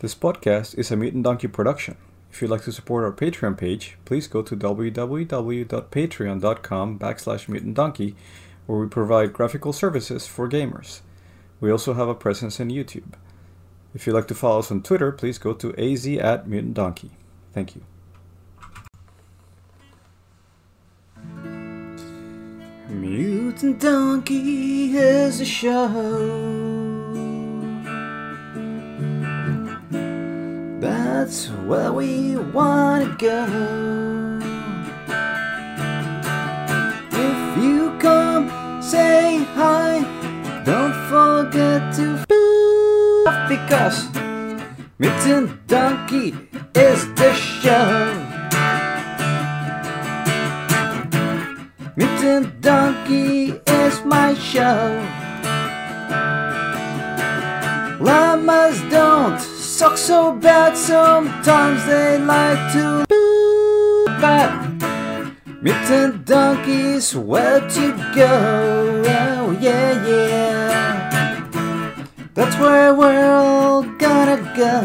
This podcast is a Mutant Donkey production. If you'd like to support our Patreon page, please go to www.patreon.com backslash mutantdonkey, where we provide graphical services for gamers. We also have a presence on YouTube. If you'd like to follow us on Twitter, please go to az at Mutant Donkey. Thank you. Mutant Donkey is a show. That's where we wanna go. If you come, say hi. Don't forget to f- because Mutant Donkey is the show. Mutant Donkey is my show. Llamas don't suck so bad, sometimes they like to but Mutant Donkeys, where to go? Oh, yeah, yeah. That's where we're all gonna go.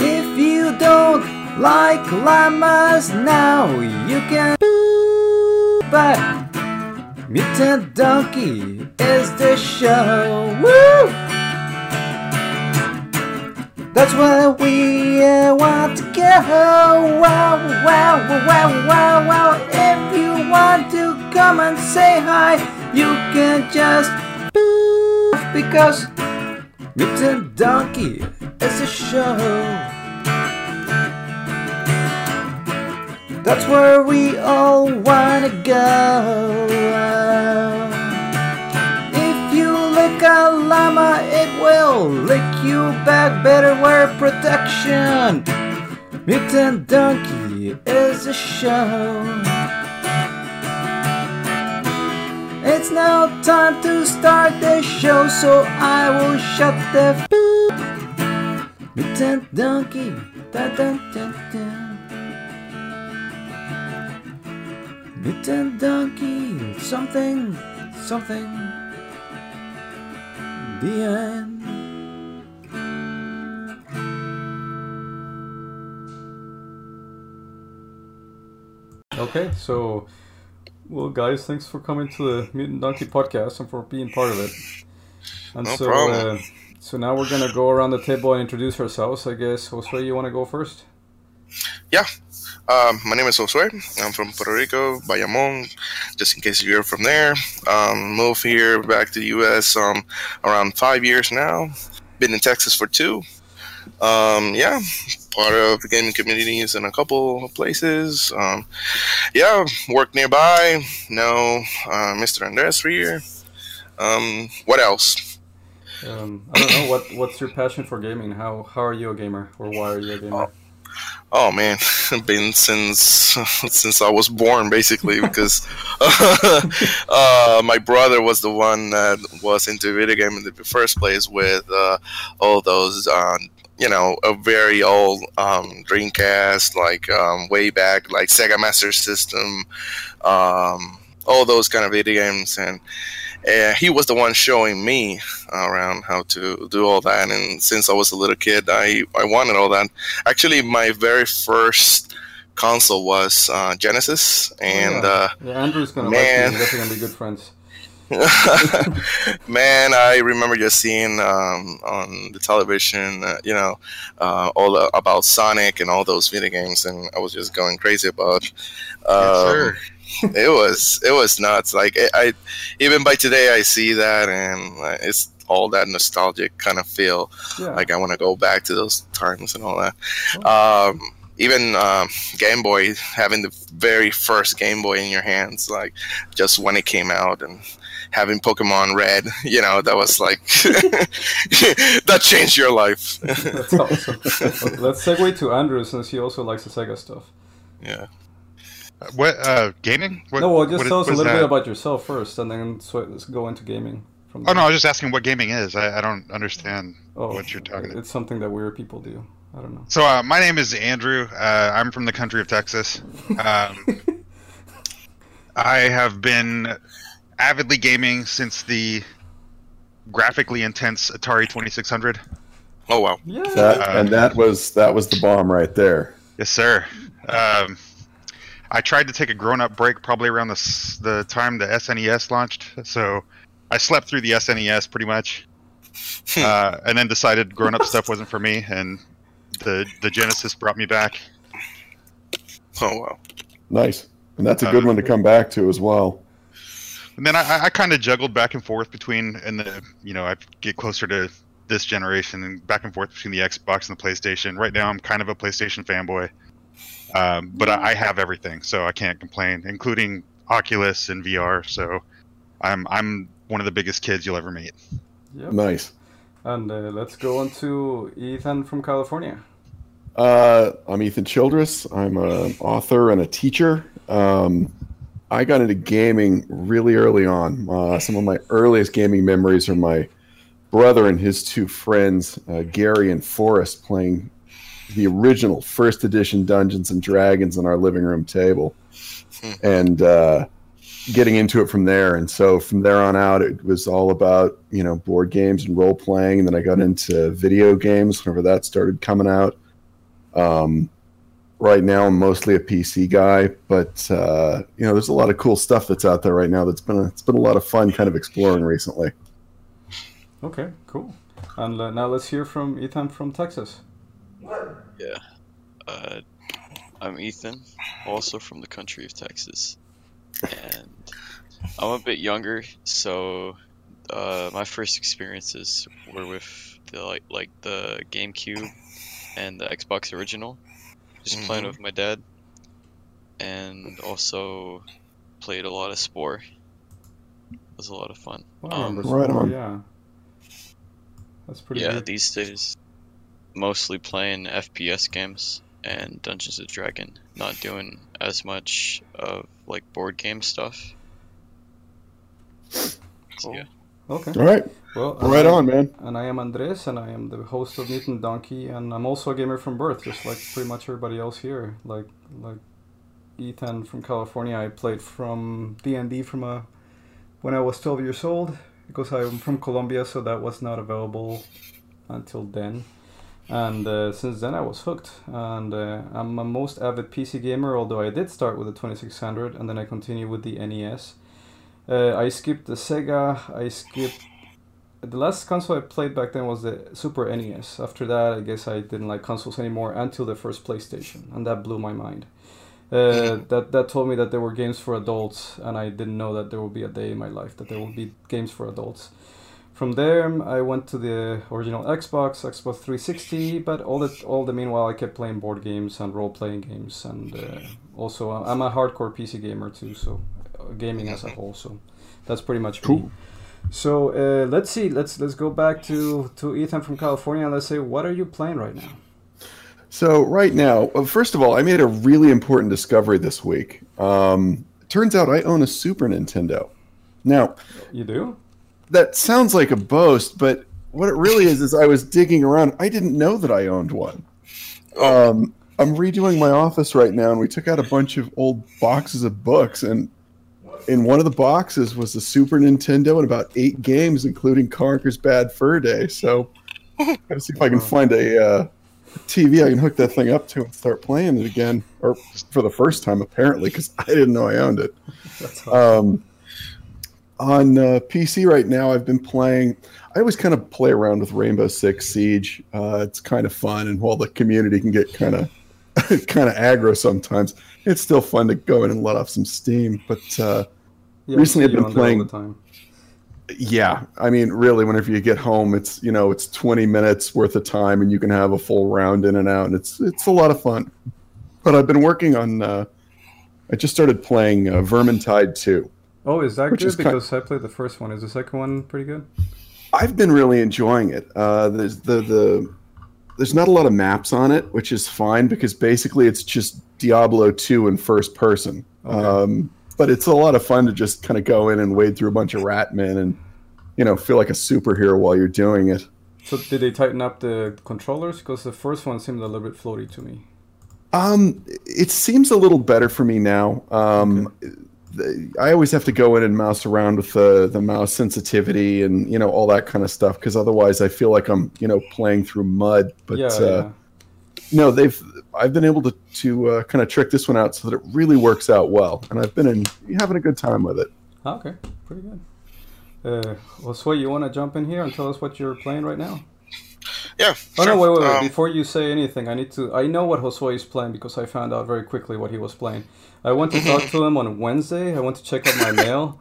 If you don't like llamas now, you can but Mutant Donkey is the show. Woo! That's where we uh, want to go. Wow, wow, wow, wow, wow. If you want to come and say hi, you can just because Mutant Donkey is a show. That's where we all wanna go. If you lick a llama, it will lick you back. Better wear protection. Mutant Donkey is a show. It's now time to start the show, so I will shut the f- Mutant Donkey. Dun, dun, dun. Mutant Donkey, something, something. The end. Okay, so, well, guys, thanks for coming to the Mutant Donkey podcast and for being part of it. And No so, problem. Uh, so now we're gonna go around the table and introduce ourselves. I guess, Josue, you want to go first? Yeah. Um, my name is Josue. I'm from Puerto Rico, Bayamon, just in case you're from there. Um, moved here back to the U.S. Um, around five years now. Been in Texas for two. Um, yeah, part of the gaming communities in a couple of places. Um, yeah, work nearby. Know uh, Mr. Andres here. Um, what else? Um, I don't know what what's your passion for gaming. How how are you a gamer, or why are you a gamer? Oh man, been since since I was born, basically, because uh, my brother was the one that was into video game in the first place with uh, all those, um, you know, a very old um, Dreamcast, like um, way back, like Sega Master System, um, all those kind of video games, and uh, he was the one showing me around how to do all that. And since I was a little kid, I, I wanted all that. Actually, my very first console was uh, Genesis, and yeah. yeah, Andrew's gonna like man. you. We're definitely gonna be good friends. man, I remember just seeing um, on the television, uh, you know, uh, all the, about Sonic and all those video games, and I was just going crazy about. Um, it was it was nuts. Like it, I, even by today, I see that, and uh, it's all that nostalgic kind of feel. Yeah. Like I want to go back to those times and all that. Um, even um, Game Boy, having the very first Game Boy in your hands, like just when it came out, and having Pokemon Red, you know, that was like that changed your life. That's awesome. Let's segue to Andrew since he also likes the Sega stuff. yeah. What uh, gaming? What, no, well, just what- tell us a what is little bit about yourself first, and then so let's go into gaming. From Oh there. no, I was just asking what gaming is. I, I don't understand Oh, what you're talking about. It's something that weird people do. I don't know. So uh, my name is Andrew. Uh, I'm from the country of Texas. Um, I have been avidly gaming since the graphically intense Atari 2600. Oh wow. Yeah. That Uh, and that was that was the bomb right there. Yes, sir. Um, I tried to take a grown-up break probably around the the time the SNES launched, so I slept through the SNES pretty much, uh, and then decided grown-up stuff wasn't for me, and the the Genesis brought me back. Oh wow. Nice, and that's a good Uh, one to come back to as well. And then I, I kind of juggled back and forth between, and the you know I get closer to this generation and back and forth between the Xbox and the PlayStation. Right now, I'm kind of a PlayStation fanboy, um, but I, I have everything, so I can't complain, including Oculus and VR. So I'm I'm one of the biggest kids you'll ever meet. Yep. Nice. And uh, let's go on to Ethan from California. Uh, I'm Ethan Childress. I'm an author and a teacher. Um, I got into gaming really early on. Uh, some of my earliest gaming memories are my brother and his two friends, uh, Gary and Forrest, playing the original first edition Dungeons and Dragons on our living room table, and uh, getting into it from there. And so from there on out, it was all about you know board games and role playing. And then I got into video games whenever that started coming out. Um, right now, I'm mostly a PC guy, but uh, you know, there's a lot of cool stuff that's out there right now. That's been a, it's been a lot of fun, kind of exploring recently. Okay, cool. And uh, now let's hear from Ethan from Texas. Yeah. Uh, I'm Ethan, also from the country of Texas. And I'm a bit younger, so uh, my first experiences were with the like like the GameCube and the Xbox original. Just playing Mhm. with my dad. And also played a lot of Spore. It was a lot of fun. Well, I Um, remember Right on. yeah. That's pretty yeah, good. these days mostly playing FPS games and Dungeons and Dragon, not doing as much of like board game stuff. So, yeah. Okay. All right, Well, right on, man. And I am Andres, and I am the host of Mutant Donkey, and I'm also a gamer from birth, just like pretty much everybody else here. Like like Ethan from California, I played from D and D from a when I was 12 years old because I'm from Colombia, so that was not available until then. And uh, since then, I was hooked. And uh, I'm a most avid PC gamer, although I did start with the 2600, and then I continued with the NES. Uh, I skipped the Sega. I skipped the last console I played back then was the Super NES. After that, I guess I didn't like consoles anymore until the first PlayStation, and that blew my mind. Uh, that that told me that there were games for adults, and I didn't know that there would be a day in my life that there would be games for adults. From there, I went to the original Xbox, Xbox 360, but all the all the meanwhile, I kept playing board games and role playing games, and uh, also I'm a hardcore PC gamer too, so gaming as a whole. So that's pretty much me. Cool. So uh, let's see. Let's let's go back to to Ethan from California and let's say what are you playing right now? So right now, first of all, I made a really important discovery this week. Um, turns out I own a Super Nintendo. Now, You do? that sounds like a boast, but what it really is is I was digging around. I didn't know that I owned one. Um, I'm redoing my office right now, and we took out a bunch of old boxes of books, and in one of the boxes was the Super Nintendo and about eight games, including Conker's Bad Fur Day. So, gotta see if I can find a uh, TV I can hook that thing up to and start playing it again, or for the first time apparently, because I didn't know I owned it. Um, on uh, PC right now, I've been playing. I always kind of play around with Rainbow Six Siege. Uh, it's kind of fun, and while the community can get kind of kind of aggro sometimes, it's still fun to go in and let off some steam. But uh, yeah, recently I've been playing- the time. yeah, I mean, really, whenever you get home, it's you know it's twenty minutes worth of time, and you can have a full round in and out, and it's it's a lot of fun. But I've been working on. Uh, I just started playing uh, Vermintide two. Oh, is that good? is Because I played the first one. Is the second one pretty good? I've been really enjoying it. Uh, there's the the there's not a lot of maps on it, which is fine because basically it's just Diablo 2 in first person. Okay. Um, but it's a lot of fun to just kind of go in and wade through a bunch of rat men and you know feel like a superhero while you're doing it. So did they tighten up the controllers? Because the first one seemed a little bit floaty to me. Um, it seems a little better for me now. Um, the, I always have to go in and mouse around with the the mouse sensitivity and you know all that kind of stuff because otherwise I feel like I'm you know playing through mud. But yeah, uh, yeah. no, they've I've been able to to uh, kind of trick this one out so that it really works out well, and I've been in, having a good time with it. Okay, pretty good. Uh, well, Sway, you want to jump in here and tell us what you're playing right now? Yeah. Oh no, wait, wait, wait! Um, Before you say anything, I need to. I know what Josue is playing because I found out very quickly what he was playing. I went to talk to him on Wednesday. I went to check out my mail.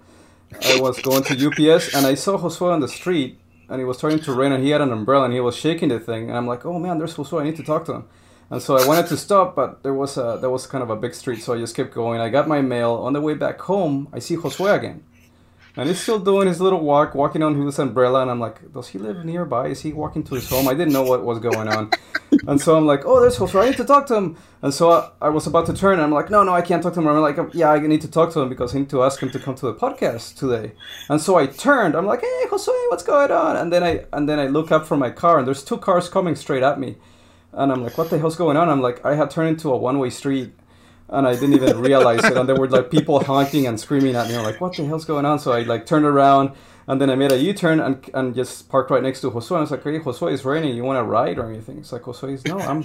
I was going to UPS and I saw Josue on the street, and it was starting to rain, and he had an umbrella and he was shaking the thing, and I'm like, oh man, there's Josue. I need to talk to him. And so I wanted to stop, but there was a there was kind of a big street, so I just kept going. I got my mail. On the way back home, I see Josue again. And he's still doing his little walk, walking on his umbrella, and I'm like, does he live nearby? Is he walking to his home? I didn't know what was going on. and so I'm like, oh, there's Josue, I need to talk to him. And so I, I was about to turn, and I'm like, no, no, I can't talk to him. I'm like, yeah, I need to talk to him because I need to ask him to come to the podcast today. And so I turned, I'm like, hey, Josue, what's going on? And then I and then I look up from my car, and there's two cars coming straight at me. And I'm like, what the hell's going on? I'm like, I had turned into a one-way street and I didn't even realize it. And there were like people honking and screaming at me. I'm like, what the hell's going on? So I like turned around and then I made a U-turn and, and just parked right next to Josue. And I was like, hey, Josue, it's raining. You want to ride or anything? It's like, Josue, no, I'm,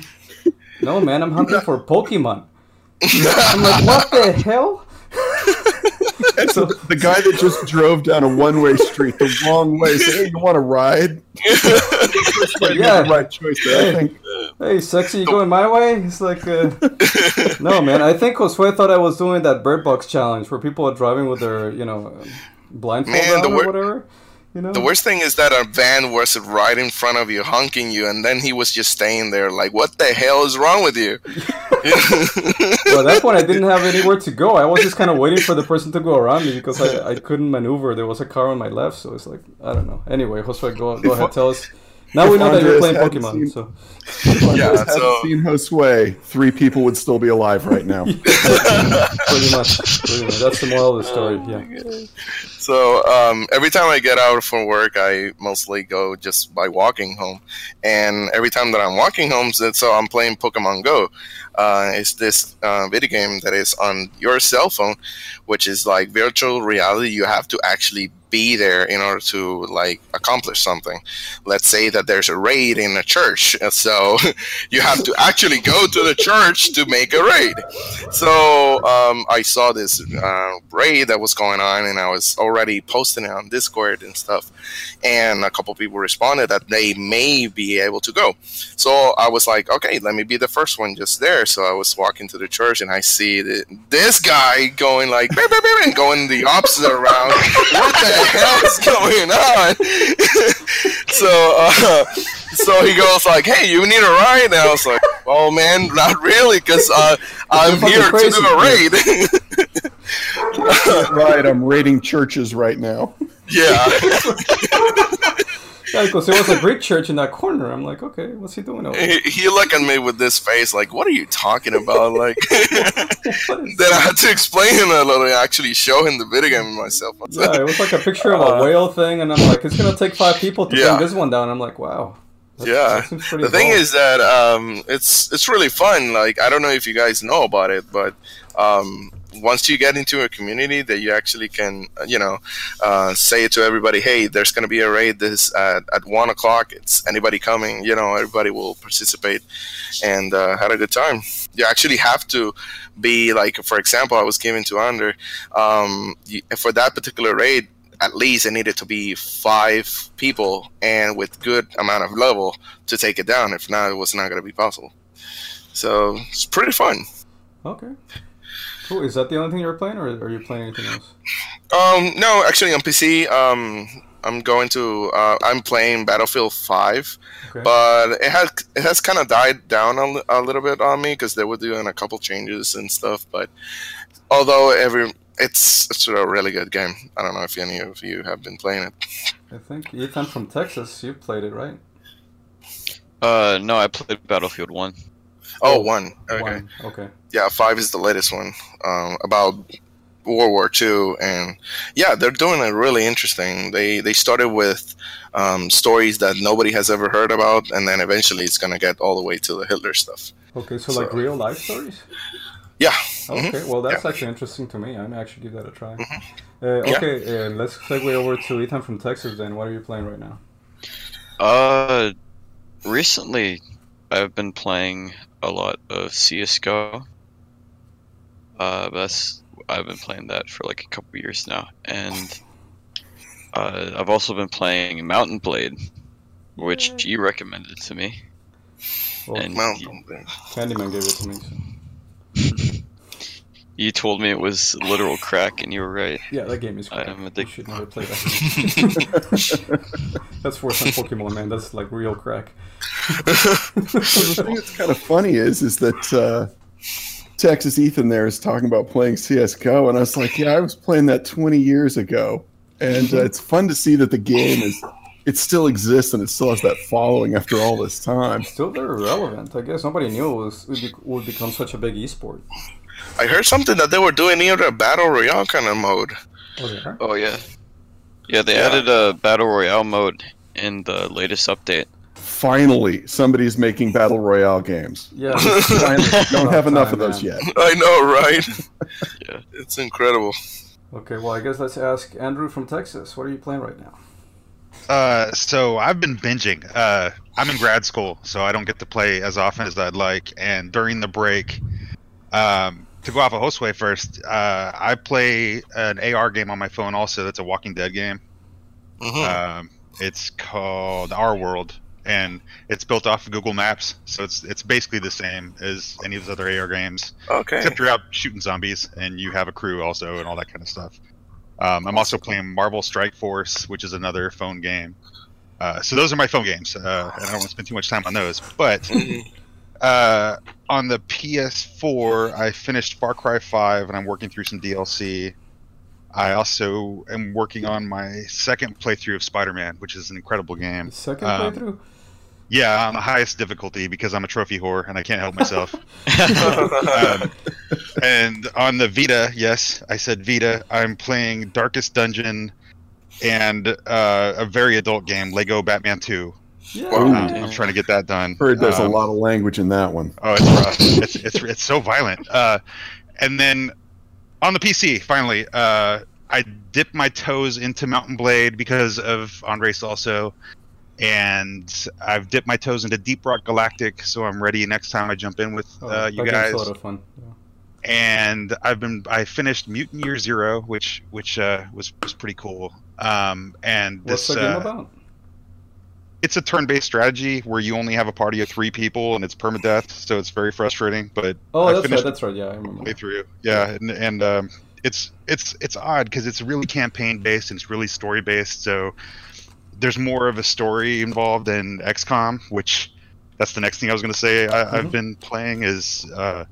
no, man, I'm hunting for Pokemon. I'm like, what the hell? And so the guy that just drove down a one way street the wrong way said, "Hey, you want to ride?" Yeah. right choice there. I think. Hey, sexy, you going my way? It's like, uh, no, man. I think Josue thought I was doing that Bird Box challenge where people are driving with their, you know, blindfold Man, or wor- whatever. You know. The worst thing is that a van was right in front of you, honking you, and then he was just staying there, like, "What the hell is wrong with you?" well, at that point, I didn't have anywhere to go. I was just kind of waiting for the person to go around me because I, I couldn't maneuver. There was a car on my left, so it's like I don't know. Anyway, Josue, go go ahead, tell us. Now we if know that you're playing Pokemon. seen- So If I Yeah, hadn't so- seen Josue, three people would still be alive right now. pretty much, pretty much, that's the moral of the story. Yeah. So um, every time I get out from work, I mostly go just by walking home, and every time that I'm walking home, so so I'm playing Pokemon Go. Uh, it's this uh, video game that is on your cell phone, which is like virtual reality. You have to actually be there in order to like accomplish something. Let's say that there's a raid in a church, so you have to actually go to the church to make a raid. So um, I saw this uh, raid that was going on, and I was already posting it on Discord and stuff. And a couple people responded that they may be able to go. So I was like, okay, let me be the first one just there. So I was walking to the church, and I see this guy going like, and going the opposite around. what the hell is going on? so, uh, so he goes like, "Hey, you need a ride?" And I was like, "Oh man, not really, because uh, I'm here to do a raid." right, I'm raiding churches right now. yeah. Yeah, because there was a Greek church in that corner. I'm like, okay, what's he doing over there? he, he looked at me with this face like, "What are you talking about?" Like, then I had to explain him a little, and actually show him the video game myself. Yeah, it was like a picture of a Uh, whale thing, and I'm like, it's gonna take five people to Yeah. bring this one down. I'm like, wow. That- Yeah. that the thing is that um, it's it's really fun. Like I don't know if you guys know about it, but um, once you get into a community that you actually can, uh, you know, uh, say to everybody, "Hey, there's going to be a raid this at, at one o'clock. It's anybody coming?" You know, everybody will participate and uh, had a good time. You actually have to be like, for example, I was given to under um, for that particular raid. At least it needed to be five people and with good amount of level to take it down. If not, it was not going to be possible. So it's pretty fun. okay. Cool. Is that the only thing you're playing, or are you playing anything else? Um, no, actually on PC, um, I'm going to. Uh, I'm playing Battlefield Five, Okay. but it has it has kind of died down a, a little bit on me because they were doing a couple changes and stuff. But although every it's it's a really good game. I don't know if any of you have been playing it. I think Ethan from Texas, you played it, right? Uh, no, I played Battlefield One. Oh, one. Okay. One. Okay. Yeah, five is the latest one um, about World War II, and yeah, they're doing it really interesting. They they started with um, stories that nobody has ever heard about, and then eventually it's gonna get all the way to the Hitler stuff. Okay. So, like real life stories. Yeah. Okay, well that's actually interesting to me. I'm actually give that a try. Uh, okay, uh, let's segue over to Ethan from Texas. Then, what are you playing right now? Uh, recently, I've been playing a lot of CS:GO. Uh, that's I've been playing that for like a couple years now, and uh, I've also been playing Mount & Blade, which you recommended to me. Well, And Mount & Blade. Candyman gave it to me. So. You told me it was literal crack, and you were right. Yeah, that game is crack. I crap. am You addicted. should never play that. That's for some Pokemon, man. That's like real crack. the thing that's kind of funny is is that uh, Texas Ethan there is talking about playing CS:GO, and I was like, yeah, I was playing that 20 years ago, and uh, it's fun to see that the game is it still exists and it still has that following after all this time. Still very relevant. I guess nobody knew it was would, be, would become such a big esport. I heard something that they were doing either a battle royale kind of mode. Oh. Oh yeah, yeah. They Yeah. added a battle royale mode in the latest update. Finally, somebody's making battle royale games. Yeah. Finally, don't have enough of those man. yet. I know, right? Yeah. It's incredible. Okay, well, I guess let's ask Andrew from Texas. What are you playing right now? Uh, so I've been binging. Uh, I'm in grad school, so I don't get to play as often as I'd like. And during the break, um, to go off a Hostway first, uh, I play an AR game on my phone. Also, that's a Walking Dead game. hmm Um, it's called Our World, and it's built off of Google Maps. So it's it's basically the same as any of those other AR games, okay. except you're out shooting zombies and you have a crew also and all that kind of stuff. Um, I'm also playing Marvel Strike Force, which is another phone game. Uh, so those are my phone games, uh, and I don't want to spend too much time on those. But Mhm. Uh, on the PS4, I finished Far Cry 5, and I'm working through some DLC. I also am working on my second playthrough of Spider-Man, which is an incredible game. The second Um, playthrough? Yeah, on the highest difficulty because I'm a trophy whore and I can't help myself. um, and on the Vita, yes, I said Vita. I'm playing Darkest Dungeon and uh, a very adult game, Lego Batman 2. Yeah. Ooh. Um, I'm trying to get that done. Heard there's a Um, lot of language in that one. Oh, it's rough. it's it's it's so violent. Uh, and then on the PC, finally, uh, I dipped my toes into Mount & Blade because of Andres also, and I've dipped my toes into Deep Rock Galactic, so I'm ready next time I jump in with Oh, uh, you guys. game's a lot of fun. Yeah. And I've been I finished Mutant Year Zero, which which uh, was was pretty cool. Um, and What's this the game uh, about? It's a turn-based strategy where you only have a party of three people and it's permadeath, so it's very frustrating. But Oh, I that's right. That's right. Yeah, I remember. way through. Yeah, and, and um, it's it's it's odd because it's really campaign based and it's really story based. So there's more of a story involved in XCOM, which that's the next thing I was going to say. I, Mhm. I've been playing is uh,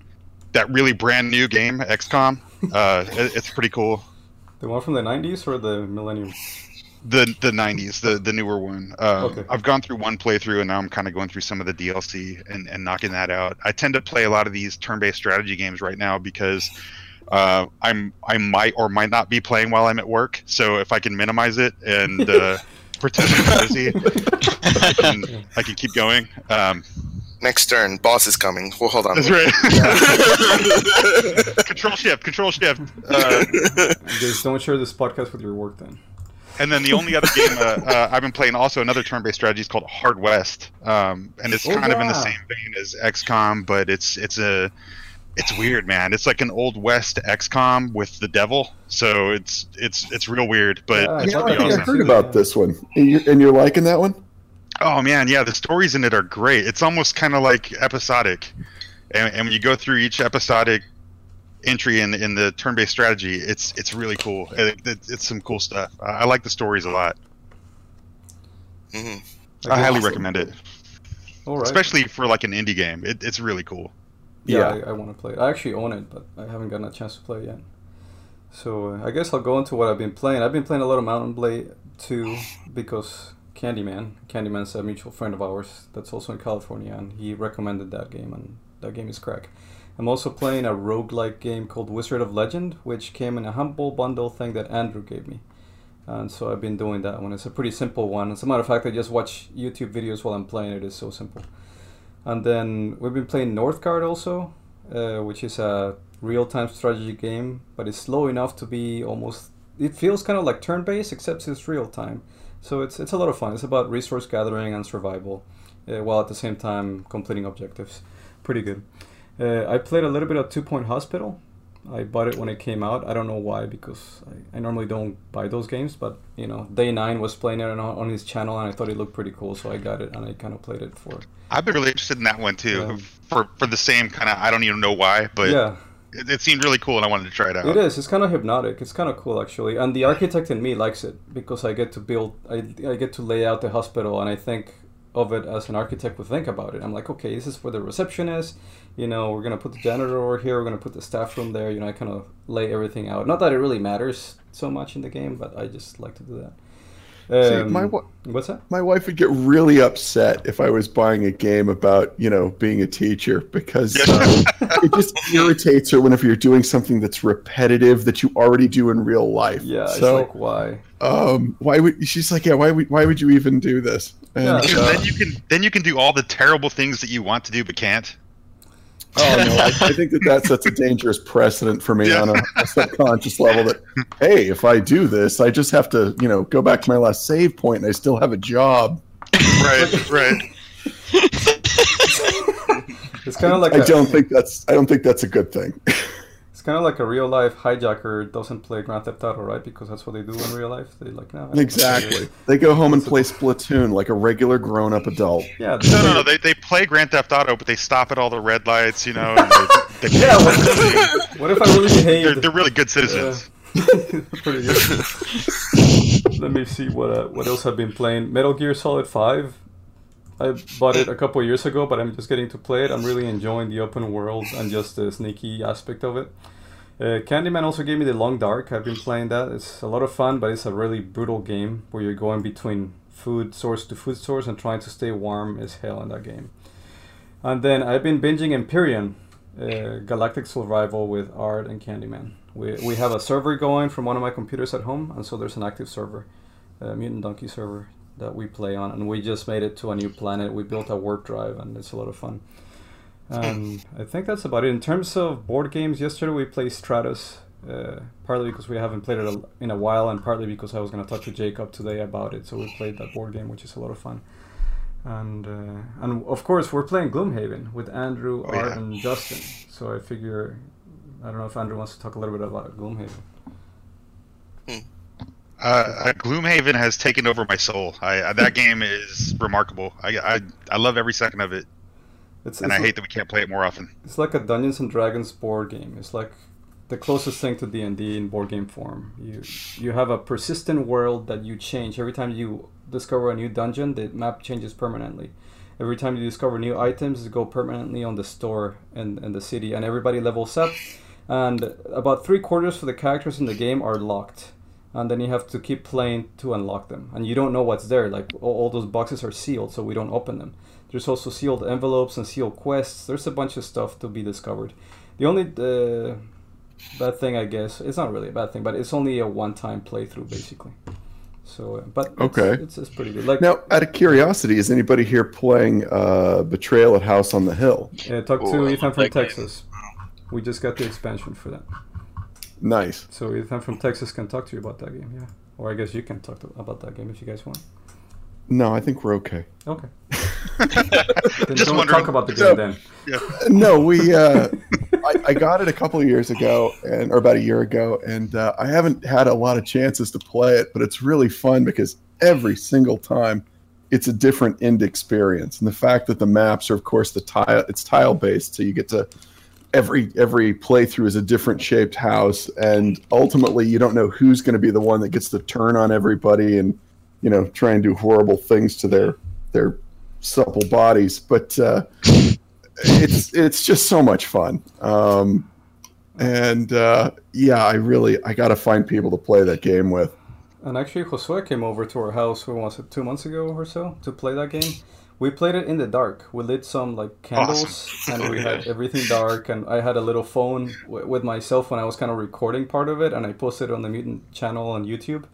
that really brand new game XCOM. Uh, it, it's pretty cool. The one from the 90s or the Millennium? The the 90s, the the newer one. Um, Okay. I've gone through one playthrough and now I'm kind of going through some of the DLC and, and knocking that out. I tend to play a lot of these turn-based strategy games right now because uh, I'm I might or might not be playing while I'm at work. So if I can minimize it and uh, pretend I'm busy, I can I can keep going. Um, Next turn, boss is coming. Well, hold on. that's right. control shift, control shift. Uh, Just don't share this podcast with your work then. And then the only other game uh, uh, I've been playing, also another turn-based strategy, is called Hard West, um, and it's Oh, kind of in the same vein as XCOM, but it's it's a it's weird, man. It's like an old west XCOM with the devil, so it's it's it's real weird, but Yeah, it's Yeah, pretty I think I awesome. heard about this one. And you're, and you're liking that one? Oh man, yeah, the stories in it are great. It's almost kind of like episodic, and, and when you go through each episodic entry in in the turn-based strategy, it's it's really cool. It, it, it's some cool stuff. I, I like the stories a lot. Mhm. I highly Awesome. recommend it. All right. especially for like an indie game. It, it's really cool. yeah, Yeah. I, I want to play it. I actually own it, but I haven't gotten a chance to play it yet. So uh, I guess I'll go into what I've been playing. I've been playing a lot of Mount & Blade 2 because Candyman, Candyman's a mutual friend of ours that's also in California, and he recommended that game, and that game is crack. I'm also playing a roguelike game called Wizard of Legend, which came in a humble bundle thing that Andrew gave me. And so I've been doing that one. It's a pretty simple one. As a matter of fact, I just watch YouTube videos while I'm playing it. It's so simple. And then we've been playing Northgard also, uh, which is a real-time strategy game, but it's slow enough to be almost. It feels kind of like turn-based, except it's real-time. So it's it's a lot of fun. It's about resource gathering and survival, uh, while at the same time completing objectives. Pretty good. Uh, I played a little bit of Two Point Hospital. I bought it when it came out. I don't know why because I, I normally don't buy those games, but you know, Day Nine was playing it on, on his channel, and I thought it looked pretty cool, so I got it and I kind of played it for. I've been really interested in that one too, Yeah. for for the same kind of. I don't even know why, but yeah, it, it seemed really cool, and I wanted to try it out. It is. It's kind of hypnotic. It's kind of cool actually, and the architect in me likes it because I get to build. I, I get to lay out the hospital, and I think of it as an architect would think about it. I'm like, okay, this is where the reception is. You know, we're gonna put the janitor over here. We're gonna put the staff room there. You know, I kind of lay everything out. Not that it really matters so much in the game, but I just like to do that. See, Um, my wa- what's that? my wife would get really upset if I was buying a game about you know being a teacher because um, it just irritates her whenever you're doing something that's repetitive that you already do in real life. Yeah, it's So like why? um, why would she's like, yeah, why would why would you even do this? And, Yeah. Because uh, then you can then you can do all the terrible things that you want to do but can't. Oh no, I, I think that that sets a dangerous precedent for me Yeah. on a, a subconscious level. That hey, if I do this, I just have to, you know, go back to my last save point, and I still have a job. right, right. It's kind of like I a- don't think that's I don't think that's a good thing. It's kind of like a real life hijacker doesn't play Grand Theft Auto, right? Because that's what they do in real life. They like no. I don't play exactly. They go home and play Splatoon like a regular grown-up adult. Yeah. No, no, no. They, they play Grand Theft Auto, but they stop at all the red lights, you know. And they, they, Yeah. What, what if I really they're, they're really good citizens. Pretty good. Let me see what uh, what else I've been playing. Metal Gear Solid Five. I bought it a couple of years ago, but I'm just getting to play it. I'm really enjoying the open world and just the sneaky aspect of it. Uh, Candyman also gave me the Long Dark. I've been playing that. It's a lot of fun, but it's a really brutal game where you're going between food source to food source and trying to stay warm as hell in that game. And then I've been binging Empyrion, uh, Galactic Survival with Art and Candyman. We, we have a server going from one of my computers at home, and so there's an active server, a Mutant Donkey server that we play on, and we just made it to a new planet. We built a warp drive, and it's a lot of fun. And I think that's about it. In terms of board games, yesterday we played Stratus, uh, partly because we haven't played it in a while, and partly because I was going to talk to Jacob today about it. So we played that board game, which is a lot of fun. And uh, and of course we're playing Gloomhaven with Andrew, Oh, Art, yeah. and Justin. So I figure I don't know if Andrew wants to talk a little bit about Gloomhaven. Uh, uh, Gloomhaven has taken over my soul. I, uh, that game is remarkable. I, I I love every second of it, It's, and it's I hate that we can't play it more often. It's like a Dungeons and Dragons board game. It's like the closest thing to D and D in board game form. You you have a persistent world that you change every time you discover a new dungeon. The map changes permanently. Every time you discover new items, go permanently on the store in, in the city, and everybody levels up. And about three quarters of the characters in the game are locked, and then you have to keep playing to unlock them. And you don't know what's there. Like all, all those boxes are sealed, so we don't open them. There's also sealed envelopes and sealed quests. There's a bunch of stuff to be discovered. The only uh, bad thing, I guess, it's not really a bad thing, but it's only a one-time playthrough, basically. So, uh, but it's, Okay. it's, it's pretty good. Like, Now, out of curiosity, is anybody here playing uh, Betrayal at House on the Hill? Yeah, talk to I Ethan from that game. Texas. We just got the expansion for that. Nice. So Ethan from Texas can talk to you about that game, yeah. Or I guess you can talk to, about that game if you guys want. No, I think we're okay. Okay. Then Just don't wondering. talk about the game So- then. no, we. Uh, I, I got it a couple of years ago, and or about a year ago, and uh, I haven't had a lot of chances to play it, but it's really fun because every single time, it's a different end experience, and the fact that the maps are, of course, the tile. It's tile based, so you get to every every playthrough is a different shaped house, and ultimately, you don't know who's going to be the one that gets the turn on everybody and you know try and do horrible things to their their supple bodies, but. Uh, it's it's just so much fun um and uh yeah i really i gotta find people to play that game with And actually, Josue came over to our house, who was it, two months ago or so, to play that game. We played it in the dark. We lit some like candles, and we had everything dark. And I had a little phone w- with myself when I was kind of recording part of it, and I posted it on the Mutant channel on YouTube.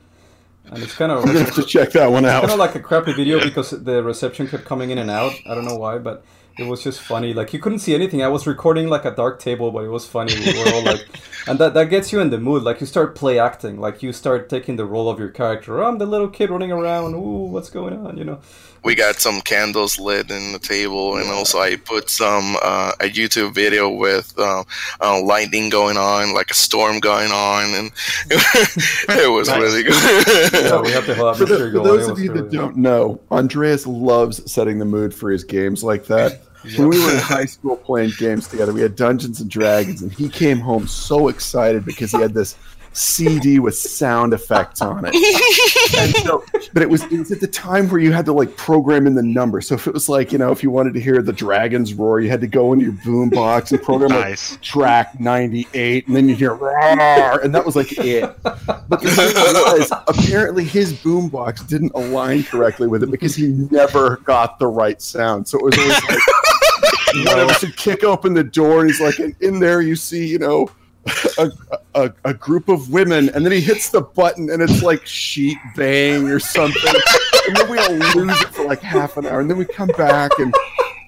And it's kind of gonna have to check that one out. kind of like a crappy video because the reception kept coming in and out. I don't know why, but it was just funny. Like you couldn't see anything. I was recording like a dark table, but it was funny. We were all like, and that that gets you in the mood. Like you start play acting. Like you start taking the role of your character. Oh, I'm the little kid running around. Ooh, what's going on? You know. We got some candles lit in the table, and also I put some uh, a YouTube video with uh, uh, lightning going on, like a storm going on, and it was Nice. really good. Yeah, we have to have For, the- atmosphere for those of was you that don't know, Andreas loves setting the mood for his games like that. When we were in high school playing games together, we had Dungeons and Dragons, and he came home so excited because he had this CD with sound effects on it. And so, but it was, it was at the time where you had to like program in the number. So if it was like, you know, if you wanted to hear the dragons roar, you had to go into your boom box and program like track 98 and then you hear roar and that was like it but the thing was apparently his boombox didn't align correctly with it because he never got the right sound so it was always like one of us would kick open the door and he's like and in there you see you know a, a, a group of women and then he hits the button and it's like sheet bang or something. And then we all lose it for like half an hour and then we come back and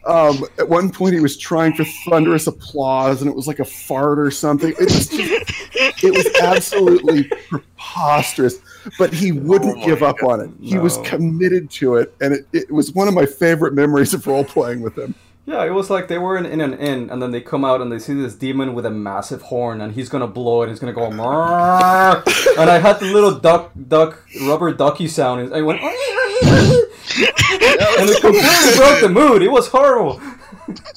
um, at one point he was trying for thunderous applause and it was like a fart or something. It was just, it was absolutely preposterous but he wouldn't Oh give up on it. He was committed to it and it, it was one of my favorite memories of role playing with him Yeah, it was like they were in, in an inn, and then they come out and they see this demon with a massive horn, and he's gonna blow it. He's gonna go, "Meow." and I had the little duck, duck, rubber ducky sound, and I went, and it completely broke the mood. It was horrible.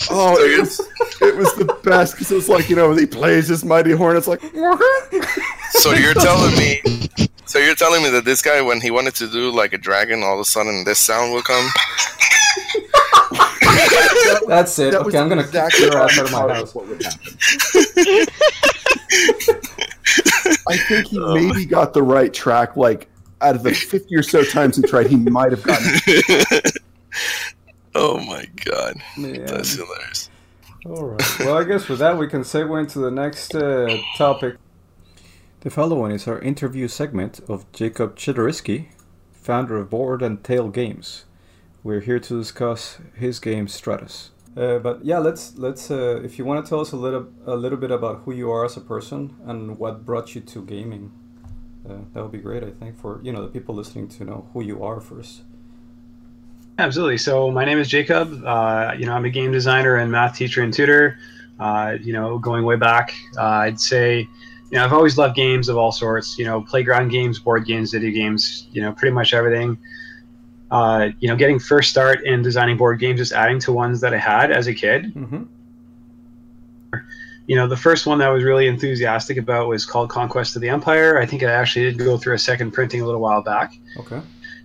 oh it was, it was the best because it was like you know he plays his mighty horn it's like so you're telling me, so you're telling me that this guy, when he wanted to do like a dragon, all of a sudden this sound will come. That's it. that Okay, I'm gonna exactly kick your ass out of I my house. what would happen. I think he maybe got the right track. Like out of the fifty or so times he tried, he might have gotten. it. oh my god, Man. that's hilarious. All right. Well, I guess with that we can segue into the next uh, topic. The following is our interview segment of Jacob Chidoriski, founder of Board and Tail Games. We're here to discuss his game Stratus. Uh, but yeah, let's let's uh, if you want to tell us a little a little bit about who you are as a person and what brought you to gaming, uh, that would be great. I think for you know the people listening to know who you are first. Absolutely. So my name is Jacob. Uh, you know, I'm a game designer and math teacher and tutor. Uh, you know, going way back, uh, I'd say, you know, I've always loved games of all sorts. You know, playground games, board games, video games. You know, pretty much everything. Uh, you know, getting first start in designing board games, just adding to ones that I had as a kid. Mm-hmm. You know, the first one that I was really enthusiastic about was called Conquest of the Empire. I think I actually did go through a second printing a little while back. Okay.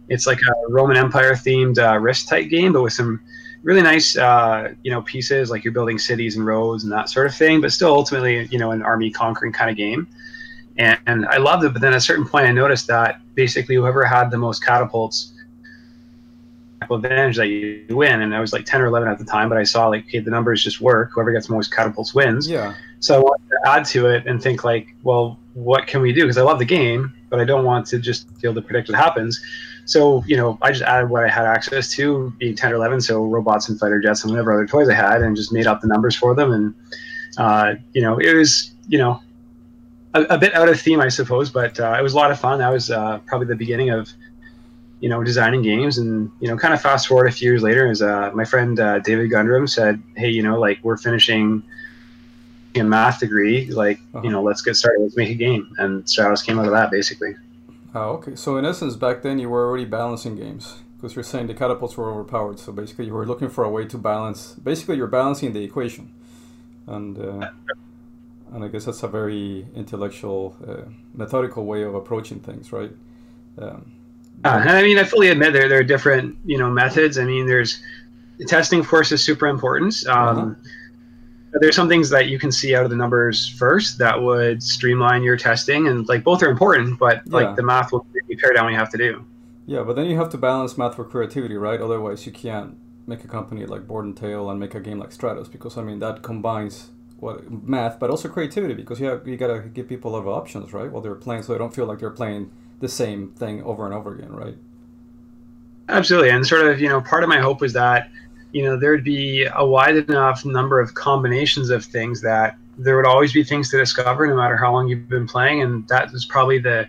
It's like a Roman Empire themed uh, risk type game, but with some really nice, uh, you know, pieces like you're building cities and roads and that sort of thing. But still, ultimately, you know, an army conquering kind of game. And, and I loved it, but then at a certain point, I noticed that basically whoever had the most catapults advantage that you win. And I was like 10 or 11 at the time, but I saw like, okay, the numbers just work. Whoever gets most catapults wins. Yeah. So I wanted to add to it and think like, well, what can we do? Because I love the game, but I don't want to just be able to predict what happens. So you know, I just added what I had access to, being 10 or 11, so robots and fighter jets and whatever other toys I had, and just made up the numbers for them. And uh, you know, it was you know a, a bit out of theme, I suppose, but uh, it was a lot of fun. That was uh, probably the beginning of you know designing games, and you know, kind of fast forward a few years later, is uh, my friend uh, David Gundrum said, "Hey, you know, like we're finishing." a math degree like Uh-huh. you know let's get started let's make a game and stratus came out of that basically Oh, okay. So in essence, back then you were already balancing games because you're saying the catapults were overpowered. So basically, you were looking for a way to balance. Basically, you're balancing the equation, and uh, and I guess that's a very intellectual, uh, methodical way of approaching things, right? Um, Uh, and I mean, I fully admit there there are different you know methods. I mean, there's testing, force is super important. Um, Uh-huh. There's some things that you can see out of the numbers first that would streamline your testing, and like both are important, but Yeah. like the math will maybe pare down what you have to do. yeah, but then you have to balance math with creativity, right? Otherwise, you can't make a company like Board and Tail and make a game like Stratus because I mean that combines what math, but also creativity because you have, you gotta give people a lot of options, right? While they're playing, so they don't feel like they're playing the same thing over and over again, right? Absolutely, and sort of you know part of my hope was that you know there'd be a wide enough number of combinations of things that there would always be things to discover no matter how long you've been playing and that is probably the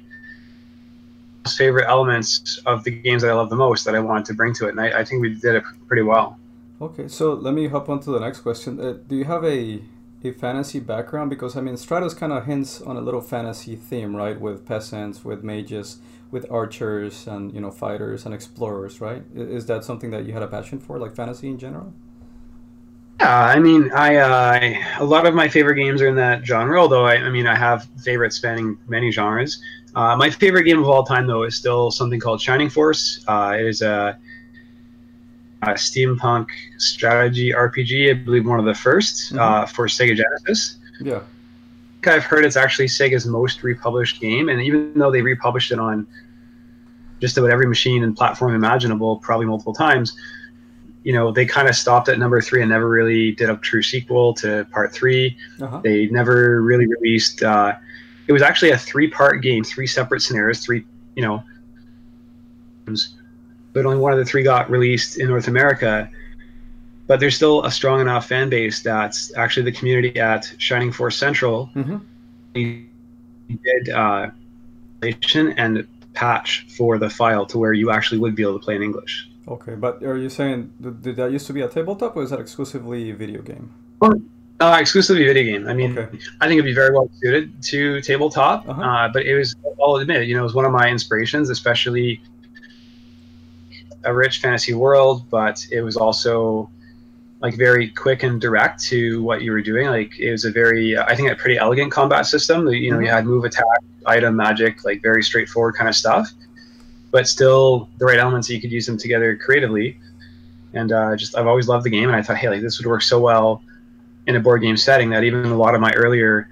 favorite elements of the games that i love the most that i wanted to bring to it and i, I think we did it pretty well Okay, so let me hop on to the next question. Uh, do you have a a fantasy background? Because I mean, Stratus kind of hints on a little fantasy theme, right? With peasants, with mages, with archers, and you know, fighters and explorers, right? Is that something that you had a passion for, like fantasy in general? Yeah, I mean, I uh, a lot of my favorite games are in that genre. Although I, I mean, I have favorites spanning many genres. Uh, my favorite game of all time, though, is still something called Shining Force. Uh, it is a steampunk strategy RPG. I believe one of the 1st uh, for Sega Genesis. Yeah. I've heard it's actually Sega's most republished game, and even though they republished it on just about every machine and platform imaginable, probably multiple times, you know, they kind of stopped at number three and never really did a true sequel to part three. Uh-huh. They never really released. Uh, it was actually a three-part game, three separate scenarios, three, you know, but only one of the three got released in North America. But there's still a strong enough fan base that's actually the community at Shining Force Central Mm-hmm. did uh, and patch for the file to where you actually would be able to play in English. Okay, but are you saying did, did that used to be a tabletop, or is that exclusively a video game? Uh, exclusively video game. I mean, Okay. I think it'd be very well suited to tabletop. Uh-huh. Uh, but it was, I'll admit, you know, it was one of my inspirations, especially a rich fantasy world. But it was also like very quick and direct to what you were doing. Like it was a very, I think, a pretty elegant combat system. You know, you had move, attack, item, magic, like very straightforward kind of stuff. But still, the right elements that you could use them together creatively. And uh, just, I've always loved the game, and I thought, hey, like this would work so well in a board game setting that even a lot of my earlier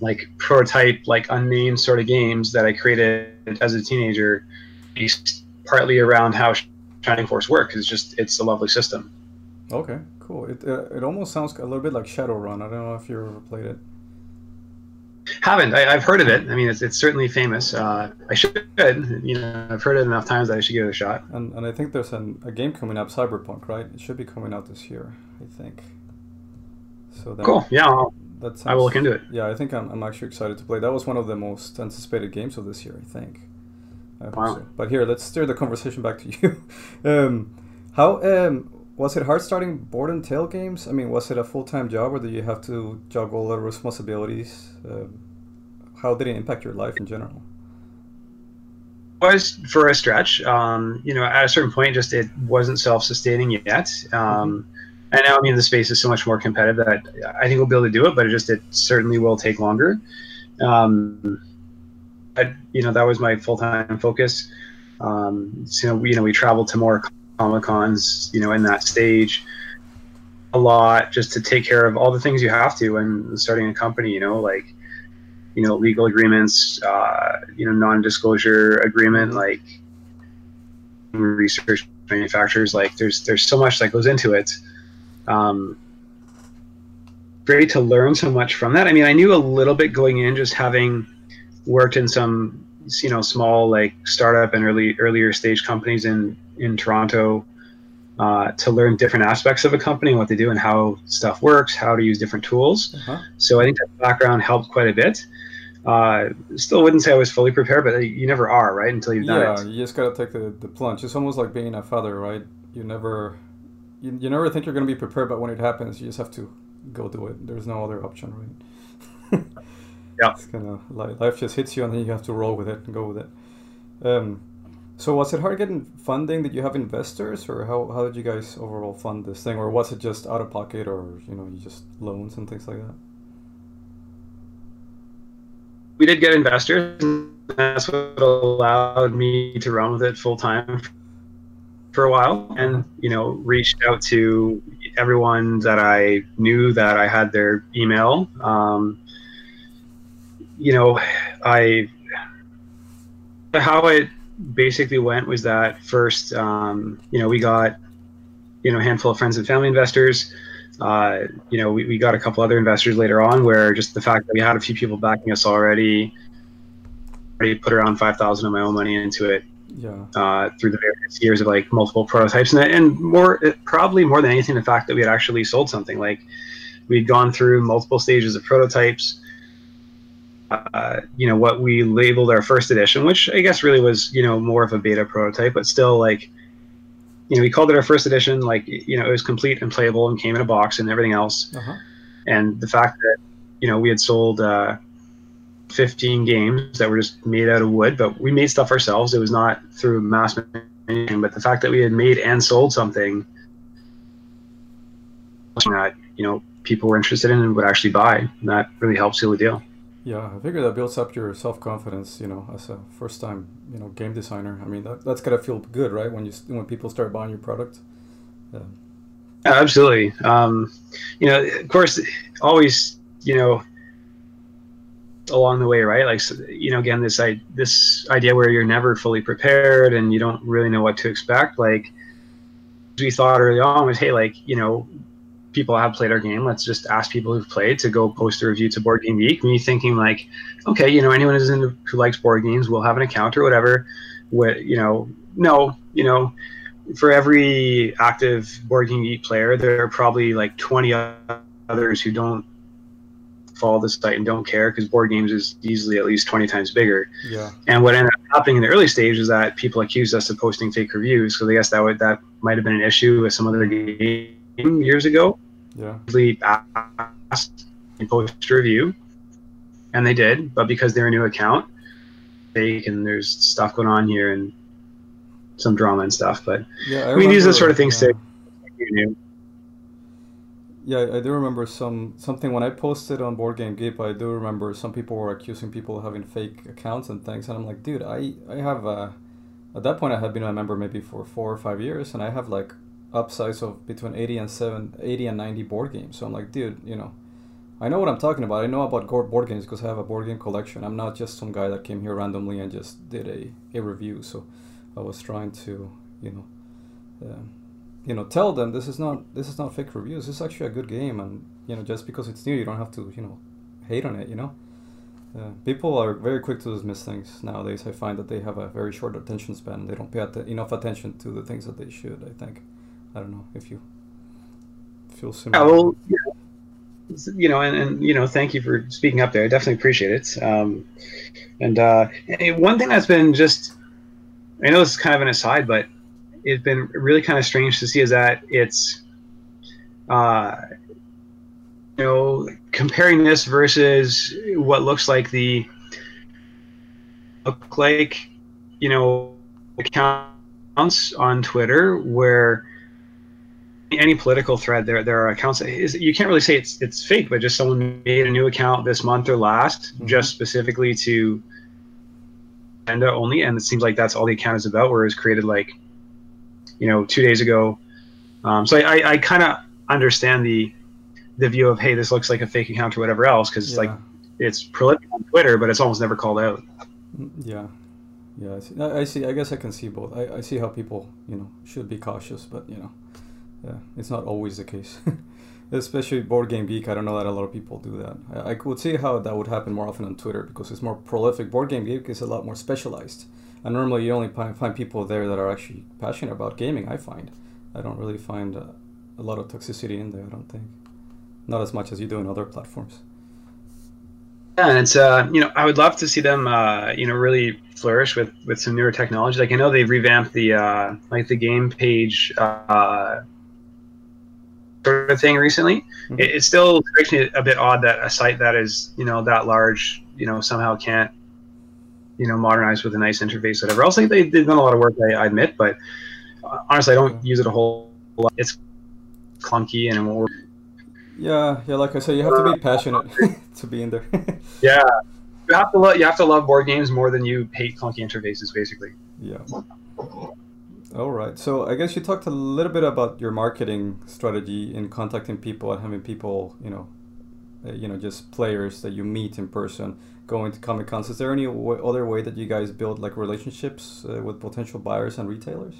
like prototype like unnamed sort of games that i created as a teenager based partly around how shining force work. it's just it's a lovely system Okay, cool. It uh, it almost sounds a little bit like Shadowrun. I don't know if you ever played it. haven't I, i've heard of it i mean it's, it's certainly famous uh, i should you know i've heard it enough times that i should give it a shot And and I think there's an, a game coming up, Cyberpunk, right? It should be coming out this year, I think. So that cool yeah I'll, that sounds, i will look into it Yeah, I think I'm, I'm actually excited to play. That was one of the most anticipated games of this year, I think. Wow. so. But here, let's steer the conversation back to you. um, how um, was it hard starting board and tale games? I mean, was it a full time job, or did you have to juggle the responsibilities? Um, how did it impact your life in general? was for a stretch. Um, you know, at a certain point, just it wasn't self-sustaining yet. Um, and now, I mean, the space is so much more competitive that I think we'll be able to do it, but it just it certainly will take longer. Um, but you know, that was my full-time focus. Um, so we, you know, we traveled to more comic cons, you know, in that stage a lot just to take care of all the things you have to when starting a company. You know, like you know legal agreements uh, you know non-disclosure agreement like research manufacturers like there's there's so much that goes into it um, great to learn so much from that i mean i knew a little bit going in just having worked in some you know small like startup and early earlier stage companies in in toronto uh, to learn different aspects of a company and what they do and how stuff works how to use different tools Uh-huh. so I think that background helped quite a bit. Uh, still wouldn't say I was fully prepared, but you never are, right? Until you've done Yeah, it. you just gotta take the, the plunge. It's almost like being a father, right? You never, you, you never think you're gonna be prepared, but when it happens, you just have to go do it. There's no other option, right? Yeah. It's kind of like life just hits you, and then you have to roll with it and go with it. Um, so was it hard getting funding? Did you have investors, or how, how did you guys overall fund this thing, or was it just out of pocket, or you know, you just loans and things like that? We did get investors, and that's what allowed me to run with it full time for a while, and you know, reached out to everyone that I knew that I had their email. Um, you know, I how it basically went was that first, um, you know, we got you know a handful of friends and family investors. Uh, you know, we, we got a couple other investors later on where just the fact that we had a few people backing us already, already put around 5,000 of my own money into it, Yeah. uh, through the various years of like multiple prototypes and, and more probably more than anything the fact that we had actually sold something like we'd gone through multiple stages of prototypes uh, you know what we labeled our first edition which i guess really was you know more of a beta prototype but still like you know we called it our first edition like you know it was complete and playable and came in a box and everything else. Uh-huh. and the fact that you know we had sold uh, 15 games that were just made out of wood but we made stuff ourselves. It was not through mass manufacturing but the fact that we had made and sold something that you know people were interested in and would actually buy and that really helped seal the deal Yeah, I figure that builds up your self confidence. You know, as a first time you know game designer. I mean, that, that's gotta feel good, right? When you when people start buying your product. Yeah, absolutely. Um, you know, of course, always, you know, along the way, right? Like, you know, again, this I this idea where you're never fully prepared and you don't really know what to expect. Like, we thought early on was, hey, like, you know, people have played our game. Let's just ask people who've played to go post a review to Board Game Geek. Me thinking like, okay, you know, anyone who's into, who likes board games will have an account or whatever. What you know, no, you know, for every active board game geek player, there are probably like 20 others who don't follow the site and don't care because board games is easily at least 20 times bigger. Yeah. And what ended up happening in the early stage is that people accused us of posting fake reviews. because I guess that would that might have been an issue with some other game years ago. Yeah. Usually asked and post a review, and they did. But because they're a new account, fake and there's stuff going on here and some drama and stuff. But Yeah. I we use those sort of things uh, to Yeah, I do remember some something when I posted on Board Game Geek. I do remember some people were accusing people of having fake accounts and things, and I'm like, dude, I I have uh, at that point I had been a member maybe for four or five years, and I have like upsize of between 80 and 7 80 and 90 board games. So i'm like dude you know i know what i'm talking about. I know about board games because i have a board game collection. I'm not just some guy that came here randomly and just did a, a review. So i was trying to you know uh, you know tell them this is not this is not fake reviews. This is actually a good game. And you know just because it's new you don't have to you know hate on it you know? Uh, people are very quick to dismiss things nowadays. I find that they have a very short attention span. They don't pay enough attention to the things that they should i think i don't know if you feel similar. Yeah, well, you know, you know, and, and you know, thank you for speaking up there. I definitely appreciate it. Um, and uh, one thing that's been just, I know this is kind of an aside, but it's been really kind of strange to see is that it's, uh, you know, comparing this versus what looks like the look like, you know, accounts on Twitter where any political thread there there are accounts is you can't really say it's it's fake but just someone made a new account this month or last Mhm. just specifically to agenda only and it seems like that's all the account is about where it was created like you know two days ago um, so i i, I kind of understand the the view of hey this looks like a fake account or whatever else because yeah. like it's prolific on twitter but it's almost never called out Mm, Yeah, yeah. I see. I I see. I guess I can see both. I, I see how people, you know, should be cautious, but you know, yeah, it's not always the case. Especially board game geek. I don't know that a lot of people do that. I, I could see how that would happen more often on Twitter because it's more prolific. Board game geek is a lot more specialized, and normally you only find, people there that are actually passionate about gaming. I find. I don't really find uh, a lot of toxicity in there. I don't think. Not as much as you do in other platforms. Yeah, and it's uh, you know, I would love to see them uh, you know, really flourish with with some newer technology. Like I know they've revamped the uh, like the game page uh, sort of thing recently. Mhm. It, it still strikes me a bit odd that a site that is you know that large, you know, somehow can't you know modernize with a nice interface, whatever. Else, like they they've done a lot of work, I, I admit, but uh, honestly, I don't use it a whole lot. It's clunky and it won't work. Yeah, yeah. Like I said, you have to be passionate to be in there. Yeah, you have to love you have to love board games more than you hate clunky interfaces, basically. Yeah. All right. So I guess you talked a little bit about your marketing strategy in contacting people and having people, you know, uh, you know, just players that you meet in person going to Comic Cons. Is there any w- other way that you guys build like relationships uh, with potential buyers and retailers?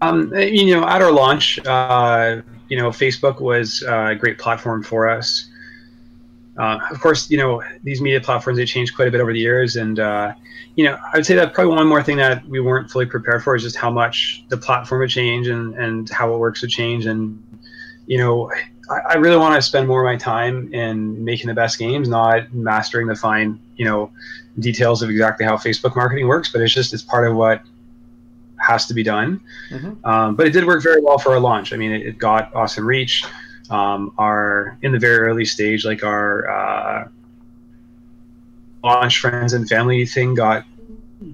Um, you know, at our launch, uh, you know, Facebook was uh, a great platform for us. Uh, of course, you know these media platforms they changed quite a bit over the years, and uh, you know I would say that probably one more thing that we weren't fully prepared for is just how much the platform would change and and how it works would change, and you know I, I really want to spend more of my time in making the best games, not mastering the fine you know details of exactly how Facebook marketing works, but it's just it's part of what has to be done. Mhm. Um, but it did work very well for our launch. I mean, it, it got awesome reach. Um, our in the very early stage, like our uh, launch friends and family thing got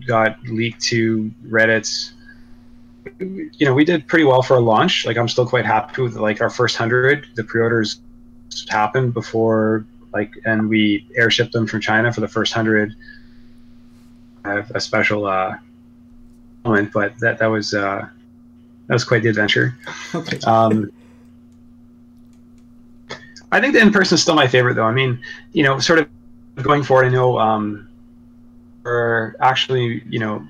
got leaked to Reddit. You know, we did pretty well for a launch. Like, I'm still quite happy with like our first hundred. The pre-orders happened before like, and we airshipped them from China for the first hundred. I have a special uh, moment, but that that was uh, that was quite the adventure. Okay. Um, I think the in person is still my favorite, though. I mean, you know, sort of going forward, I know um, we're actually, you know,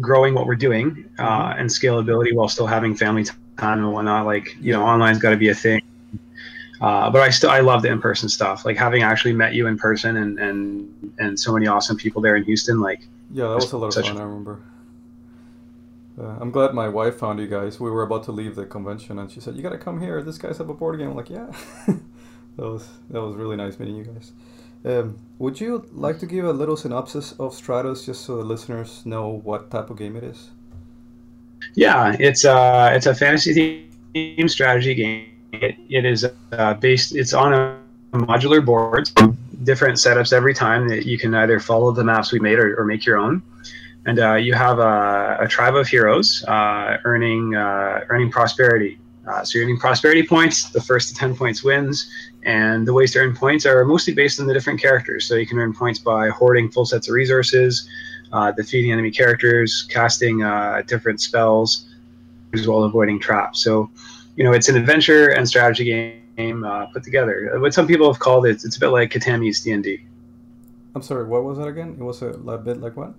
growing what we're doing uh, and scalability while still having family time and whatnot. Like, you know, online's got to be a thing. Uh, but I still I love the in person stuff. Like having actually met you in person and and and so many awesome people there in Houston. Like, Yeah, that was a lot of fun. I remember. Uh, I'm glad my wife found you guys. We were about to leave the convention, and she said, "You gotta come here. This guy's have a board game." I'm like, "Yeah." that was that was really nice meeting you guys. Um, would you like to give a little synopsis of Stratus, just so the listeners know what type of game it is? Yeah, it's uh it's a fantasy themed strategy game. It, it is uh, based. It's on a modular board, different setups every time that you can either follow the maps we made or, or make your own. And uh, you have a, a tribe of heroes uh, earning uh, earning prosperity. Uh, so you're earning prosperity points. The first to ten points wins, and the ways to earn points are mostly based on the different characters. So you can earn points by hoarding full sets of resources, uh, defeating enemy characters, casting different spells, as well avoiding traps. So, you know, it's an adventure and strategy game uh, put together. What some people have called it, it's a bit like Catan meets D&D. I'm sorry, what was that again? It was a bit like what?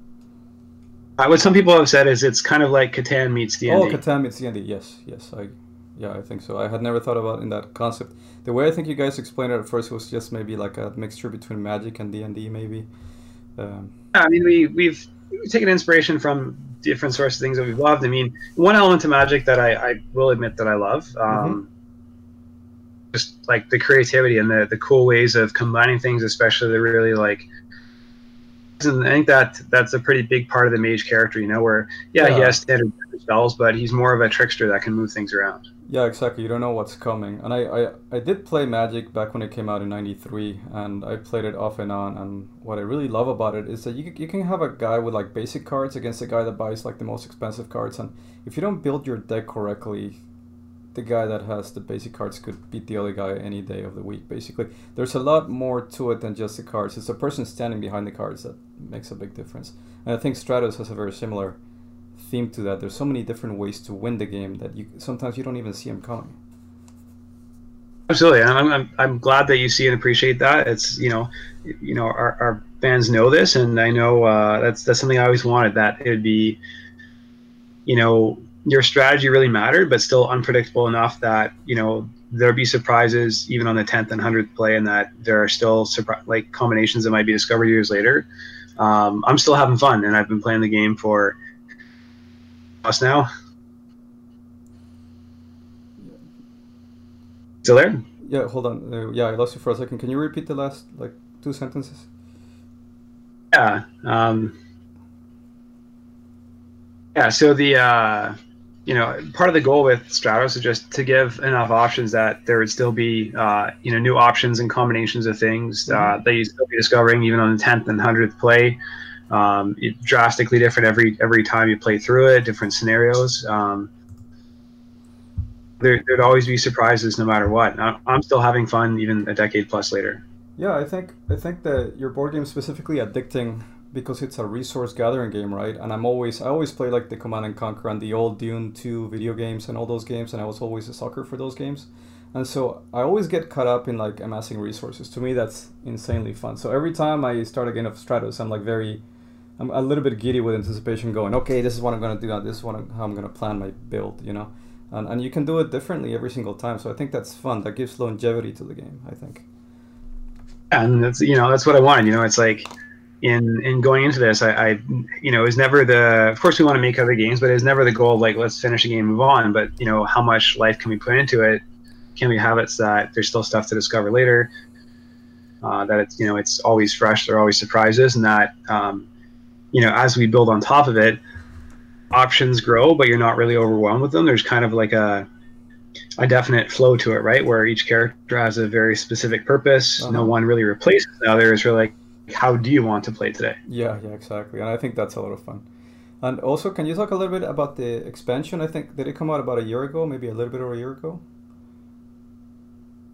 Uh, what some people have said is it's kind of like Catan meets D&D. Oh, Catan meets D&D. Yes, yes. I, yeah, I think so. I had never thought about in that concept. The way I think you guys explained it at first was just maybe like a mixture between Magic and D&D, maybe. Um, Yeah, I mean, we we've taken inspiration from different sources of things that we've loved. I mean, one element to Magic that I, I will admit that I love, um, just like the creativity and the the cool ways of combining things, especially the really like. And I think that that's a pretty big part of the mage character, you know, where yeah, he has standard spells, but he's more of a trickster that can move things around. Yeah, exactly. You don't know what's coming. And I, I, I did play Magic back when it came out in 93, and I played it off and on. And what I really love about it is that you, you can have a guy with like basic cards against a guy that buys like the most expensive cards. And if you don't build your deck correctly, the guy that has the basic cards could beat the other guy any day of the week, basically. There's a lot more to it than just the cards. It's the person standing behind the cards that makes a big difference. And I think Stratus has a very similar theme to that. There's so many different ways to win the game that you sometimes you don't even see them coming. Absolutely, and I'm, I'm, I'm glad that you see and appreciate that. It's you know, you know, our, our fans know this, and I know uh, that's that's something I always wanted. That it would be, you know, your strategy really mattered, but still unpredictable enough that you know there'd be surprises even on the tenth and hundredth play, and that there are still surpri- like combinations that might be discovered years later. Um, I'm still having fun, and I've been playing the game for us now. Still there? Yeah, hold on. Uh, yeah, I lost you for a second. Can you repeat the last like two sentences? Yeah. Um, yeah. So the uh, you know part of the goal with Stratus is just to give enough options that there would still be uh, you know new options and combinations of things uh, that you still be discovering even on the tenth and hundredth play. Um, it drastically different every every time you play through it. Different scenarios. Um, there, there'd always be surprises no matter what. I- I'm still having fun even a decade plus later. Yeah, I think I think that your board game specifically addicting because it's a resource gathering game, right? And I'm always I always play like the Command and Conquer and the old Dune 2 video games and all those games, and I was always a sucker for those games. And so I always get caught up in like amassing resources. To me, that's insanely fun. So every time I start a game of Stratus, I'm like very, I'm a little bit giddy with anticipation, going, okay, this is what I'm gonna do now. This is what I'm, how I'm gonna plan my build, you know. And and you can do it differently every single time. So I think that's fun. That gives longevity to the game. I think. and that's you know that's what I wanted. You know, it's like in in going into this, I, I you know is never the. Of course, we want to make other games, but it's never the goal. Of like let's finish a game, move on. But you know, how much life can we put into it? Can we have it so that there's still stuff to discover later? Uh, that it's you know it's always fresh. There are always surprises, and that um, you know as we build on top of it, options grow, but you're not really overwhelmed with them. There's kind of like a a definite flow to it, right? Where each character has a very specific purpose. Uh-huh. No one really replaces the other. It's really like, how do you want to play today? Yeah, yeah, exactly. And I think that's a lot of fun. And also, can you talk a little bit about the expansion? I think did it come out about a year ago, maybe a little bit over a year ago?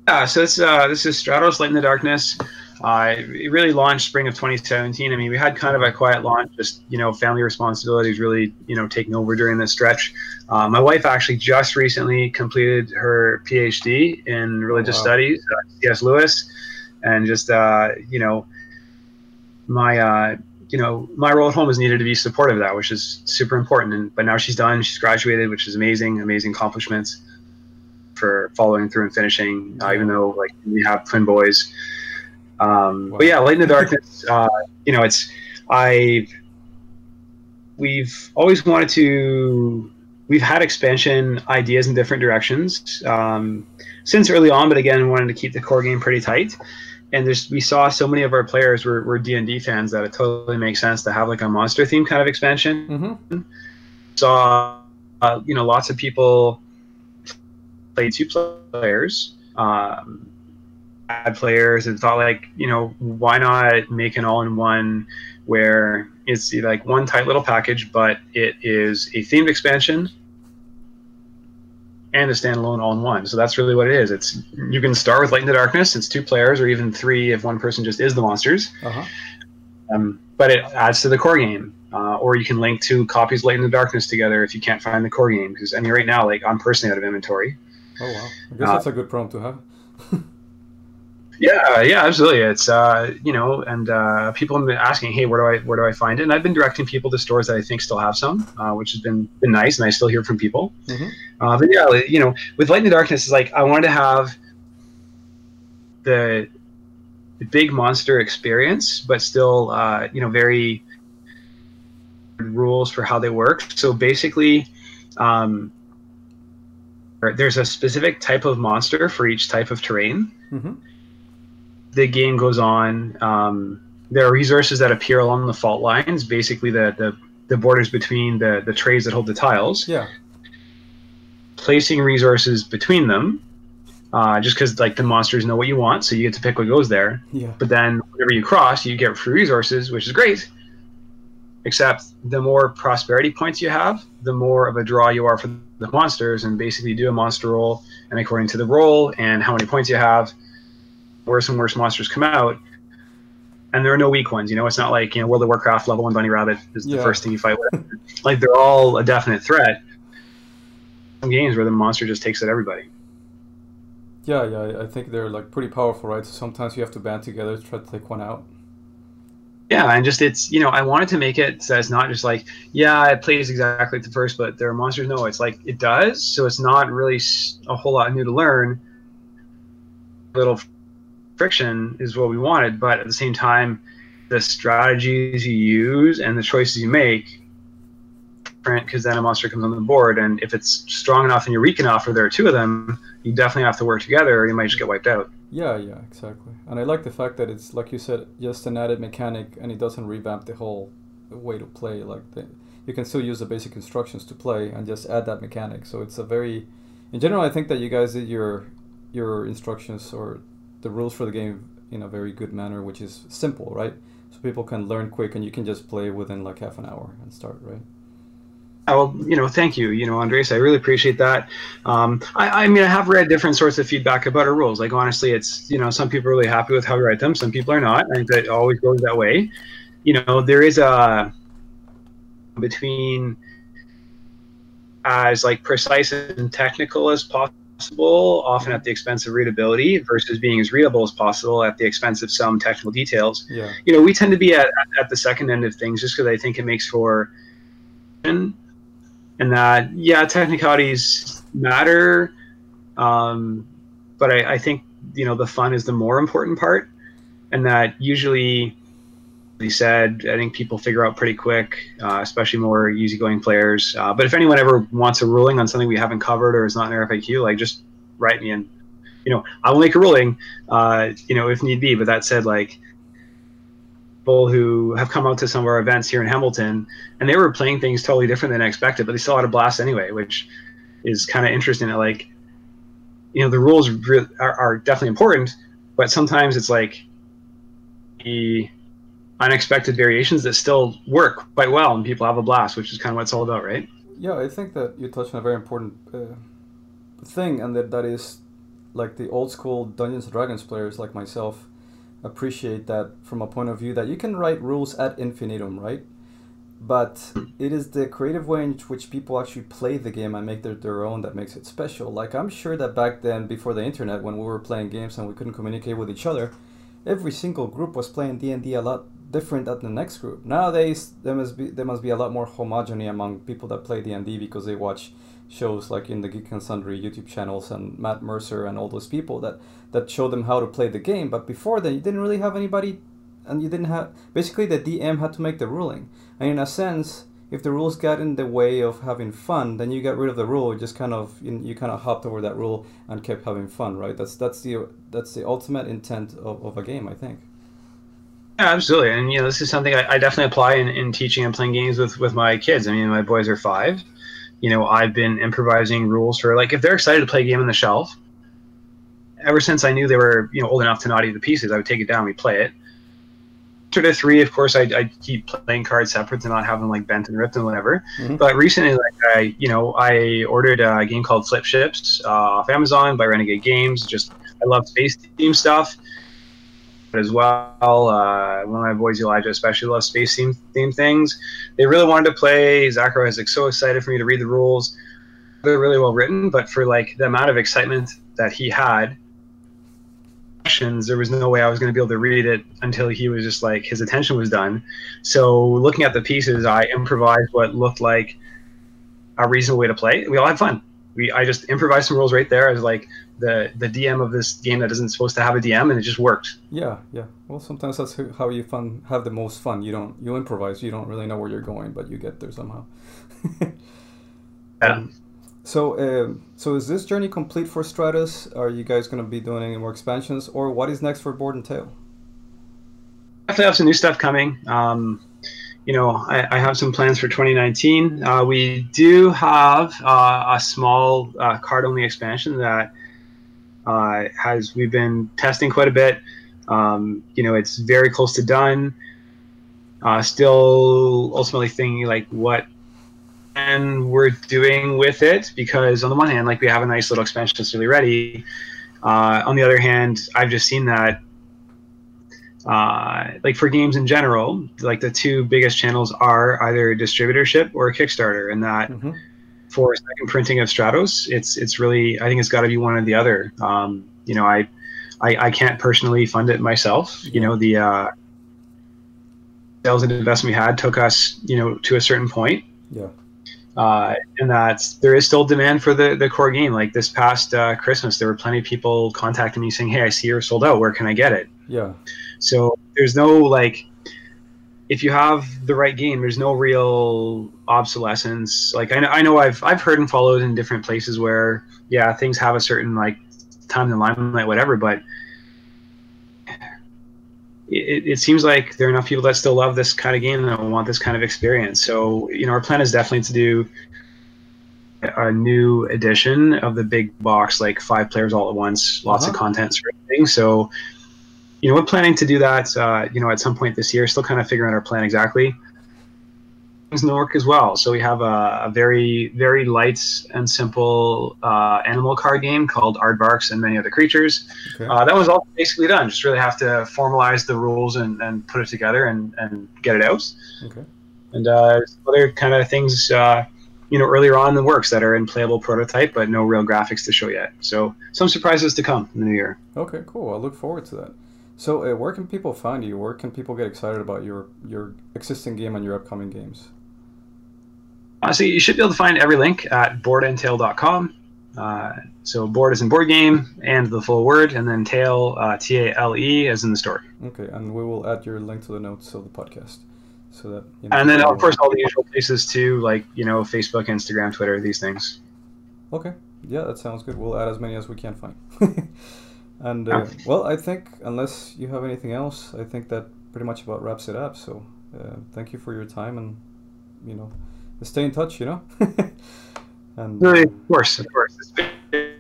Yeah, so this uh, this is Stratus Light in the Darkness. Uh, it really launched spring of 2017. I mean, we had kind of a quiet launch, just you know, family responsibilities really you know taking over during this stretch. Uh, my wife actually just recently completed her PhD in religious wow. studies, C.S. Lewis, and just uh, you know, my uh, you know my role at home is needed to be supportive of that, which is super important. And but now she's done, she's graduated, which is amazing, amazing accomplishments for following through and finishing, uh, even though like we have twin boys. Um, Wow. But yeah, Light in the Darkness. Uh, you know, it's I. We've always wanted to. We've had expansion ideas in different directions um, since early on, but again, wanted to keep the core game pretty tight. And there's we saw so many of our players were, were D and D fans that it totally makes sense to have like a monster theme kind of expansion Mm-hmm. saw uh, you know lots of people play two players um, add players and thought like you know why not make an all-in-one where it's like one tight little package but it is a themed expansion and a standalone all-in-one so that's really what it is it's you can start with light in the darkness it's two players or even three if one person just is the monsters Uh-huh. um, but it adds to the core game. Uh, or you can link two copies of Light in the Darkness together if you can't find the core game. Because I mean, right now, like I'm personally out of inventory. Oh wow. I guess Uh, that's a good problem to have. Yeah, yeah, absolutely. It's uh, you know, and uh, people have been asking, hey, where do I where do I find it? And I've been directing people to stores that I think still have some, uh, which has been been nice, and I still hear from people. Mhm. Uh, but yeah, you know, with Light in the Darkness, is like I wanted to have the the big monster experience, but still, uh, you know, very rules for how they work. So basically, um, there's a specific type of monster for each type of terrain Mm-hmm. The game goes on. Um, there are resources that appear along the fault lines, basically the, the, the borders between the, the trays that hold the tiles. Yeah. Placing resources between them, uh, just because like the monsters know what you want, so you get to pick what goes there. Yeah. But then whenever you cross, you get free resources, which is great. Except the more prosperity points you have, the more of a draw you are for the monsters, and basically you do a monster roll, and according to the roll and how many points you have, worse and worse monsters come out. And there are no weak ones. You know, it's not like you know World of Warcraft level one bunny rabbit is the first thing you fight with. like they're all a definite threat. Some games where the monster just takes at everybody. Yeah, yeah. I- think they're like pretty powerful, right? So sometimes you have to band together to try to take one out. Yeah, and just it's you know I wanted to make it so it's not just like yeah it plays exactly the first, but there are monsters. No, it's like it does, so it's not really a whole lot new to learn. Little friction is what we wanted, but at the same time, the strategies you use and the choices you make because then a monster comes on the board, and if it's strong enough and you're weak enough, or there are two of them, you definitely have to work together, or you might just get wiped out. Yeah, yeah, exactly. And I like the fact that it's like you said, just an added mechanic, and it doesn't revamp the whole way to play. Like the, you can still use the basic instructions to play and just add that mechanic. So it's a very, in general, I think that you guys did your your instructions or the rules for the game in a very good manner, which is simple, right? So people can learn quick, and you can just play within like half an hour and start, right? Well, you know, thank you, you know, Andres. I really appreciate that. Um, I, I mean, I have read different sorts of feedback about our rules. Like, honestly, it's you know, some people are really happy with how we write them. Some people are not. I think that always goes that way. You know, there is a between as like precise and technical as possible, often at the expense of readability, versus being as readable as possible at the expense of some technical details Yeah. you know, we tend to be at, at the second end of things just because I think it makes for and that yeah, technicalities matter, um, but I, I think you know the fun is the more important part, and that usually he said. I think people figure out pretty quick uh, especially more easygoing players. Uh, but if anyone ever wants a ruling on something we haven't covered or is not in our faq like just write me and you know i will make a ruling uh, you know if need be. But that said like people who have come out to some of our events here in hamilton and they were playing things totally different than I expected but they still had a blast anyway which is kind of interesting that like you know the rules re- are, are definitely important but sometimes it's like the unexpected variations that still work quite well and people have a blast which is kind of what it's all about right Yeah, I think that you touched on a very important uh, thing, and that that is like the old school Dungeons and Dragons players like myself appreciate that from a point of view that you can write rules ad infinitum, right? But it is the creative way in which people actually play the game and make their, their own that makes it special. Like I'm sure that back then, before the internet, when we were playing games and we couldn't communicate with each other, every single group was playing D and D a lot different than the next group. Nowadays, there must be there must be a lot more homogeny among people that play D and D because they watch shows like in the Geek and Sundry YouTube channels and Matt Mercer and all those people that that show them how to play the game. But before then, you didn't really have anybody, and you didn't have basically the DM had to make the ruling. And in a sense, if the rules got in the way of having fun, then you got rid of the rule. You just kind of you, you kind of hopped over that rule and kept having fun, right? That's that's the that's the ultimate intent of, of a game, I think. Yeah absolutely and you know this is something i, I definitely apply in, in teaching and playing games with with my kids i mean my boys are five you know i've been improvising rules for like if they're excited to play a game on the shelf ever since i knew they were you know old enough to not eat the pieces i would take it down and we play it to three, of course, I, I keep playing cards separate to not have them like bent and ripped and whatever. Mhm. But recently, like I, you know, I ordered a game called Flip Ships uh, off Amazon by Renegade Games. Just I love space theme stuff, as well, uh, one of my boys, Elijah, especially loves space theme theme things. They really wanted to play. Zachary was like so excited for me to read the rules. They're really well written, but for like the amount of excitement that he had questions, there was no way I was going to be able to read it until he was just like his attention was done. So looking at the pieces, I improvised what looked like a reasonable way to play. We all had fun. We I just improvised some rules right there as like the the DM of this game that isn't supposed to have a DM, and it just worked. Yeah, yeah. Well, sometimes that's how you fun have the most fun. You don't you improvise. You don't really know where you're going, but you get there somehow. Yeah. So, um, so is this journey complete for Stratus? Are you guys going to be doing any more expansions, or what is next for Board and Tale? definitely have some new stuff coming. Um, you know, I, I have some plans for 2019. Uh, we do have uh, a small uh, card-only expansion that uh, has we've been testing quite a bit. Um, you know, it's very close to done. Uh, still, ultimately thinking like what and we're doing with it because on the one hand, like we have a nice little expansion that's really ready. Uh, on the other hand, I've just seen that uh, like for games in general, like the two biggest channels are either a distributorship or a Kickstarter, and that hmm for second printing of Stratus, it's it's really I think it's got to be one or the other. Um, you know, I, I I can't personally fund it myself. You know, the uh, sales and investment we had took us you know to a certain point. Yeah. Uh, and that there is still demand for the, the core game. Like this past uh, Christmas, there were plenty of people contacting me saying, "Hey, I see you're sold out. Where can I get it?" Yeah. So there's no like, if you have the right game, there's no real obsolescence. Like I know, I know I've I've heard and followed in different places where yeah things have a certain like time in limelight, whatever. But it, it seems like there are enough people that still love this kind of game and want this kind of experience. So you know, our plan is definitely to do a new edition of the big box, like five players all at once, lots of Uh-huh. content sort of thing. So you know, we're planning to do that, uh, you know, at some point this year. Still kind of figuring out our plan exactly. Things in the work as well. So we have a, a very, very light and simple uh, animal card game called Aardvarks and Many Other Creatures. Okay. Uh, that was all basically done. Just really have to formalize the rules and, and put it together and, and get it out. okay. And uh, other kind of things, uh, you know, earlier on in the works that are in playable prototype, but no real graphics to show yet. So some surprises to come in the new year. Okay. Cool. I look forward to that. So, uh, where can people find you? Where can people get excited about your your existing game and your upcoming games? Uh, so you should be able to find every link at boardandtale.com. Uh, so board is in board game and the full word, and then tale uh, T A L E as in the story. Okay, and we will add your link to the notes of the podcast, so that. You know, And then of course all the usual places too, like you know Facebook, Instagram, Twitter, these things. Okay, yeah, that sounds good. We'll add as many as we can find. and uh, well, I think unless you have anything else, I think that pretty much about wraps it up. So uh, thank you for your time, and you know, stay in touch. You know. and uh, of course, of course. It's been,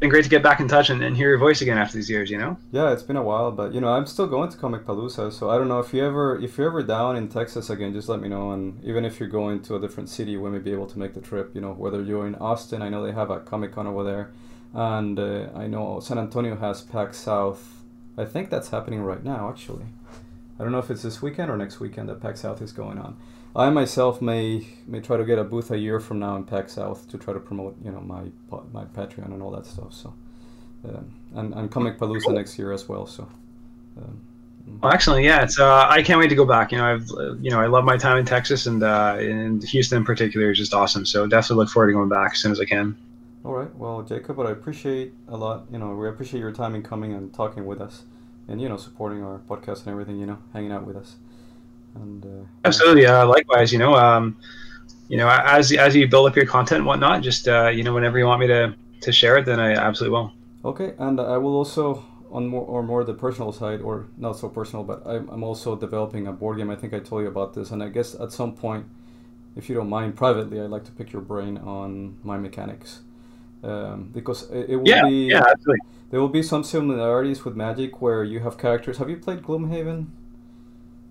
been great to get back in touch and, and hear your voice again after these years. You know. Yeah, it's been a while, but you know, I'm still going to Comicpalooza, so I don't know if you ever if you're ever down in Texas again, just let me know. And even if you're going to a different city, we may be able to make the trip. You know, whether you're in Austin, I know they have a Comic Con over there, and uh, I know San Antonio has PAX South. I think that's happening right now, actually. I don't know if it's this weekend or next weekend that PAX South is going on. I myself may may try to get a booth a year from now in PAX South to try to promote, you know, my my Patreon and all that stuff. So, um, and and Comicpalooza next year as well. So. Um, Well, excellent. Yeah, it's. Uh, I can't wait to go back. You know, I've. You know, I love my time in Texas and uh, in Houston in particular is just awesome. So definitely look forward to going back as soon as I can. All right. Well, Jacob, but I appreciate a lot. You know, we appreciate your time in coming and talking with us, and you know, supporting our podcast and everything. You know, hanging out with us. And uh, Absolutely. Uh, likewise, you know, um, you know, as as you build up your content and whatnot, just uh, you know, whenever you want me to to share it, then I absolutely will. Okay, and I will also on more or more the personal side, or not so personal, but I'm, I'm also developing a board game. I think I told you about this, and I guess at some point, if you don't mind, privately, I'd like to pick your brain on my mechanics, um, because it, it will Yeah, be yeah, absolutely. there will be some similarities with Magic where you have characters. Have you played Gloomhaven?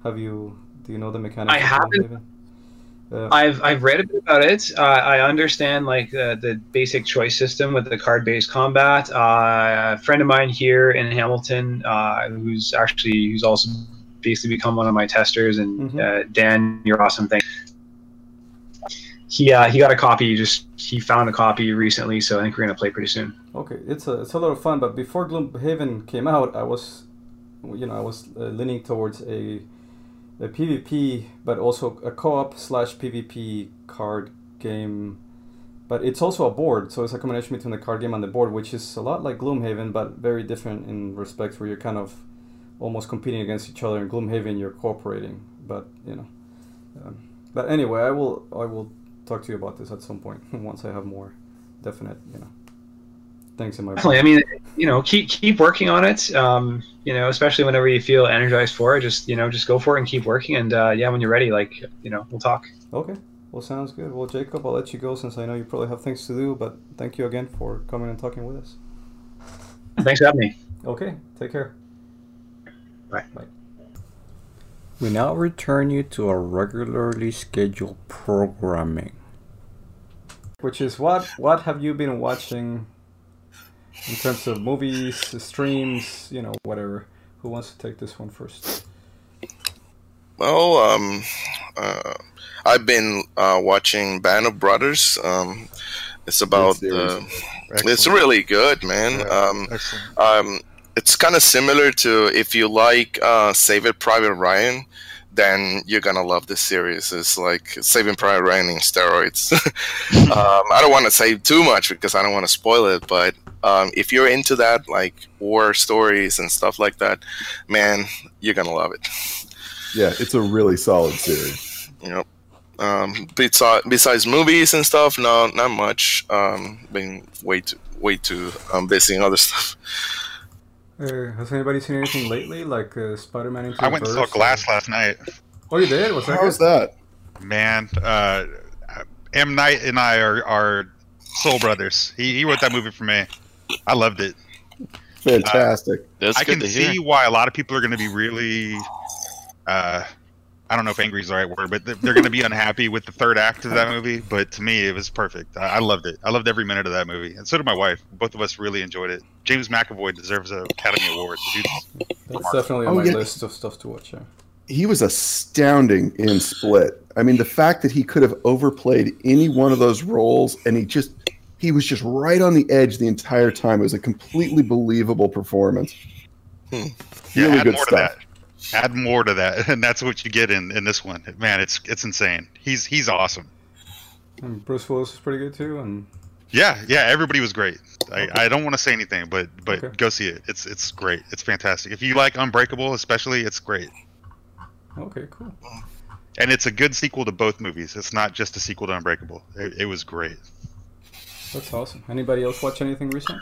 Have you? Do you know the mechanics? I haven't. Uh, I've I've read a bit about it. Uh, I understand like the, the basic choice system with the card based combat. Uh, a friend of mine here in Hamilton, uh, who's actually who's also basically become one of my testers, and Mhm. uh, Dan, you're awesome. Thank. He uh, he got a copy. Just he found a copy recently, so I think we're gonna play pretty soon. Okay, it's a it's a lot of fun. But before Gloomhaven came out, I was, you know, I was uh, leaning towards a, a PvP, but also a co-op slash PvP card game. But it's also a board, so it's a combination between the card game and the board, which is a lot like Gloomhaven, but very different in respects where you're kind of almost competing against each other. In Gloomhaven, you're cooperating, but you know. Um, but anyway, I will I will talk to you about this at some point once I have more definite, you know, things in my Definitely. I mean, you know, keep keep working on it. Um, you know, especially whenever you feel energized for it, just you know, just go for it and keep working. And uh, yeah, when you're ready, like you know, we'll talk. Okay. Well, sounds good. Well, Jacob, I'll let you go since I know you probably have things to do, but thank you again for coming and talking with us. Thanks for having me. Okay. Take care. Bye. Bye. We now return you to our regularly scheduled programming. Which is what what have you been watching in terms of movies, streams, you know, whatever. Who wants to take this one first? Well, um, uh, I've been uh, watching Band of Brothers. Um, it's about series. uh, it's really good, man. Yeah. Um, Excellent. um, it's kind of similar to if you like uh, Save It Private Ryan, then you're gonna love this series. It's like Saving Private Ryan in steroids. um, I don't want to say too much because I don't want to spoil it, but um, if you're into that, like war stories and stuff like that, man, you're gonna love it. Yeah, it's a really solid series. Know. Um, besides, besides movies and stuff, no, not much. Um, been way too, way too um, busy in other stuff. Uh, has anybody seen anything lately, like uh, Spider-Man Into I went and saw Verse or- Glass last night. Oh, you did? Was that How's good? that? Man, uh, M Night and I are, are soul brothers. He, he wrote that movie for me. I loved it. Fantastic. That's I good can to hear. see why a lot of people are going to be really, uh, I don't know if angry is the right word, but they're, they're going to be unhappy with the third act of that movie. But to me, it was perfect. I, I loved it. I loved every minute of that movie, and so did my wife. Both of us really enjoyed it. James McAvoy deserves an Academy Award. That's definitely on Oh, my yeah. list of stuff to watch. Yeah. he was astounding in Split. I mean, the fact that he could have overplayed any one of those roles and he just he was just right on the edge the entire time. It was a completely believable performance. Hmm. Yeah, Really add good more stuff. Add more to that, and that's what you get in, in this one. Man, it's it's insane. He's he's awesome. And Bruce Willis is pretty good too, and Yeah, yeah, everybody was great. I, I don't want to say anything, but but Okay. go see it. It's it's great. It's fantastic. If you like Unbreakable, especially, it's great. Okay, cool. And it's a good sequel to both movies. It's not just a sequel to Unbreakable. It, it was great. That's awesome. Anybody else watch anything recent?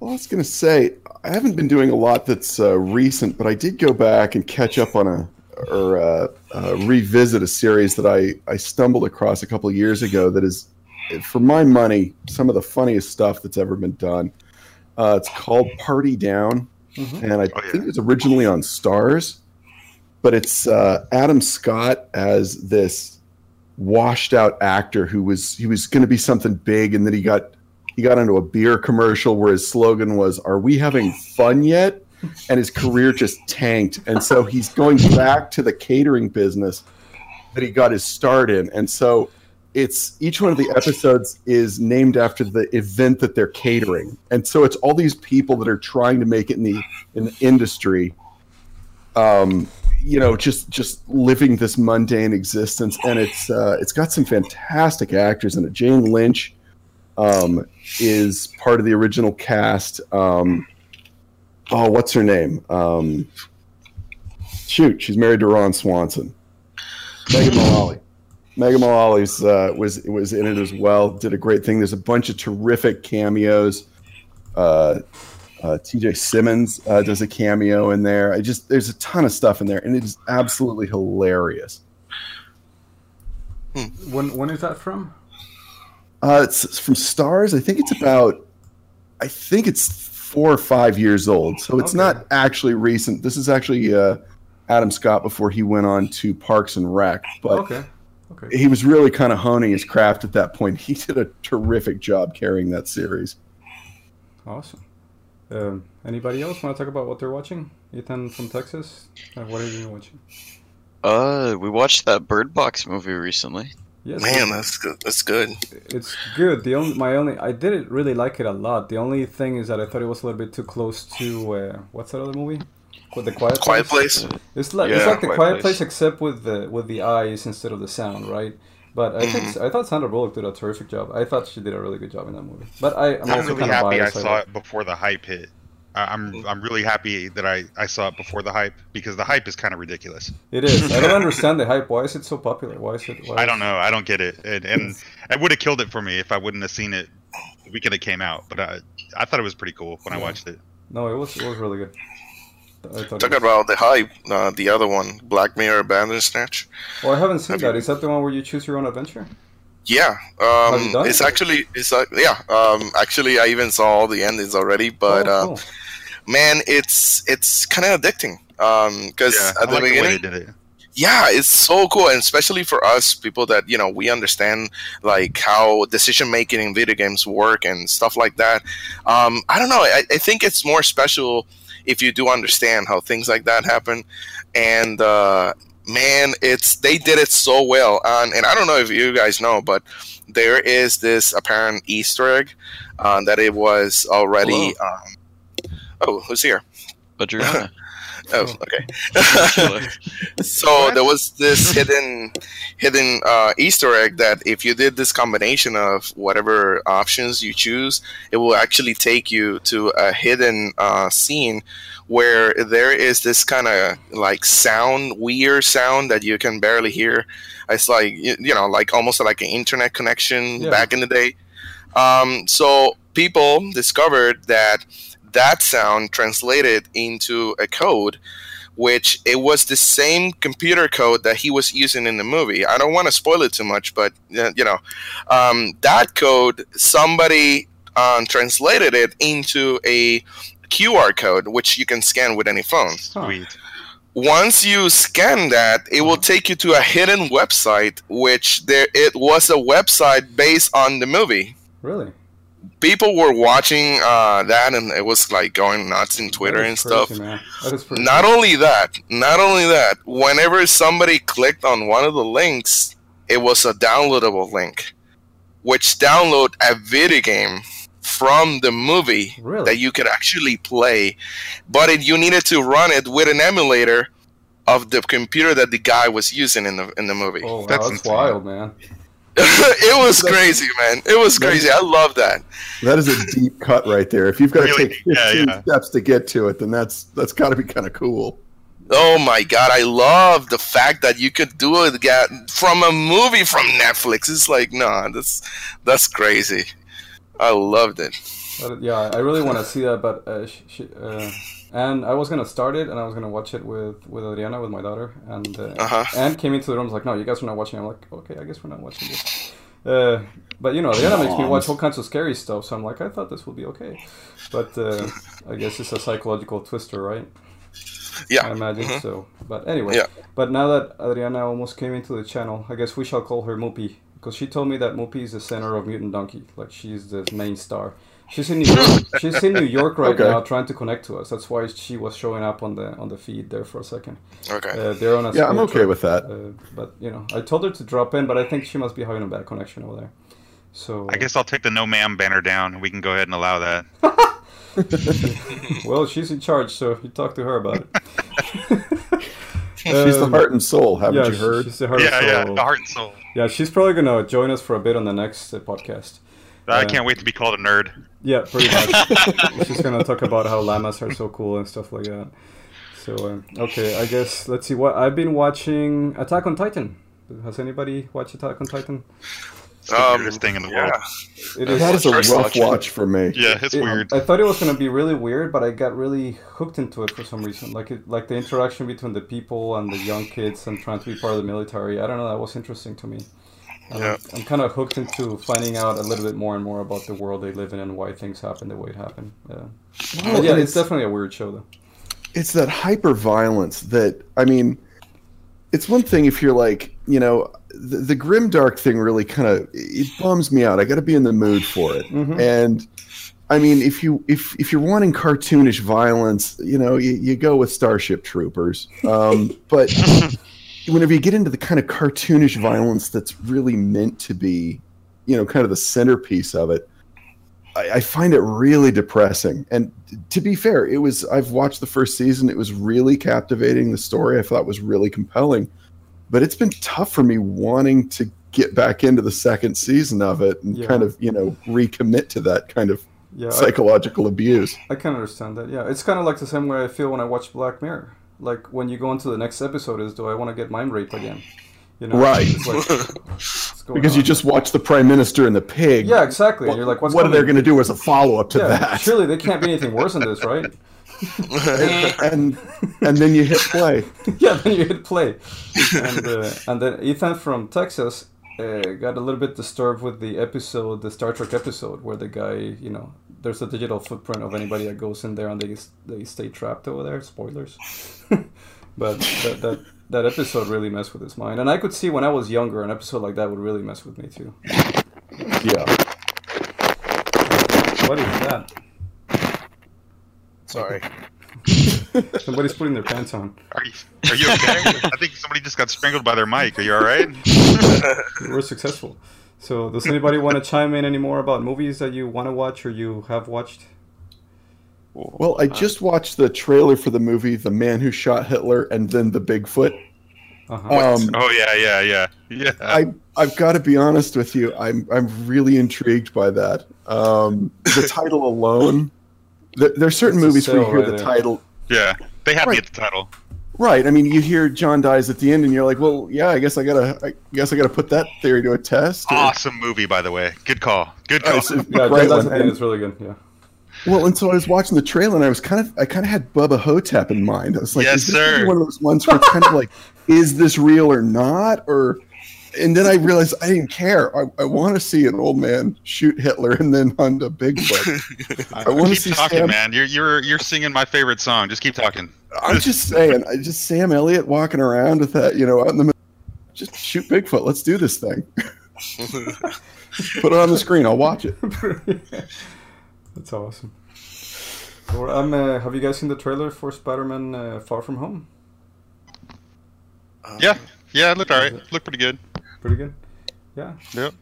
Well, I was going to say I haven't been doing a lot that's uh, recent, but I did go back and catch up on a or uh, uh, revisit a series that I I stumbled across a couple of years ago. That is, for my money, some of the funniest stuff that's ever been done. Uh, it's called Party Down, Mhm. and I Oh, yeah. think it was originally on Starz, but it's uh, Adam Scott as this washed out actor who was he was going to be something big, and then he got he got into a beer commercial where his slogan was "Are we having fun yet?" and his career just tanked, and so he's going back to the catering business that he got his start in, and so it's each one of the episodes is named after the event that they're catering, and so it's all these people that are trying to make it in the in the industry. Um, you know, just just living this mundane existence, and it's uh, it's got some fantastic actors in it. Jane Lynch um, is part of the original cast. Um, oh, what's her name? Um, shoot, she's married to Ron Swanson. Megan Mullally. Megan Mullally's uh, was was in it as well. Did a great thing. There's a bunch of terrific cameos. Uh, uh, T.J. Simmons uh, does a cameo in there. I just there's a ton of stuff in there, and it is absolutely hilarious. When when is that from? Uh, it's, it's from Starz. I think it's about. I think it's four or five years old, so it's Okay. not actually recent. This is actually uh, Adam Scott before he went on to Parks and Rec, but okay. Okay. he was really kind of honing his craft at that point. He did a terrific job carrying that series. Awesome. Um, anybody else want to talk about what they're watching? Ethan from Texas. Uh, what are you watching? Uh, we watched that Bird Box movie recently. Yes, Man, that's good. That's good. it's good. The only my only I didn't really like it a lot. The only thing is that I thought it was a little bit too close to uh, what's that other movie? With the Quiet Quiet Place. It's like it's like the Quiet Quiet Place. Place except with the with the eyes instead of the sound, right? But I think I thought Sandra Bullock did a terrific job. I thought she did a really good job in that movie. But I, I'm I'm also really kind of happy I saw it before the hype hit. I- I'm I'm really happy that I, I saw it before the hype because the hype is kind of ridiculous. It is. I don't understand the hype. Why is it so popular? Why is it? Why I don't know. I don't get it, and, and it would have killed it for me if I wouldn't have seen it the weekend it came out. But I I thought it was pretty cool when I watched it. No, it was it was really good. I thought it Talking was- about the hype, uh, the other one, Black Mirror Bandersnatch. Well, I haven't seen Have that. you- Is that the one where you choose your own adventure? Yeah, um, it's it? actually it's like yeah. Um, actually, I even saw all the endings already, but oh, uh, cool. Man, it's it's kind of addicting. Um, because Yeah, at I the like the way beginning, they did it. yeah it's so cool and especially for us people that you know we understand like how decision making in video games work and stuff like that um, i don't know I, I think it's more special if you do understand how things like that happen and uh, man it's they did it so well um, and i don't know if you guys know but there is this apparent easter egg uh, that it was already um, oh who's here Adriana. oh okay so there was this hidden hidden uh, easter egg that if you did this combination of whatever options you choose it will actually take you to a hidden uh, scene where there is this kind of like sound weird sound that you can barely hear it's like you know like almost like an internet connection Yeah. back in the day um, so people discovered that that sound translated into a code which it was the same computer code that he was using in the movie. I don't want to spoil it too much, but uh, you know, um, that code somebody um, translated it into a QR code, which you can scan with any phone. Sweet. Once you scan that, it will take you to a hidden website, which there it was a website based on the movie. Really? People were watching uh, that, and it was like going nuts in Twitter That and is stuff. man. That is Not cool. only that, not only that, whenever somebody clicked on one of the links, it was a downloadable link, which download a video game from the movie Really? that you could actually play, but it, you needed to run it with an emulator of the computer that the guy was using in the in the movie. Oh, wow, That's that's, wild, man. it was crazy, man. It was crazy. I love that. That is a deep cut right there. If you've got to Really take deep, 15 yeah, yeah. steps to get to it, then that's that's got to be kind of cool. Oh my god, I love the fact that you could do it ga- from a movie from Netflix. It's like, nah, that's that's crazy. I loved it. But, yeah, I really want to see that, but uh, sh sh uh, and I was gonna start it, and I was gonna watch it with with Adriana, with my daughter, and uh, Uh-huh. and came into the room was like, no, you guys are not watching. I'm like, okay, I guess we're not watching this. Uh, but you know, Adriana makes me watch all kinds of scary stuff, so I'm like, I thought this would be okay, but uh, I guess it's a psychological twister, right? Yeah. I imagine so. But anyway, Yeah. but now that Adriana almost came into the channel, I guess we shall call her Moopy because she told me that Moopy is the center of Mutant Donkey, like she's the main star. She's in New York. she's in New York right Okay. now, trying to connect to us. That's why she was showing up on the on the feed there for a second. Okay. Uh, they're on a Yeah, I'm okay trip, with that. Uh, but you know, I told her to drop in, but I think she must be having a bad connection over there. So I guess I'll take the no ma'am banner down. and We can go ahead and allow that. well, she's in charge, so if you talk to her about it. She's the Um, heart and soul, haven't yeah, you heard? She's the heart yeah, and yeah, the heart and soul. Yeah, she's probably gonna join us for a bit on the next uh, podcast. I can't wait to be called a nerd. Yeah, pretty much. she's gonna talk about how llamas are so cool and stuff like that. So uh, okay, I guess let's see what I've been watching. Attack on Titan. Has anybody watched Attack on Titan? It's the Um, weirdest thing in the Yeah. world. It That is a rough watching. watch for me. Yeah, it's it- weird. I thought it was gonna be really weird, but I got really hooked into it for some reason. Like it, like the interaction between the people and the young kids and trying to be part of the military. I don't know. That was interesting to me. And Yeah. I'm, I'm kind of hooked into finding out a little bit more and more about the world they live in and why things happen the way it happened. Yeah. Well, yeah, and it's definitely a weird show though. it's that hyper violence that I mean, it's one thing if you're like, you know, the, the grim dark thing really kind of it bums me out. I got to be in the mood for it, Mhm. and I mean, if you if if you're wanting cartoonish violence, you know, you, you go with Starship Troopers. Um, but whenever you get into the kind of cartoonish violence that's really meant to be, you know, kind of the centerpiece of it, I, I find it really depressing. And to be fair, it was I've watched the first season. It was really captivating. The story I thought was really compelling, but it's been tough for me wanting to get back into the second season of it and Yeah. kind of you know recommit to that kind of Yeah, I, psychological abuse. I can understand that. Yeah, it's kind of like the same way I feel when I watch Black Mirror. Like when you go into the next episode, is do I want to get mind raped again? You know, Right. Like, Because you just watched the prime minister and the pig. yeah, exactly. What, and you're like, what are they going to do as a follow up to yeah, that? surely there can't be anything worse than this, right? and and then you hit play. yeah, then you hit play, and uh, and then Ethan from Texas uh, got a little bit disturbed with the episode, the Star Trek episode, where the guy, you know, there's a digital footprint of anybody that goes in there and they they stay trapped over there. Spoilers, but that that. That episode really messed with his mind, and I could see when I was younger, an episode like that would really mess with me too. Yeah. What is that? Sorry. Somebody's putting their pants on. Are you, are you okay? I think somebody just got strangled by their mic. Are you all right? We're successful. So, does anybody want to chime in anymore about movies that you want to watch or you have watched? Well, I just watched the trailer for the movie The Man Who Shot Hitler and then The Bigfoot. Uh-huh. Um, Oh yeah, yeah, yeah, yeah. I I've got to be honest with you. I'm I'm really intrigued by that. Um, the title alone. There, there are certain It's movies where you hear right the there. title. yeah, they had me Right. at the title. Right. I mean, you hear John dies at the end, and you're like, well, yeah. I guess I gotta. I guess I gotta put that theory to a test. or- Awesome movie, by the way. Good call. Good Uh, call. it's a yeah, great that's And- is really good. Yeah. Well, and so I was watching the trailer, and I was kind of, I kind of had Bubba Ho-Tep in mind. I was like, Yes, is this sir. one of those ones where it's kind of like, is this real or not? Or, and then I realized I didn't care. I, I want to see an old man shoot Hitler and then hunt a Bigfoot. I want to keep see talking, Sam. man. You're you're you're singing my favorite song. Just keep talking. I'm just saying, I just Sam Elliott walking around with that, you know, out in the middle. Just shoot Bigfoot. Let's do this thing. Put it on the screen. I'll watch it. That's awesome. Or, um, uh, have you guys seen the trailer for Spider-Man uh, Far From Home? Yeah, yeah. It looked alright. Looked pretty good. Pretty good. Yeah. Yep.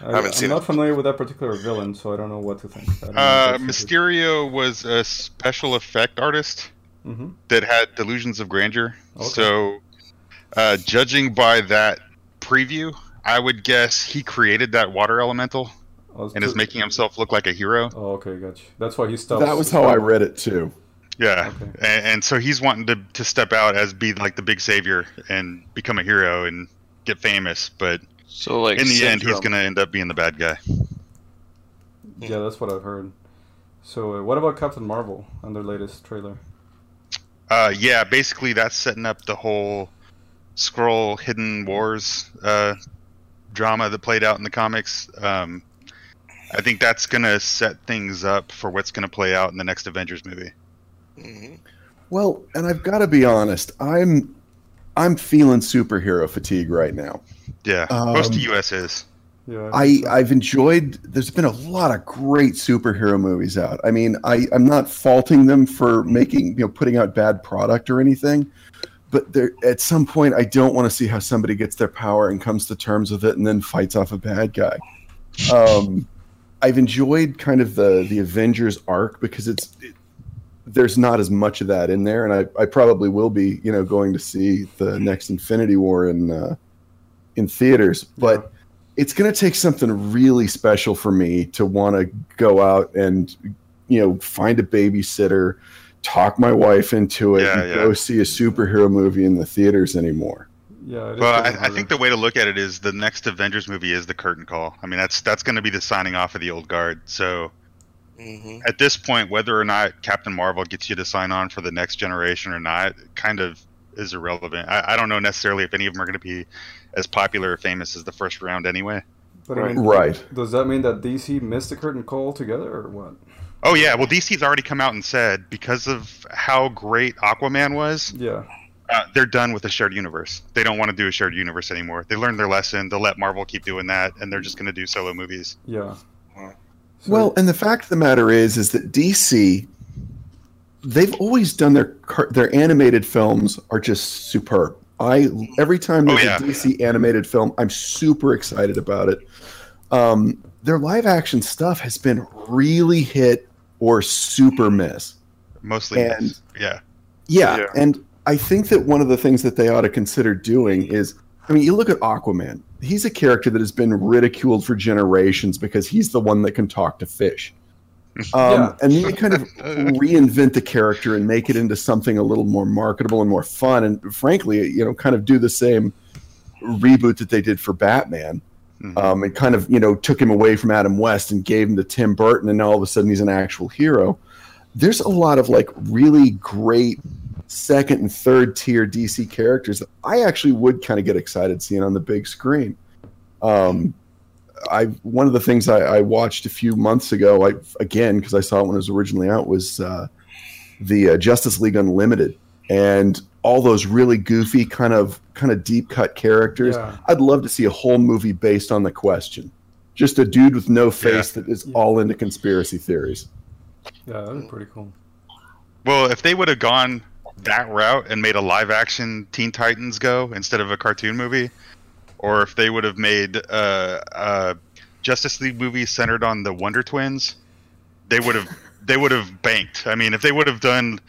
I, Haven't I'm seen not it. familiar with that particular villain, so I don't know what to think. I don't know Uh, if that's- Mysterio was a special effect artist Mhm. that had delusions of grandeur. Okay. So, uh, judging by that preview, I would guess he created that water elemental Oh, and is making himself look like a hero. Oh, okay, gotcha. That's why he stopped. That was how I read it too. Yeah, Okay. and, and so he's wanting to to step out as be like the big savior and become a hero and get famous. But So like in the end, he's gonna end up being the bad guy. Yeah, that's what I've heard. So, uh, what about Captain Marvel and their latest trailer? Uh, yeah, basically that's setting up the whole Scroll Hidden Wars uh, drama that played out in the comics. Um, I think that's gonna set things up for what's gonna play out in the next Avengers movie. hmm Well, and I've got to be honest, I'm I'm feeling superhero fatigue right now. Yeah, most of Um, US is. Yeah, I I've enjoyed. There's been a lot of great superhero movies out. I mean, I I'm not faulting them for making you know putting out bad product or anything, but there at some point I don't want to see how somebody gets their power and comes to terms with it and then fights off a bad guy. Um, I've enjoyed kind of the the Avengers arc because it's. It, there's not as much of that in there, and I, I probably will be, you know, going to see the next Infinity War in uh, in theaters. But it's going to take something really special for me to want to go out and you know find a babysitter talk my wife into it Yeah, and yeah. go see a superhero movie in the theaters anymore yeah. It is Well, I, I think the way to look at it is the next Avengers movie is the curtain call. I mean, that's that's going to be the signing off of the old guard. So hmm at this point, whether or not Captain Marvel gets you to sign on for the next generation or not, kind of is irrelevant. I, I don't know necessarily if any of them are going to be as popular or famous as the first round anyway. But I mean, right Does that mean that DC missed the curtain call together, or what? Oh yeah, well DC's already come out and said because of how great Aquaman was, Yeah, uh, they're done with the shared universe. They don't want to do a shared universe anymore. They learned their lesson. They'll let Marvel keep doing that, and they're just going to do solo movies. yeah. Wow. So- well and the fact of the matter is is that dc they've always done their their animated films are just superb i every time Oh, there's yeah. a dc animated film i'm super excited about it um, their live action stuff has been really hit or super miss Mostly, And- yes. yeah. Yeah, Yeah. and I think that one of the things that they ought to consider doing is I mean, you look at Aquaman. He's a character that has been ridiculed for generations because he's the one that can talk to fish. Um, Yeah. And then you kind of reinvent the character and make it into something a little more marketable and more fun. And frankly, you know, kind of do the same reboot that they did for Batman. Mhm. Um, and kind of, you know, took him away from Adam West and gave him to Tim Burton, and now all of a sudden he's an actual hero. There's a lot of like really great second and third tier DC characters that I actually would kind of get excited seeing on the big screen. Um, I one of the things I, I watched a few months ago, I again because I saw it when it was originally out, was uh, the uh, Justice League Unlimited, and all those really goofy kind of kind of deep cut characters. Yeah. I'd love to see a whole movie based on the question. Just a dude with no face that is all into conspiracy theories. Yeah, that'd be pretty cool. Well, if they would have gone that route and made a live action Teen Titans go instead of a cartoon movie, or if they would have made uh, a Justice League movie centered on the Wonder Twins, they would have they would have banked. I mean, if they would have done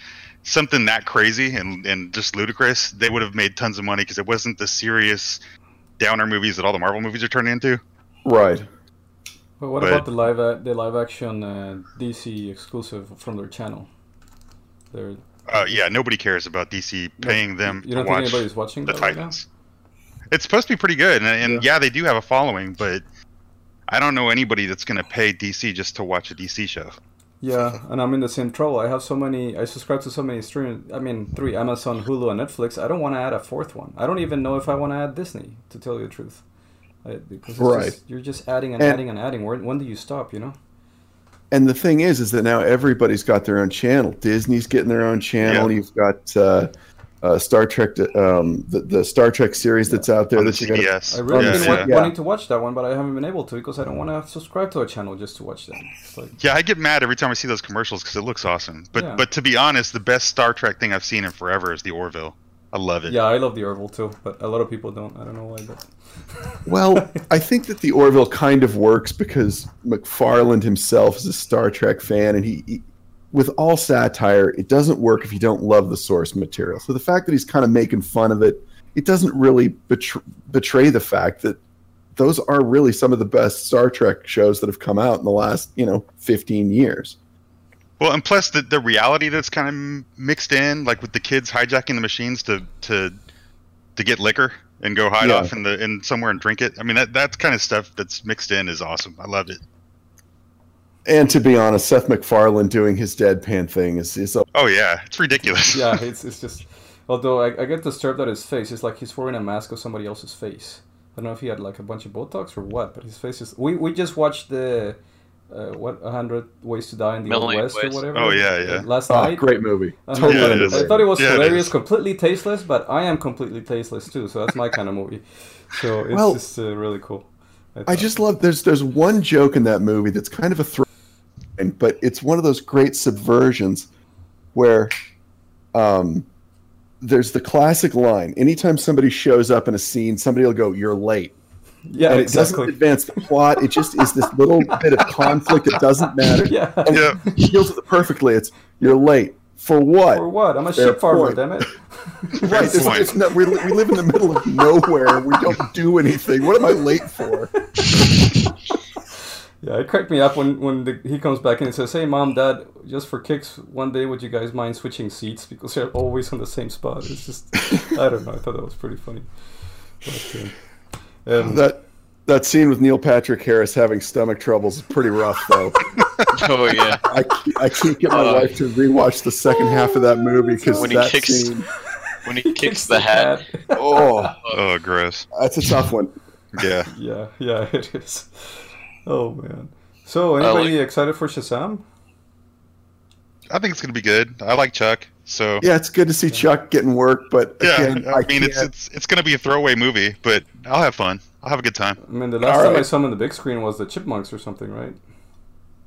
something that crazy and, and just ludicrous, they would have made tons of money because it wasn't the serious downer movies that all the Marvel movies are turning into. Right. But what But- about the live the live action uh, DC exclusive from their channel? They're, Uh, yeah, nobody cares about DC paying them you to don't think watch anybody's watching the that right? Titans. It's supposed to be pretty good, and, and Yeah. yeah. they do have a following, but I don't know anybody that's going to pay DC just to watch a DC show. Yeah, and I'm in the same trouble. I have so many. I subscribe to so many streaming. I mean, three: Amazon, Hulu, and Netflix. I don't want to add a fourth one. I don't even know if I want to add Disney. To tell you the truth, I, because it's Right. just, you're just adding and, And- adding and adding. Where, when do you stop? You know? And the thing is, is that now everybody's got their own channel. Disney's getting their own channel. Yeah. You've got uh, uh, Star Trek, um, the, the Star Trek series that's out there on the you got. CBS. I really Yeah, been yeah. wa- Yeah. wanting to watch that one, but I haven't been able to because I don't want to subscribe to a channel just to watch them. Like, Yeah, I get mad every time I see those commercials because it looks awesome. But Yeah. but to be honest, the best Star Trek thing I've seen in forever is the Orville. I love it. yeah, I love the Orville too, but a lot of people don't. I don't know why, but Well, I think that the Orville kind of works because MacFarlane himself is a Star Trek fan, and he, he, with all satire, it doesn't work if you don't love the source material. So the fact that he's kind of making fun of it, it doesn't really betray, betray the fact that those are really some of the best Star Trek shows that have come out in the last you know 15 years. Well, and plus the, the reality that's kind of mixed in, like with the kids hijacking the machines to to to get liquor and go hide Yeah. off in the in somewhere and drink it. I mean, that that kind of stuff that's mixed in is awesome. I love it. And to be honest, Seth MacFarlane doing his deadpan thing is is a, Oh yeah, it's ridiculous. Yeah, it's, it's just. Although I, I get disturbed at his face. It's like he's wearing a mask of somebody else's face. I don't know if he had like a bunch of Botox or what, but his face is. We, we just watched the. Uh, what, A Hundred Ways to Die in the Old Million West or whatever? Oh, yeah, yeah. Last oh, night. great movie. Totally Yeah, it I thought it was Yeah, hilarious, is. completely tasteless, but I am completely tasteless too, so that's my kind of movie. So it's Well, just uh, really cool. I thought. just love there's there's one joke in that movie that's kind of a throw, but it's one of those great subversions where um, there's the classic line. Anytime somebody shows up in a scene, somebody will go, "You're late," yeah, and it exactly. doesn't advance the plot. It just is this little bit of conflict that doesn't matter. Yeah. And Yeah. he deals with it perfectly. It's you're late for what? For what? I'm a Fair ship farmer, point. damn it. Right. It's, point. it's not, we, we live in the middle of nowhere. We don't do anything. What am I late for? Yeah, it cracked me up when when the, he comes back and he says, "Hey, mom, dad, just for kicks, one day would you guys mind switching seats because they're always on the same spot?" It's just, I don't know. I thought that was pretty funny. But, uh, um, That that scene with Neil Patrick Harris having stomach troubles is pretty rough, though. Oh yeah. I, can't- I can't get my Uh, wife to rewatch the second half of that movie because When he kicks- scene. When he kicks the hat. Oh, Oh, gross. that's a tough one. Yeah. yeah, yeah, it is. Oh man. So, anybody excited for Shazam? I think it's gonna be good. I like Chuck, so Yeah, it's good to see Chuck getting work, but yeah. again, I, mean, it's can't- it's it's gonna be a throwaway movie, but I'll have fun. I'll have a good time. I mean, the last All time I right. saw him on the big screen was the Chipmunks or something, right?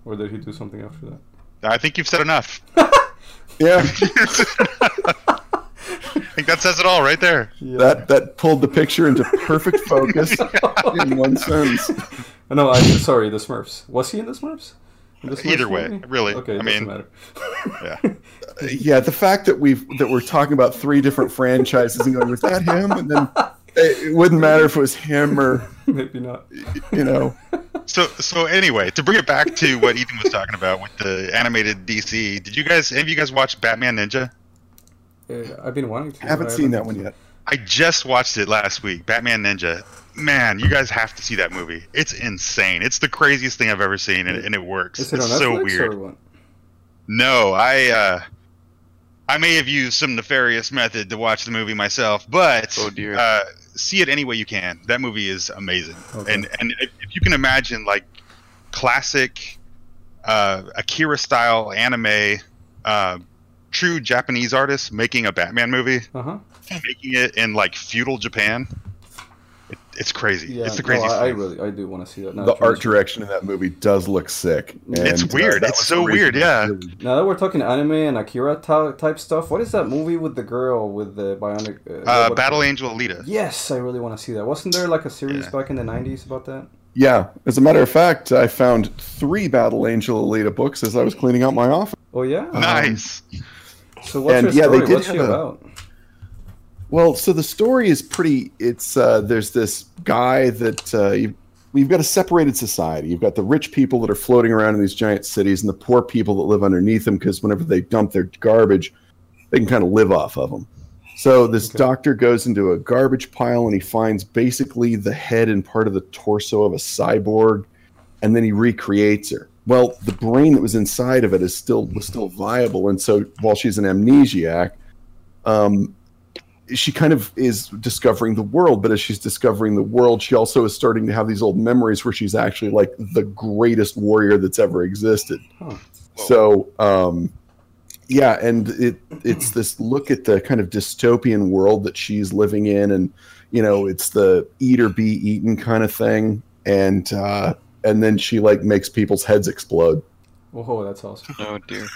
Or did he do something after that? I think you've said enough. yeah, I think that says it all right there. Yeah. that that pulled the picture into perfect focus in one sentence. No, I'm sorry, the Smurfs. Was he in the Smurfs? In the Smurfs Either way, really. Okay, I doesn't mean, matter. Yeah. Yeah, the fact that we've that we're talking about three different franchises and going, was that him? And then it, it wouldn't matter if it was him or Maybe not. you know. So so anyway, to bring it back to what Ethan was talking about with the animated DC, did you guys have you guys watched Batman Ninja? Uh, I've been wanting to. I haven't I seen that one yet. I just watched it last week, Batman Ninja. Man, you guys have to see that movie. It's insane. It's the craziest thing I've ever seen, and, and it works. Is it on it's so Netflix weird. or what? No, I uh, I may have used some nefarious method to watch the movie myself, but Oh, dear. Uh, see it any way you can. That movie is amazing, Okay. and and if, if you can imagine like classic uh, Akira style anime, uh, true Japanese artists making a Batman movie, Uh huh. making it in like feudal Japan. It, it's crazy. Yeah, it's the no, craziest I, I thing. really, I do want to see that. Now The art direction in that movie does look sick. It's And, uh, weird. that It's was so weird, yeah. really- Now that we're talking anime and Akira ty- type stuff, what is that movie with the girl with the bionic? Uh, Uh, robot- Battle Angel Alita. Yes, I really want to see that. Wasn't there like a series Yeah. back in the '90s about that? Yeah, as a matter of fact, I found three Battle Angel Alita books as I was cleaning out my office. Oh yeah. Nice. So what's and, her yeah, they story? did What's she have a- about? Well, so the story is pretty. It's uh, there's this guy that uh, you, we've got a separated society. You've got the rich people that are floating around in these giant cities, and the poor people that live underneath them. Because whenever they dump their garbage, they can kind of live off of them. So this Okay. doctor goes into a garbage pile and he finds basically the head and part of the torso of a cyborg, and then he recreates her. Well, the brain that was inside of it is still was still viable, and so while she's an amnesiac, um, she kind of is discovering the world. But as she's discovering the world, she also is starting to have these old memories where she's actually like the greatest warrior that's ever existed. Huh. So, um, yeah, and it it's this look at the kind of dystopian world that she's living in, and you know, it's the eat or be eaten kind of thing, and uh, and then she like makes people's heads explode. Oh, that's awesome. Oh dear.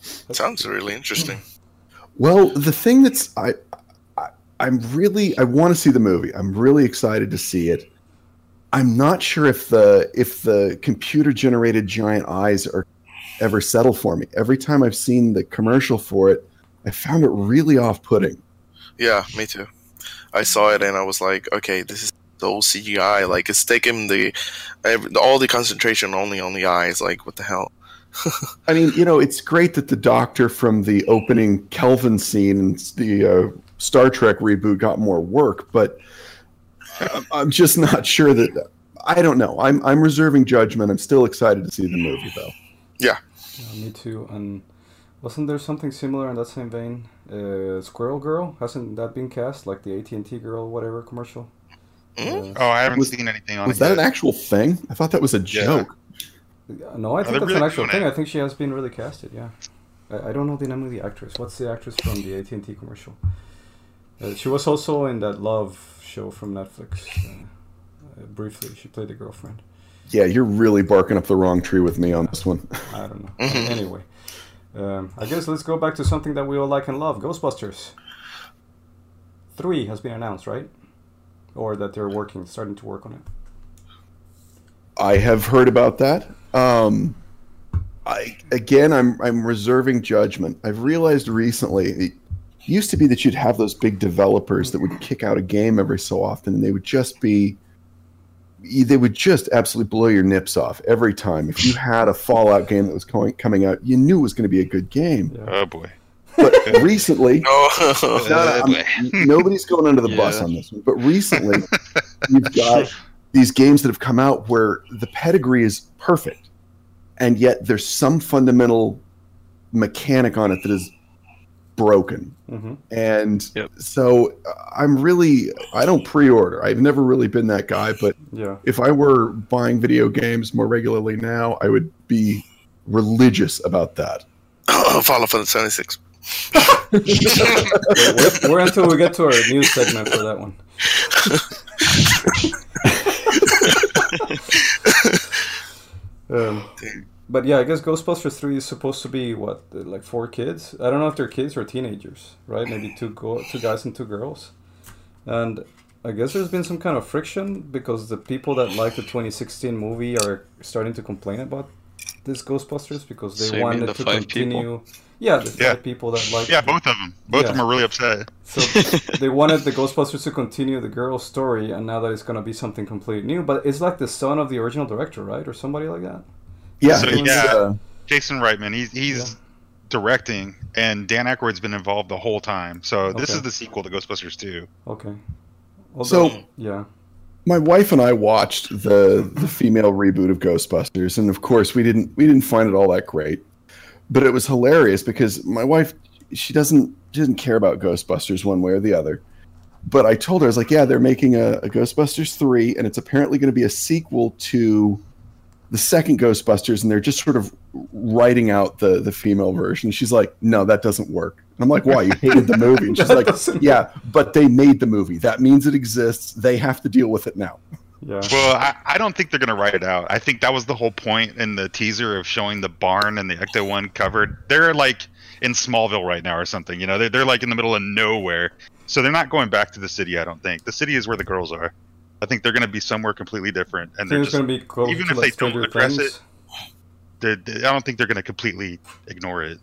That's- Sounds really interesting. Well, the thing that's I, I I'm really I want to see the movie. I'm really excited to see it. I'm not sure if the if the computer generated giant eyes are ever settle for me. Every time I've seen the commercial for it, I found it really off-putting. Yeah, me too. I saw it and I was like, okay, this is the old CGI. Like it's taking the all the concentration only on the eyes. Like what the hell? I mean, you know, it's great that the Doctor from the opening Kelvin scene and the uh, Star Trek reboot got more work, but I'm- I'm just not sure that. I don't know. I'm I'm reserving judgment. I'm still excited to see the movie, though. Yeah, me too. And wasn't there something similar in that same vein? Uh, Squirrel Girl hasn't that been cast like the AT and T girl whatever commercial? Hmm? Uh, Oh, I haven't Was- seen anything on Was it. that yet. an actual thing? I thought that was a Yeah. joke. no, I think that's really an actual thing. it. I think she has been really casted. Yeah, I, I don't know the name of the actress. What's the actress from the AT and T commercial? Uh, she was also in that Love show from Netflix. Uh, uh, briefly, she played the girlfriend. Yeah, you're really barking up the wrong tree with me on this one. I don't know. Mhm. Anyway, um, I guess let's go back to something that we all like and love: Ghostbusters. Three has been announced, right? Or that they're working, starting to work on it. I have heard about that. Um, I again, I'm I'm reserving judgment. I've realized recently it used to be that you'd have those big developers that would kick out a game every so often, and they would just be they would just absolutely blow your nips off every time. If you had a Fallout game that was going, coming out, you knew it was going to be a good game. Oh boy. But recently, No. no, no, nobody's going under the bus on this one. But recently, you've got these games that have come out where the pedigree is perfect, and yet there's some fundamental mechanic on it that is broken. hmm And Yep. so uh, I'm really, I don't pre order. I've never really been that guy. But Yeah. if I were buying video games more regularly now, I would be religious about that. Final Fantasy 76. Wait, we're, we're until we get to our news segment for that one. um, but yeah, I guess Ghostbusters 3 is supposed to be what, like four kids? I don't know if they're kids or teenagers, right? Maybe two go- two guys and two girls. And I guess there's been some kind of friction because the people that like the 2016 movie are starting to complain about this Ghostbusters because they So wanted the to five people? continue. Yeah, the Yeah. people that like. Yeah, both of them. Both Yeah. of them are really upset. So they wanted the Ghostbusters to continue the girl's story, and now that it's gonna be something completely new. But it's like the son of the original director, right, or somebody like that. Yeah, So, yeah. uh, Jason Reitman, he's he's directing, and Dan Aykroyd's been involved the whole time. So this Okay. is the sequel to Ghostbusters 2. Okay. Although, So- yeah, my wife and I watched the the female reboot of Ghostbusters, and of course we didn't we didn't find it all that great. But it was hilarious because my wife she doesn't she doesn't care about Ghostbusters one way or the other. But I told her I was like, yeah, they're making a, a Ghostbusters three, and it's apparently going to be a sequel to the second Ghostbusters, and they're just sort of writing out the the female version. She's like, no, that doesn't work. And I'm like, why? You hated the movie? And she's like, doesn't yeah, but they made the movie. That means it exists. They have to deal with it now. yeah, Well, I, I don't think they're going to write it out. I think that was the whole point in the teaser of showing the barn and the Ecto one covered. They're like in Smallville right now or something. You know, they're, they're like in the middle of nowhere. So they're not going back to the city, I don't think. The city is where the girls are. I think they're going to be somewhere completely different. And they're just, gonna be close even to if like they don't address Things. they're- they- I don't think they're going to completely ignore it.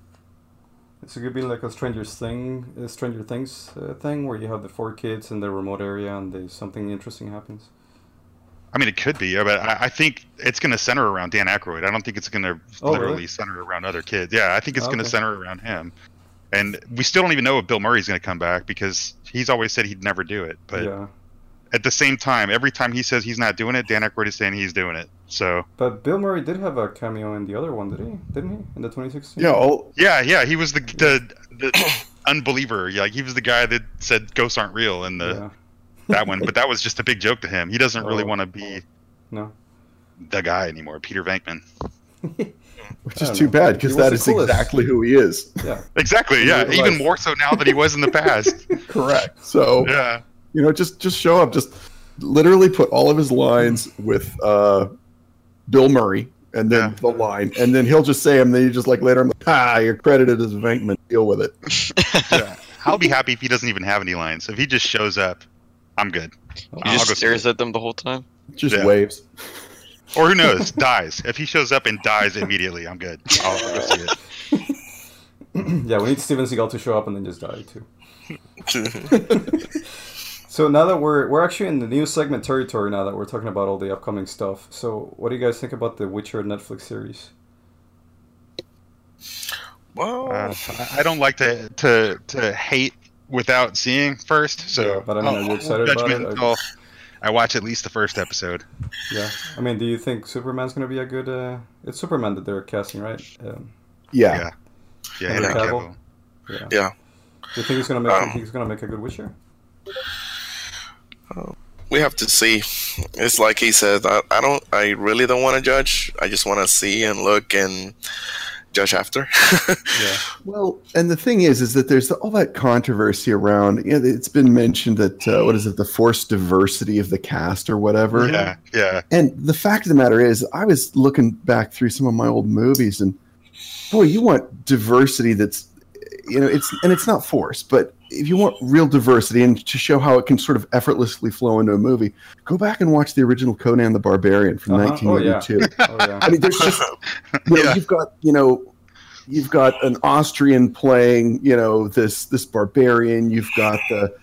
It's gonna be like a Stranger Thing, a Stranger Things uh, thing where you have the four kids in the remote area and they, something interesting happens. I mean, it could be, but I, I think it's going to center around Dan Aykroyd. I don't think it's going to Oh, literally really? center around other kids. Yeah, I think it's Oh, going to okay. center around him. And we still don't even know if Bill Murray's going to come back because he's always said he'd never do it. But yeah, at the same time, every time he says he's not doing it, Dan Aykroyd is saying he's doing it. So but Bill Murray did have a cameo in the other one, did he? Didn't he? In the 2016. Yeah, all, yeah, yeah, he was the the, the unbeliever. Yeah, like he was the guy that said ghosts aren't real in the yeah. that one. But that was just a big joke to him. He doesn't really Oh. want to be No. the guy anymore, Peter Venkman. which is too know. bad because was that the is coolest. exactly who he is. Yeah. Exactly. Yeah, even more so now that he was in the past. Correct. So yeah. You know, just just show up, just literally put all of his lines with uh, Bill Murray, and then Yeah. the line, and then he'll just say them. Then you just like later, I'm like, ah, you're credited as Venkman. Deal with it. yeah. I'll be happy if he doesn't even have any lines. If he just shows up, I'm good. He I'll just go stares at them the whole time. Just Yeah. waves. Or who knows, dies. If he shows up and dies immediately, I'm good. I'll, I'll go see it. yeah, we need Steven Seagal to show up and then just die too. So now that we're we're actually in the new segment territory now that we're talking about all the upcoming stuff. So what do you guys think about the Witcher Netflix series? Well, Uh, I- I don't like to to to hate without seeing first. So, Yeah, but I mean, are you excited about judgment it? until I watch at least the first episode. Yeah, I mean, do you think Superman's gonna be a good? Uh, it's Superman that they're casting, right? Um, Yeah. Yeah. Yeah, Henry Henry Cavill? Cavill. yeah. Yeah. Do you think he's gonna make? Um, he's gonna make a good Witcher? We have to see. It's like he said. I, I don't. I really don't want to judge. I just want to see and look and judge after. Yeah. Well, and the thing is, is that there's all that controversy around. You know, it's been mentioned that uh, what is it, the forced diversity of the cast or whatever. Yeah, yeah. And the fact of the matter is, I was looking back through some of my old movies, and boy, you want diversity that's, you know, it's and it's not forced, but if you want real diversity and to show how it can sort of effortlessly flow into a movie, go back and watch the original Conan the Barbarian from Uh-huh. Oh, yeah. 1982. Oh yeah. I mean, there's just you know, Yeah. you've got you know you've got an Austrian playing you know this this barbarian. You've got the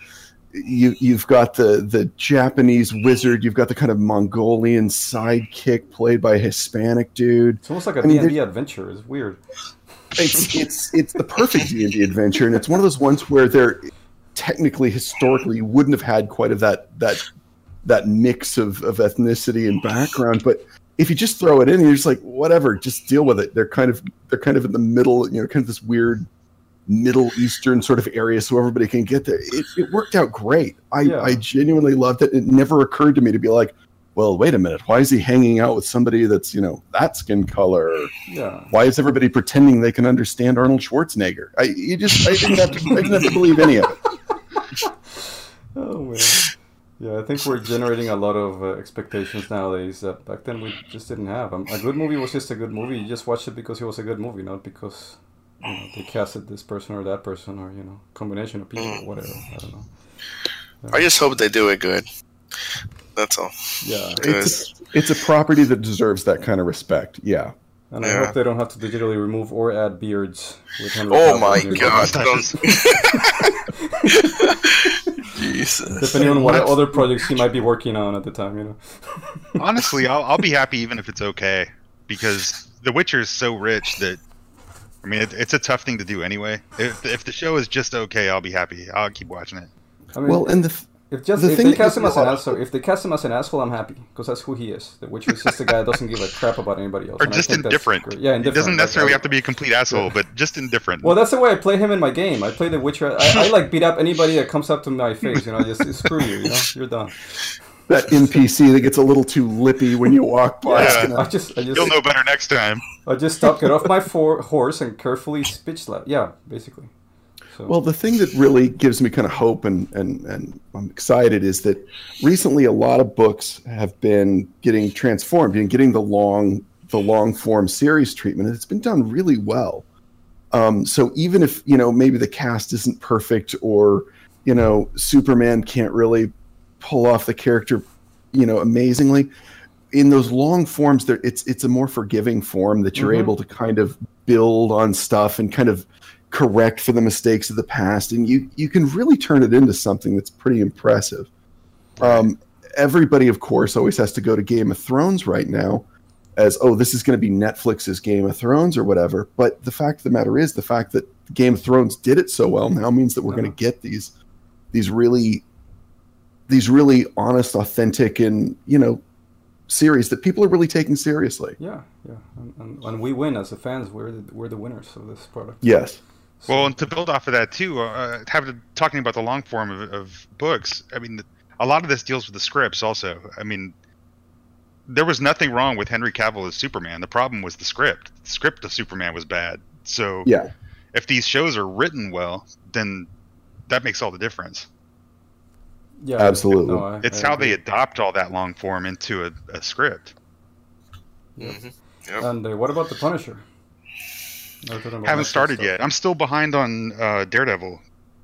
you you've got the the Japanese wizard. You've got the kind of Mongolian sidekick played by a Hispanic dude. It's almost like a I mean, D&D adventure. It's weird. It's it's it's the perfect D and D adventure, and it's one of those ones where they're technically historically you wouldn't have had quite of that that that mix of, of ethnicity and background, but if you just throw it in, you're just like whatever, just deal with it. They're kind of they're kind of in the middle, you know, kind of this weird Middle Eastern sort of area, so everybody can get there. It, it worked out great. I Yeah. I genuinely loved it. It never occurred to me to be like, well, wait a minute, why is he hanging out with somebody that's you know that skin color? Yeah. why is everybody pretending they can understand Arnold Schwarzenegger? I you just I didn't have to I didn't have to believe any of it. Oh man. Yeah, I think we're generating a lot of uh, expectations nowadays that back then we just didn't have. Um, a good movie was just a good movie. You just watched it because it was a good movie, not because you know, they casted this person or that person or you know combination of people or whatever. I don't know. I just hope they do it good. That's all. Yeah, It's a, it's a property that deserves that kind of respect. Yeah. and I hope they don't have to digitally remove or add beards with Oh my in god! Don't- Jesus. Depending on what What? other projects he might be working on at the time, you know. Honestly, I'll, I'll be happy even if it's okay because The Witcher is so rich that I mean it, it's a tough thing to do anyway. If if the show is just okay, I'll be happy. I'll keep watching it. I mean, Well, and the th- If just The if thing they cast gives him as an asshole, if they cast him as an asshole, I'm happy because that's who he is. The Witcher is just a guy that doesn't give a crap about anybody else. Or and I just think that's indifferent. great. Yeah, It indifferent. doesn't necessarily I- have to be a complete asshole, but just indifferent. Well, that's the way I play him in my game. I play the Witcher. I, I like beat up anybody that comes up to my face. You know, just screw you. You know, you're done. that NPC that gets a little too lippy when you walk by. Yeah. you know. I just, I just, You'll know better next time. I just stop, get off my for- horse, and carefully speech slap. Yeah, basically. So, Well, the thing that really gives me kind of hope and, and, and I'm excited is that recently a lot of books have been getting transformed and getting the long the long form series treatment. And it's been done really well. Um, so even if you know maybe the cast isn't perfect or you know Superman can't really pull off the character you know amazingly, in those long forms there it's it's a more forgiving form that you're Mhm. able to kind of build on stuff and kind of correct for the mistakes of the past and you you can really turn it into something that's pretty impressive um, everybody of course always has to go to game of thrones right now as oh this is going to be netflix's game of thrones or whatever but the fact of the matter is the fact that game of thrones did it so well now means that we're going Uh-huh. to get these these really these really honest authentic and you know series that people are really taking seriously yeah, yeah, and, and, and we win as the fans. We're the, we're the winners of this product. yes So- Well, and to build off of that too, uh, having talking about the long form of, of books. I mean, a lot of this deals with the scripts. Also, I mean, there was nothing wrong with Henry Cavill as Superman. The problem was the script. The script of Superman was bad. So, yeah if these shows are written well, then that makes all the difference. yeah, Absolutely. no, I- It's I how agree. they adopt all that long form into a, a script. Mhm. Yep. And uh, what about the Punisher? Now we're talking about I haven't started stuff. yet. I'm still behind on uh, Daredevil.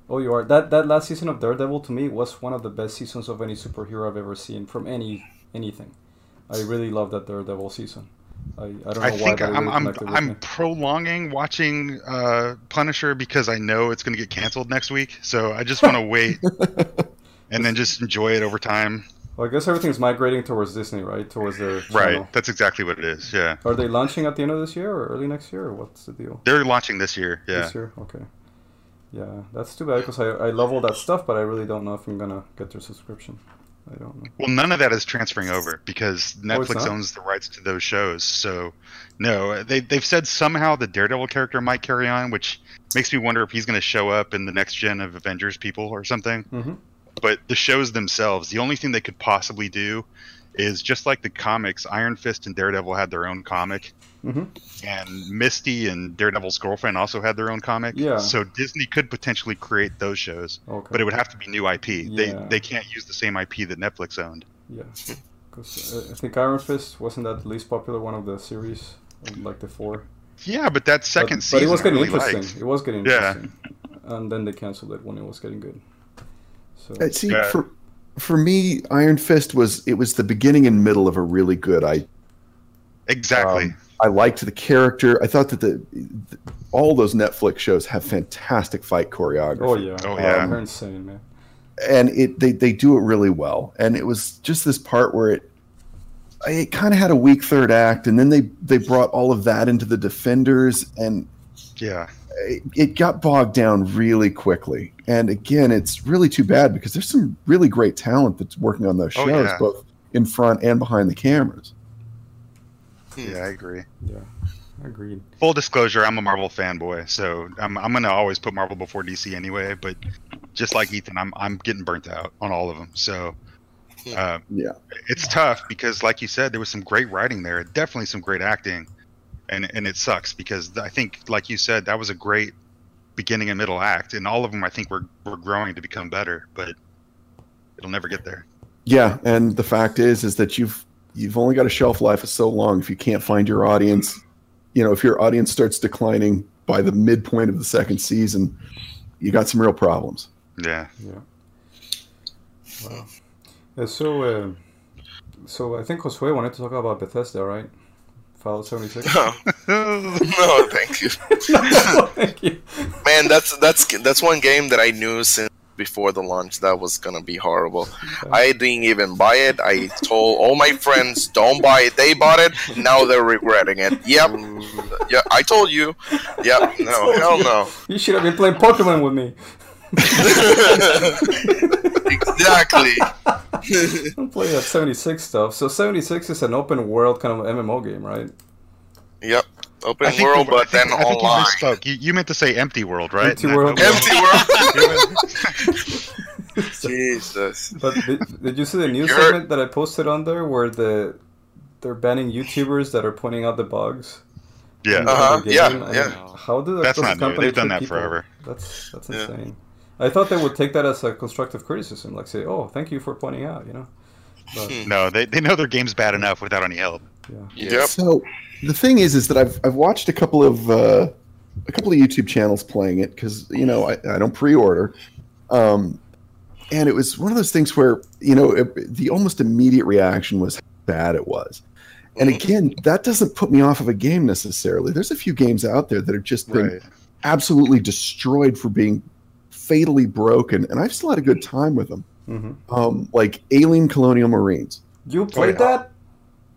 Oh, you are. That that last season of Daredevil to me was one of the best seasons of any superhero I've ever seen from any anything. I really love that Daredevil season. I, I don't know I why, think I'm really I'm, I'm prolonging watching uh, Punisher because I know it's going to get canceled next week. So I just want to wait. and then just enjoy it over time. Well, I guess everything's migrating towards Disney, right? Towards their channel. Right. That's exactly what it is. Yeah. Are they launching at the end of this year or early next year, or what's the deal? They're launching this year. Yeah. This year, okay. Yeah, that's too bad because I, I love all that stuff, but I really don't know if I'm gonna get their subscription. I don't know. Well, none of that is transferring over because Oh, Netflix not? owns the rights to those shows. So, no, they they've said somehow the Daredevil character might carry on, which makes me wonder if he's going to show up in the next gen of Avengers people or something. Mm-hmm. But the shows themselves, the only thing they could possibly do is just like the comics. Iron Fist and Daredevil had their own comic, Mm-hmm. and Misty and Daredevil's girlfriend also had their own comic. Yeah. So Disney could potentially create those shows, Okay. but it would have to be new IP. Yeah. They they can't use the same IP that Netflix owned. Yeah, because uh, I think Iron Fist wasn't that the least popular one of the series, like the four. Yeah, but that second but, season but it was getting really interesting. liked. It was getting interesting. Yeah. interesting, and then they canceled it when it was getting good. So Uh, See, Yeah. for for me, Iron Fist was it was the beginning and middle of a really good. I Exactly. um, I liked the character. I thought that the, the all those Netflix shows have fantastic fight choreography. oh yeah, Oh, yeah. they're insane, man. and it they, they do it really well and it was just this part where it it kind of had a weak third act and then they they brought all of that into the defenders and yeah. It, it got bogged down really quickly and again it's really too bad because there's some really great talent that's working on those Oh, shows yeah. both in front and behind the cameras Yeah, I agree. Yeah, agreed. Full disclosure, I'm a Marvel fanboy, so I'm I'm gonna always put Marvel before DC anyway. But just like Ethan, I'm I'm getting burnt out on all of them. So uh, yeah it's tough because, like you said, there was some great writing there, definitely some great acting, and and it sucks because I think, like you said, that was a great beginning and middle act, and all of them I think were were growing to become better, but it'll never get there. yeah and the fact is is that you've you've only got a shelf life of so long if you can't find your audience you know if your audience starts declining by the midpoint of the second season you got some real problems Yeah. Yeah. Wow. Yeah, so, uh, so I think Josue wanted to talk about Bethesda, right? Fallout 76. No, no, thank you, no, thank you. man. That's that's that's one game that I knew since before the launch that was gonna be horrible. I didn't even buy it. I told all my friends, "Don't buy it." They bought it. Now they're regretting it. Yep. Mm. Yeah, I told you. Yep. No, hell you. no. You should have been playing Pokemon with me. exactly. I'm playing that 76 stuff. So 76 is an open world kind of MMO game, right? Yep. Open I think world, you- I but think- then I think online. You, misspoke. you you meant to say empty world, right? Empty world. open Empty world. Jesus. But did, did you see the news You heard- segment that I posted on there where the they're banning YouTubers that are pointing out the bugs? Yeah. Uh-huh, yeah, yeah. How do That's does not new. company They've done that people? forever. That's that's Yeah. insane. I thought they would take that as a constructive criticism, like say, "Oh, thank you for pointing out," you know. But No, they, they know their game's bad enough without any help. yeah, Yep. So the thing is, is that I've I've watched a couple of uh, a couple of YouTube channels playing it because you know I, I don't pre-order, um, and it was one of those things where you know it, the almost immediate reaction was how bad it was, and again that doesn't put me off of a game necessarily. There's a few games out there that have just been Right. absolutely destroyed for being fatally broken, and I've still had a good time with them. hmm Um, like Alien Colonial Marines. you played yeah. that?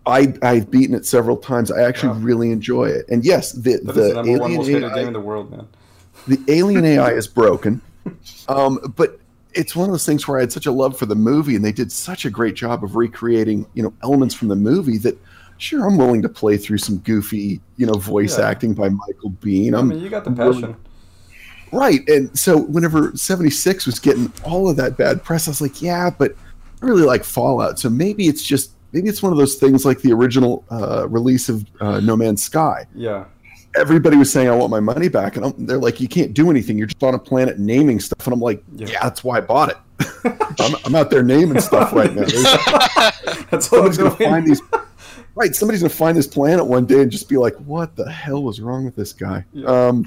I I've beaten it several times. I actually Wow. really enjoy it. And yes, the That is the the number one most alien hated game AI, in the world, man. the alien AI is broken. Um, but it's one of those things where I had such a love for the movie, and they did such a great job of recreating you know elements from the movie that sure I'm willing to play through some goofy you know voice Yeah. acting by Michael Biehn. I I'm mean, you got the I'm willing- passion. Right. And so whenever 76 was getting all of that bad press, I was like, yeah, but I really like Fallout. So maybe it's just, maybe it's one of those things like the original uh, release of uh, No Man's Sky. Yeah, Everybody was saying, I want my money back. And I'm, they're like, you can't do anything. You're just on a planet naming stuff. And I'm like, Yeah. yeah, that's why I bought it. I'm, I'm out there naming stuff right now. That's somebody's going to find these. Right. Somebody's going to find this planet one day and just be like, what the hell was wrong with this guy? Yeah. Um,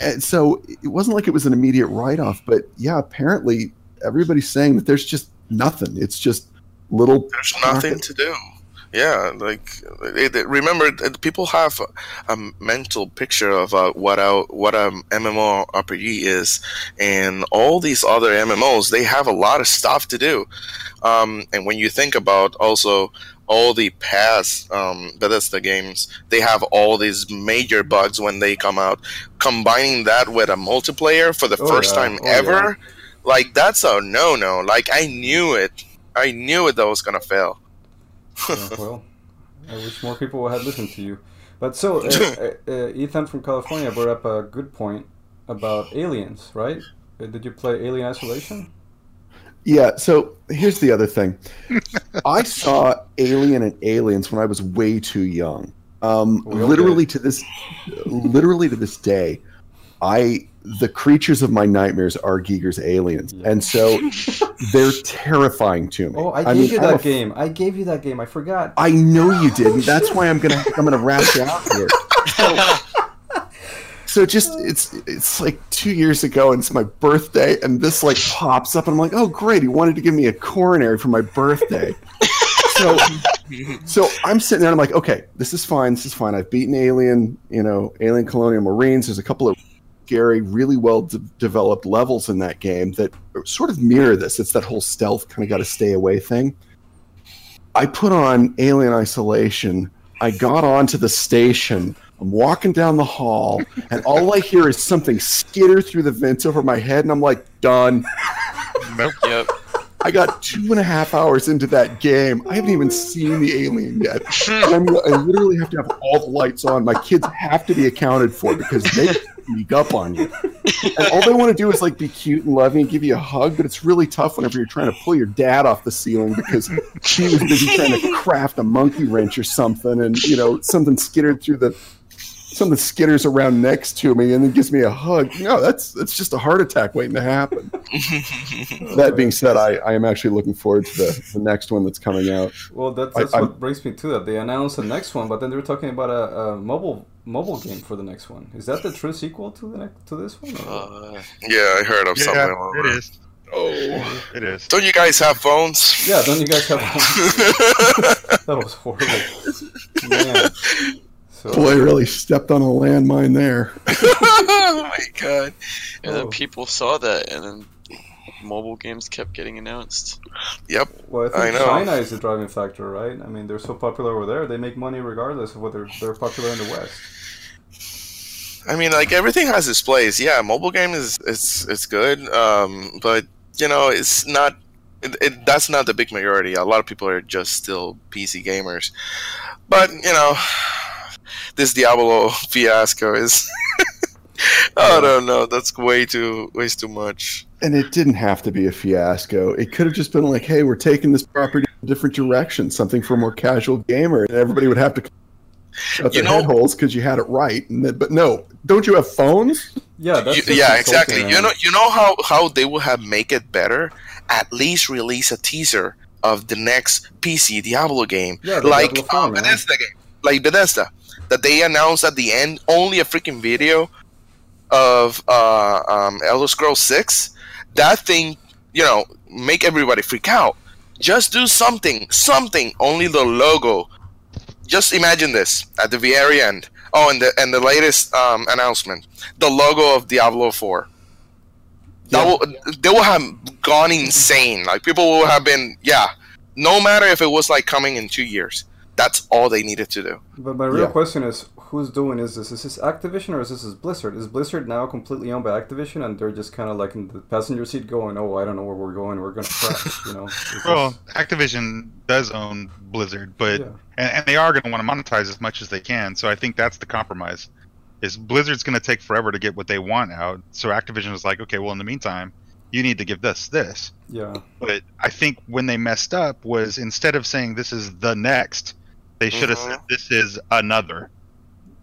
and so it wasn't like it was an immediate write off, but yeah, apparently everybody's saying that there's just nothing. It's just little. There's nothing to do. Yeah, like it, it- remember, uh, people have a, a mental picture of uh, what a what a MMORPG is, and all these other MMOs they have a lot of stuff to do. Um, and when you think about also all the past um, Bethesda games, they have all these major bugs when they come out. Combining that with a multiplayer for the Oh, first yeah. time Oh, ever, like that's a no no. Like I knew it. I knew it that was gonna fail. Yeah, well, I wish more people had listened to you. But so, uh, uh, uh, Ethan from California brought up a good point about aliens, right? Uh, did you play Alien Isolation? Yeah, so here's the other thing. I saw Alien and Aliens when I was way too young. Um, all literally to this, literally to this day, I the creatures of my nightmares are Giger's aliens, Yeah. and so they're terrifying to me. Oh, I, I gave mean, you that game. I gave you that game. I forgot. I know you did, and that's why I'm gonna I'm gonna wrap you out here. So just it's it's like two years ago, and it's my birthday, and this like pops up, and I'm like, oh great, he wanted to give me a coronary for my birthday. so so I'm sitting there, and I'm like, okay, this is fine, this is fine. I've beaten Alien, you know, Alien Colonial Marines. There's a couple of scary, really well de- developed levels in that game that sort of mirror this. It's that whole stealth kind of got to stay away thing. I put on Alien Isolation. I got onto the station. I'm walking down the hall, and all I hear is something skitter through the vents over my head, and I'm like, done. Nope. Yep. I got two and a half hours into that game. I haven't even seen the alien yet. I literally have to have all the lights on. My kids have to be accounted for because they sneak up on you. And all they want to do is like be cute and loving and give you a hug, but it's really tough whenever you're trying to pull your dad off the ceiling because she was busy trying to craft a monkey wrench or something, and you know something skittered through the something skitters around next to me and then gives me a hug. No, that's that's just a heart attack waiting to happen. that being said, I, I am actually looking forward to the, the next one that's coming out. Well, that's, I- that's I'm- what brings me to that. They announced the next one, but then they were talking about a, a mobile mobile game for the next one. Is that the true sequel to the next, to this one? Uh, Yeah, I heard of Yeah, something. like it that. is. Oh, It is. don't you guys have phones? yeah, don't you guys have? that was horrible. Man. So, Boy, really stepped on a landmine there. oh my god. and then Oh. people saw that, and then mobile games kept getting announced. Yep. well, I think I know. China is the driving factor, right? I mean, they're so popular over there; they make money regardless of whether they're popular in the West. I mean, like everything has its place. Yeah, mobile game is it's it's good, um, but you know, it's not. It, it, that's not the big majority. A lot of people are just still PC gamers. But you know, this Diablo fiasco is. I don't know. That's way too way too much. And it didn't have to be a fiasco. It could have just been like, hey, we're taking this property in a different direction, something for a more casual gamer, and everybody would have to shut You their know- head holes because you had it right. And then, but no, don't you have phones? Yeah, that's You- yeah, exactly. You know, you know how how they would have make it better. At least release a teaser of the next PC Diablo game, Yeah, the like Diablo 4, uh. Bethesda game, like Bethesda, that they announced at the end only a freaking video of uh, um, Elder Scrolls Six. That thing, you know, make everybody freak out. Just do something, something. Only the logo. Just imagine this at the very end. Oh, and the and the latest um, announcement, the logo of Diablo Four. That will, they will have gone insane. Like people will have been, yeah. No matter if it was like coming in two years, that's all they needed to do. But my real Yeah. question is, who's doing is this? Is this Activision or is this is Blizzard? Is Blizzard now completely owned by Activision and they're just kind of like in the passenger seat going, "Oh, I don't know where we're going. We're gonna crash," you know? Is this- Well, Activision does own Blizzard, but Yeah. and, and they are going to want to monetize as much as they can. So I think that's the compromise. Is Blizzard's going to take forever to get what they want out? So Activision is like, okay, well in the meantime, you need to give this this. yeah, But I think when they messed up was instead of saying this is the next, they should have Mhm. said this is another.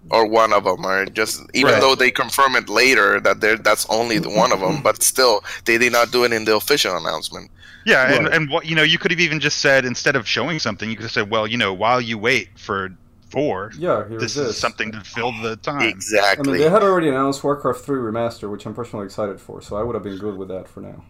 Or one of them, or just even Right. though they confirm it later that they're that's only the one of them, but still they did not do it in the official announcement. Yeah, and, Right. and what you know, you could have even just said instead of showing something, you could have said, well, you know, while you wait for four, yeah. Here's this this is something to fill the time. Exactly. I mean, they had already announced Warcraft 3 Remaster, which I'm personally excited for, so I would have been good with that for now.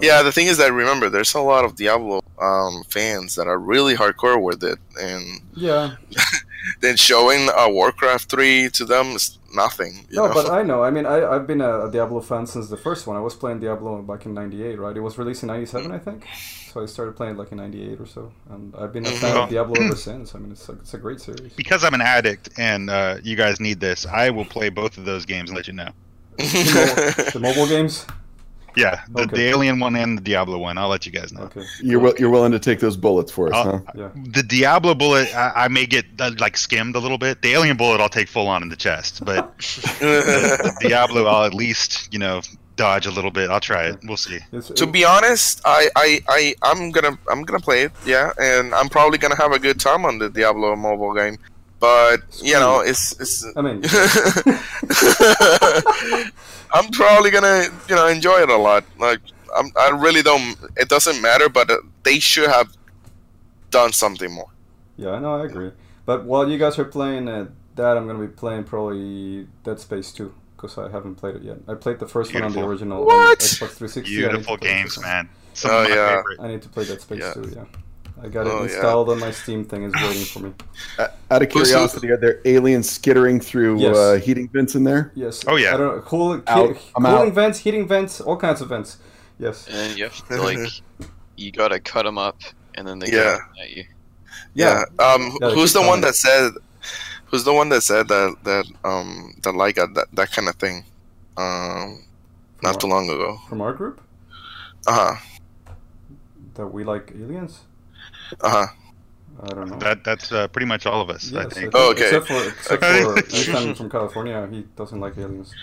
Yeah, the thing is that remember, there's a lot of Diablo um, fans that are really hardcore with it, and Yeah. then showing uh, Warcraft three to them is nothing. You No, know? but I know. I mean, I, I've been a, a Diablo fan since the first one. I was playing Diablo back in '98, right? It was released in '97, I think. So I started playing like in '98 or so, and I've been a fan of. Diablo ever since. I mean, it's a, it's a great series. Because I'm an addict and uh, you guys need this, I will play both of those games and let you know. The, mo- the mobile games. Yeah, the, Okay. the Alien one and the Diablo one. I'll let you guys know. Okay. You're wi- you're willing to take those bullets for us, I'll- huh? Yeah. The Diablo bullet, I, I may get uh, like skimmed a little bit. The Alien bullet, I'll take full on in the chest. But the Diablo, I'll at least you know dodge a little bit. I'll try it. We'll see. To be honest, I, I, I, I'm gonna, I'm gonna play it, yeah, and I'm probably gonna have a good time on the Diablo mobile game. But you know, it's, it's. I mean, I'm probably gonna, you know, enjoy it a lot. Like, I'm, I really don't. It doesn't matter, but uh, they should have done something more. yeah, I know, I agree. But while you guys are playing uh, that, I'm gonna be playing probably Dead Space 2 because I haven't played it yet. I played the first one on the original What? Xbox 360. I need to Beautiful play the games, man. Some Oh, of my yeah. favorite. I need to play Dead Space Yeah. 2. Yeah. I got it Oh, yeah. installed on my Steam thing. Is waiting for me. Uh, Out of curiosity, are there aliens skittering through Yes. uh, heating vents in there? Yes. Oh, yeah. I don't know. Cool, Out. ki- I'm cooling out. vents, heating vents, all kinds of vents. Yes. And you have to like, you gotta cut them up, and then they Yeah. come at you. Yeah. Um. Yeah, who's the one telling that said? Who's the one that said that that um that like uh, that that kind of thing? Um, not too long ago. From our group Uh huh. that we like aliens. Uh huh. I don't know. That that's uh, pretty much all of us. I Yes, think. Oh, okay. Except for except Okay. for Ethan from California, he doesn't like aliens.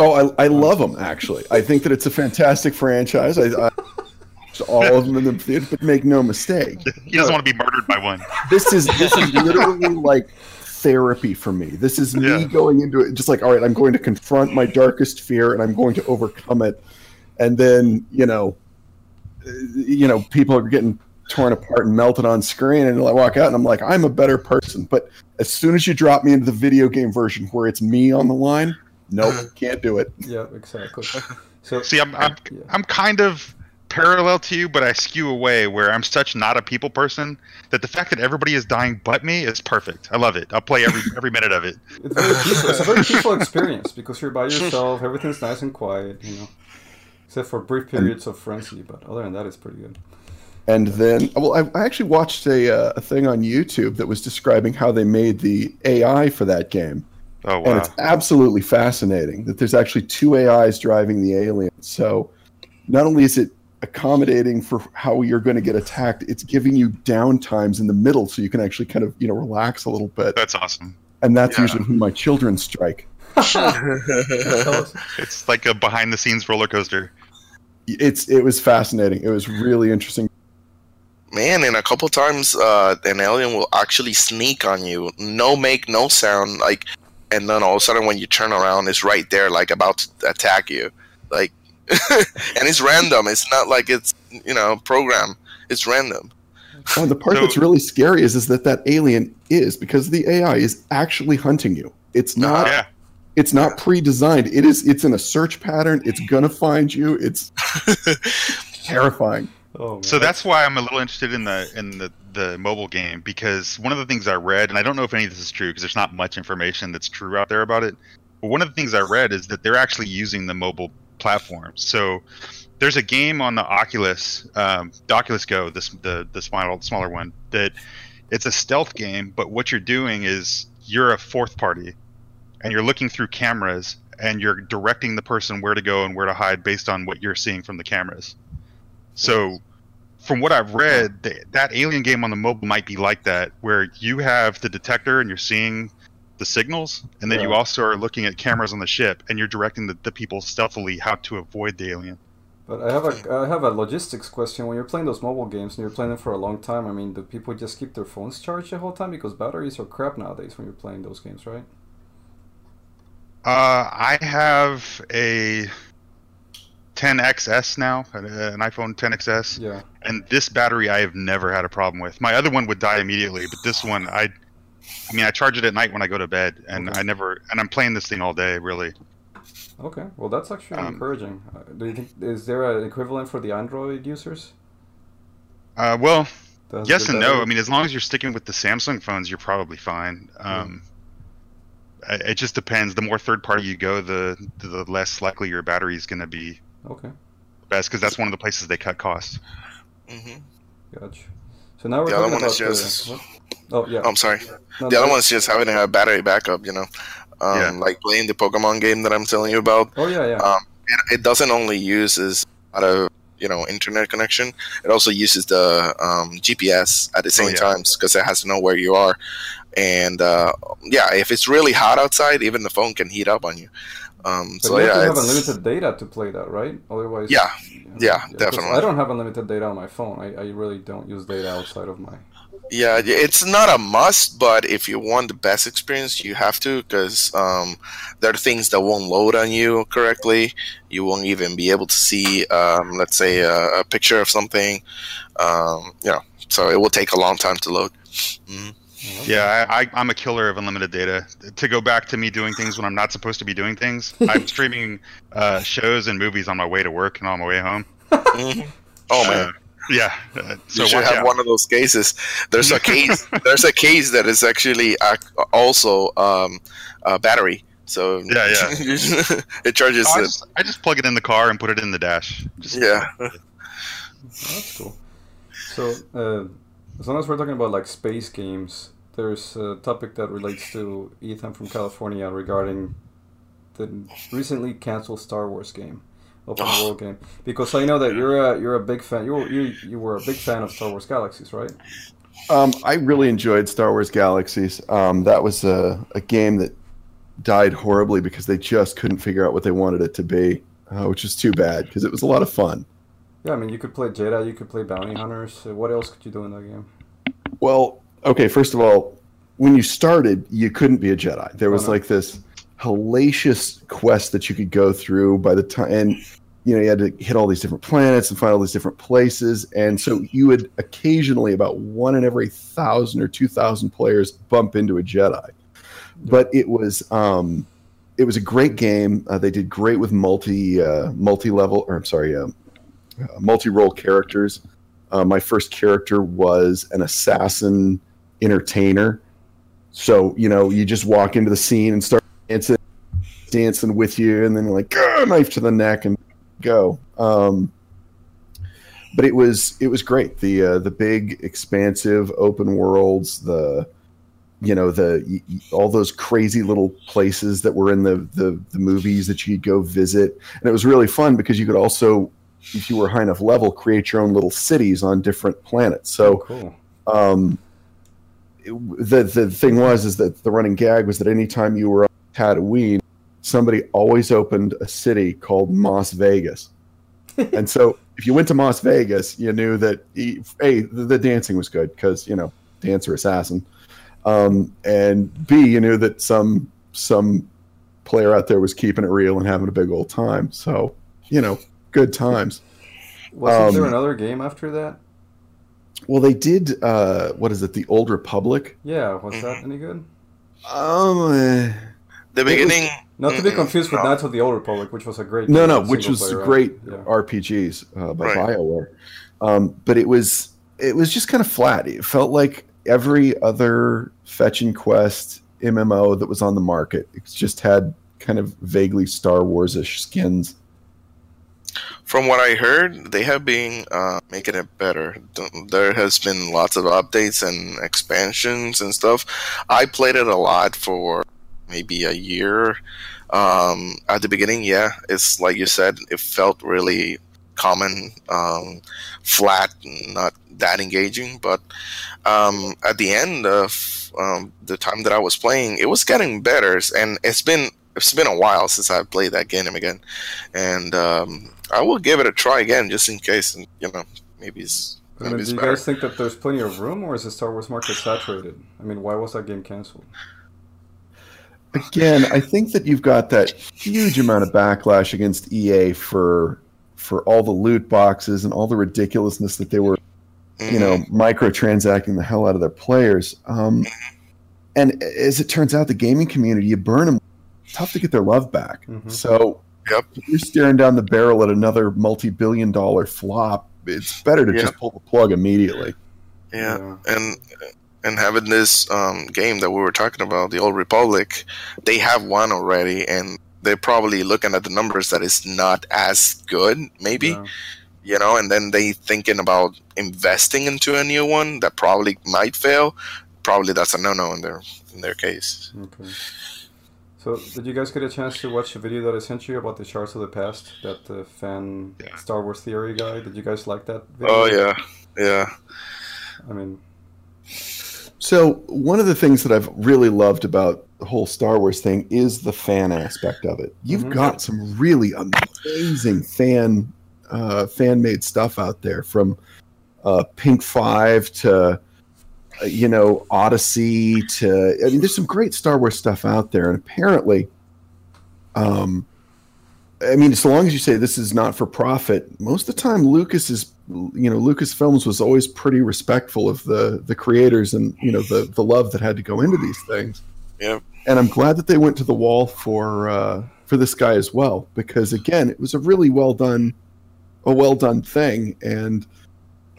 Oh, I, I love them actually. I think that it's a fantastic franchise. I, I all of them in the theater, but make no mistake, He doesn't want to be murdered by one. this is this is literally like therapy for me. This is me Yeah. going into it just like, all right, I'm going to confront my darkest fear and I'm going to overcome it. And then, you know, uh, you know, people are getting torn apart and melted on screen and I walk out and I'm like, I'm a better person. But as soon as you drop me into the video game version where it's me on the line, nope, can't do it. Yeah, exactly. So See, I'm I'm, Yeah. I'm kind of parallel to you, but I skew away where I'm such not a people person that the fact that everybody is dying but me is perfect. I love it. I'll play every every minute of it. it's, very peaceful. it's a very peaceful experience because you're by yourself. Everything's nice and quiet, you know, except for brief periods of frenzy. But other than that, it's pretty good. And then, well, I, I actually watched a, uh, a thing on YouTube that was describing how they made the AI for that game. Oh wow. And it's absolutely fascinating that there's actually two AIs driving the alien. So not only is it accommodating for how you're going to get attacked, it's giving you down times in the middle so you can actually kind of, you know, relax a little bit. That's awesome. And that's Yeah. usually who my children strike. It's like a behind the scenes roller coaster. It's it was fascinating. It was really interesting. Man, and a couple times, uh, an alien will actually sneak on you. No make, no sound. Like, and then all of a sudden, when you turn around, it's right there, like about to attack you. Like, and it's random. It's not like it's you know program. It's random. Oh, the part So- that's really scary is is that that alien is because the AI is actually hunting you. It's not Yeah. it's not pre-designed. It is it's in a search pattern. It's gonna find you. It's terrifying. Oh. So that's why I'm a little interested in the in the the mobile game because one of the things I read, and I don't know if any of this is true because there's not much information that's true out there about it. But one of the things I read is that they're actually using the mobile platform. So there's a game on the Oculus, um, the Oculus Go, this the the smaller smaller one that it's a stealth game. But what you're doing is you're a fourth party, and you're looking through cameras and you're directing the person where to go and where to hide based on what you're seeing from the cameras. So, from what I've read, th- that alien game on the mobile might be like that, where you have the detector and you're seeing the signals, and then you also are looking at cameras on the ship and you're directing the, the people stealthily how to avoid the alien. But I have a I have a logistics question. When you're playing those mobile games and you're playing them for a long time, I mean, do people just keep their phones charged the whole time because batteries are crap nowadays when you're playing those games, right? Uh, I have a 10XS now, an iPhone 10XS, Yeah. and this battery I have never had a problem with. My other one would die immediately, but this one I, I mean, I charge it at night when I go to bed, and Okay. I never, and I'm playing this thing all day, really. Okay, well that's actually Um, encouraging. Uh, do you think is there an equivalent for the Android users? Uh, well, yes and no. I mean, as long as you're sticking with the Samsung phones, you're probably fine. Um, I- It just depends. The more third party you go, the the less likely your battery is going to be okay, best because that's one of the places they cut costs. hmm gotcha. So now we're The other talking one is just- the. what? Oh yeah. I'm sorry. No, The other no, one is just having a battery backup. You know, um, Yeah. like playing the Pokemon game that I'm telling you about. Oh yeah, yeah. Um, it, it doesn't only uses a lot of you know internet connection. It also uses the um, GPS at the same yeah. times because it has to know where you are. And uh, yeah, if it's really hot outside, even the phone can heat up on you. Um, but so you have yeah, to have unlimited data to play that, right? Otherwise. Yeah, yeah, definitely. I don't have unlimited data on my phone. I, I really don't use data outside of my. Yeah, it's not a must, but if you want the best experience, you have to because um, there are things that won't load on you correctly. You won't even be able to see, um, let's say, a, a picture of something. Um, you know, so it will take a long time to load. Mhm. Yeah, I, I, I'm a killer of unlimited data. To go back to me doing things when I'm not supposed to be doing things, I'm streaming uh, shows and movies on my way to work and on my way home. Mhm. Oh man, Uh, yeah. Uh, so you should have out. one of those cases. There's a case. there's a case that is actually also um, a battery. So Yeah, yeah. it charges. I just, I just plug it in the car and put it in the dash. Just, Yeah. That's cool. So, uh, as long as we're talking about like space games, there's a topic that relates to Ethan from California regarding the recently canceled Star Wars game, open Oh. world game. Because I know that you're a you're a big fan. You were, you you were a big fan of Star Wars Galaxies, right? Um, I really enjoyed Star Wars Galaxies. Um, that was a, a game that died horribly because they just couldn't figure out what they wanted it to be, uh, which is too bad because it was a lot of fun. Yeah, I mean, you could play Jedi, you could play bounty hunters. What else could you do in that game? Well, okay, first of all, when you started, you couldn't be a Jedi. There was no. like this hellacious quest that you could go through by the time, and you know, you had to hit all these different planets and find all these different places. And so you would occasionally, about one in every thousand or two thousand players, bump into a Jedi. But it was, um, it was a great game. Uh, they did great with multi, uh, multi level, or I'm sorry, um, uh, multi role characters. Uh, my first character was an assassin entertainer. So, you know, you just walk into the scene and start dancing, dancing with you, and then like, knife to the neck and go. Um, but it was it was great. The uh, the big, expansive open worlds, the you know the all those crazy little places that were in the, the the movies that you could go visit, and it was really fun because you could also, if you were high enough level, create your own little cities on different planets. So cool. um, the the thing was is that the running gag was that anytime you were on Tatooine, somebody always opened a city called Las Vegas, and so if you went to Las Vegas, you knew that e- a the, the dancing was good because you know dancer assassin, um, and b you knew that some some player out there was keeping it real and having a big old time. So you know, good times. Wasn't there um, another game after that? Well, they did. Uh, what is it? The Old Republic. Yeah, was that any good? Um, uh, The beginning. Not to be confused with no. Knights of the Old Republic, which was a great no, no, which was player, great Yeah. RPGs uh, by Right. Bioware. Um, but it was it was just kind of flat. It felt like every other fetch and quest MMO that was on the market. It just had kind of vaguely Star Wars ish skins. From what I heard, they have been uh, making it better. There has been lots of updates and expansions and stuff. I played it a lot for maybe a year. Um, at the beginning, yeah, it's like you said, it felt really common, um, flat, not that engaging. But um, at the end of um, the time that I was playing, it was getting better, and it's been it's been a while since I've played that game again, and um, I will give it a try again just in case, and you know maybe it's I mean, maybe do you better. guys think that there's plenty of room, or is the Star Wars market saturated? I mean, why was that game canceled? Again, I think that you've got that huge amount of backlash against EA for for all the loot boxes and all the ridiculousness that they were you know, microtransacting the hell out of their players. Um, and as it turns out, the gaming community, you burn them, tough to get their love back. Mhm. So Yep. If you're staring down the barrel at another multi-billion dollar flop, it's better to Yeah. just pull the plug immediately. Yeah, and and having this um, game that we were talking about, the Old Republic, they have one already, and they're probably looking at the numbers that is not as good, maybe Yeah. you know, and then they thinking about investing into a new one that probably might fail. Probably that's a no-no in their in their case. Okay. So, did you guys get a chance to watch the video that I sent you about the shards of the past? That uh, fan Yeah. Star Wars theory guy. Did you guys like that video? Oh yeah, yeah, I mean, So one of the things that I've really loved about the whole Star Wars thing is the fan aspect of it. You've Mhm. got some really amazing fan uh, fan made stuff out there, from uh, Pink Five to you know Odyssey to I mean, there's some great Star Wars stuff out there, and apparently, um, I mean, so long as you say this is not for profit, most of the time Lucas is, you know, Lucasfilms was always pretty respectful of the the creators and you know the the love that had to go into these things. Yeah, And I'm glad that they went to the wall for uh, for this guy as well because again, it was a really well done, a well done thing, and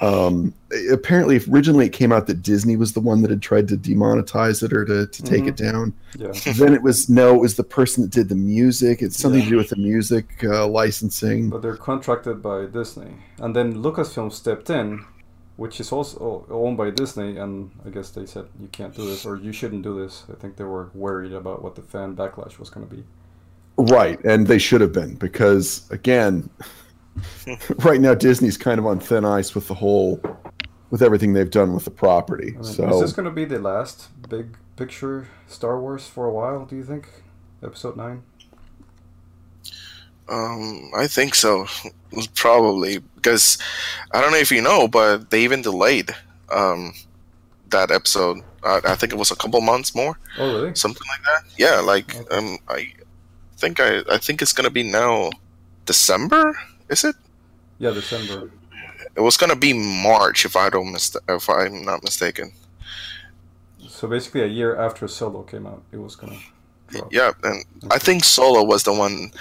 um, apparently originally it came out that Disney was the one that had tried to demonetize it or to, to take it down yeah. then it was no, it was the person that did the music. It's something to do with the music uh, licensing. But they're contracted by Disney, and then Lucasfilm stepped in, which is also owned by Disney, and I guess they said you can't do this or you shouldn't do this. I think they were worried about what the fan backlash was going to be. Right, and they should have been because again, right now Disney's kind of on thin ice with the whole, with everything they've done with the property. I mean, is this going to be the last big picture Star Wars for a while? Do you think? Episode nine. um, I think so, probably because I don't know if you know, but they even delayed um, that episode. I, I think it was a couple months more, Oh, really? something like that. Yeah, like Okay. um, I think I I think it's gonna be now December. Is it? Yeah, December. It was gonna be March if I don't mis- if I'm not mistaken. So basically, a year after Solo came out, it was gonna. Drop. Yeah, and I think Solo was the one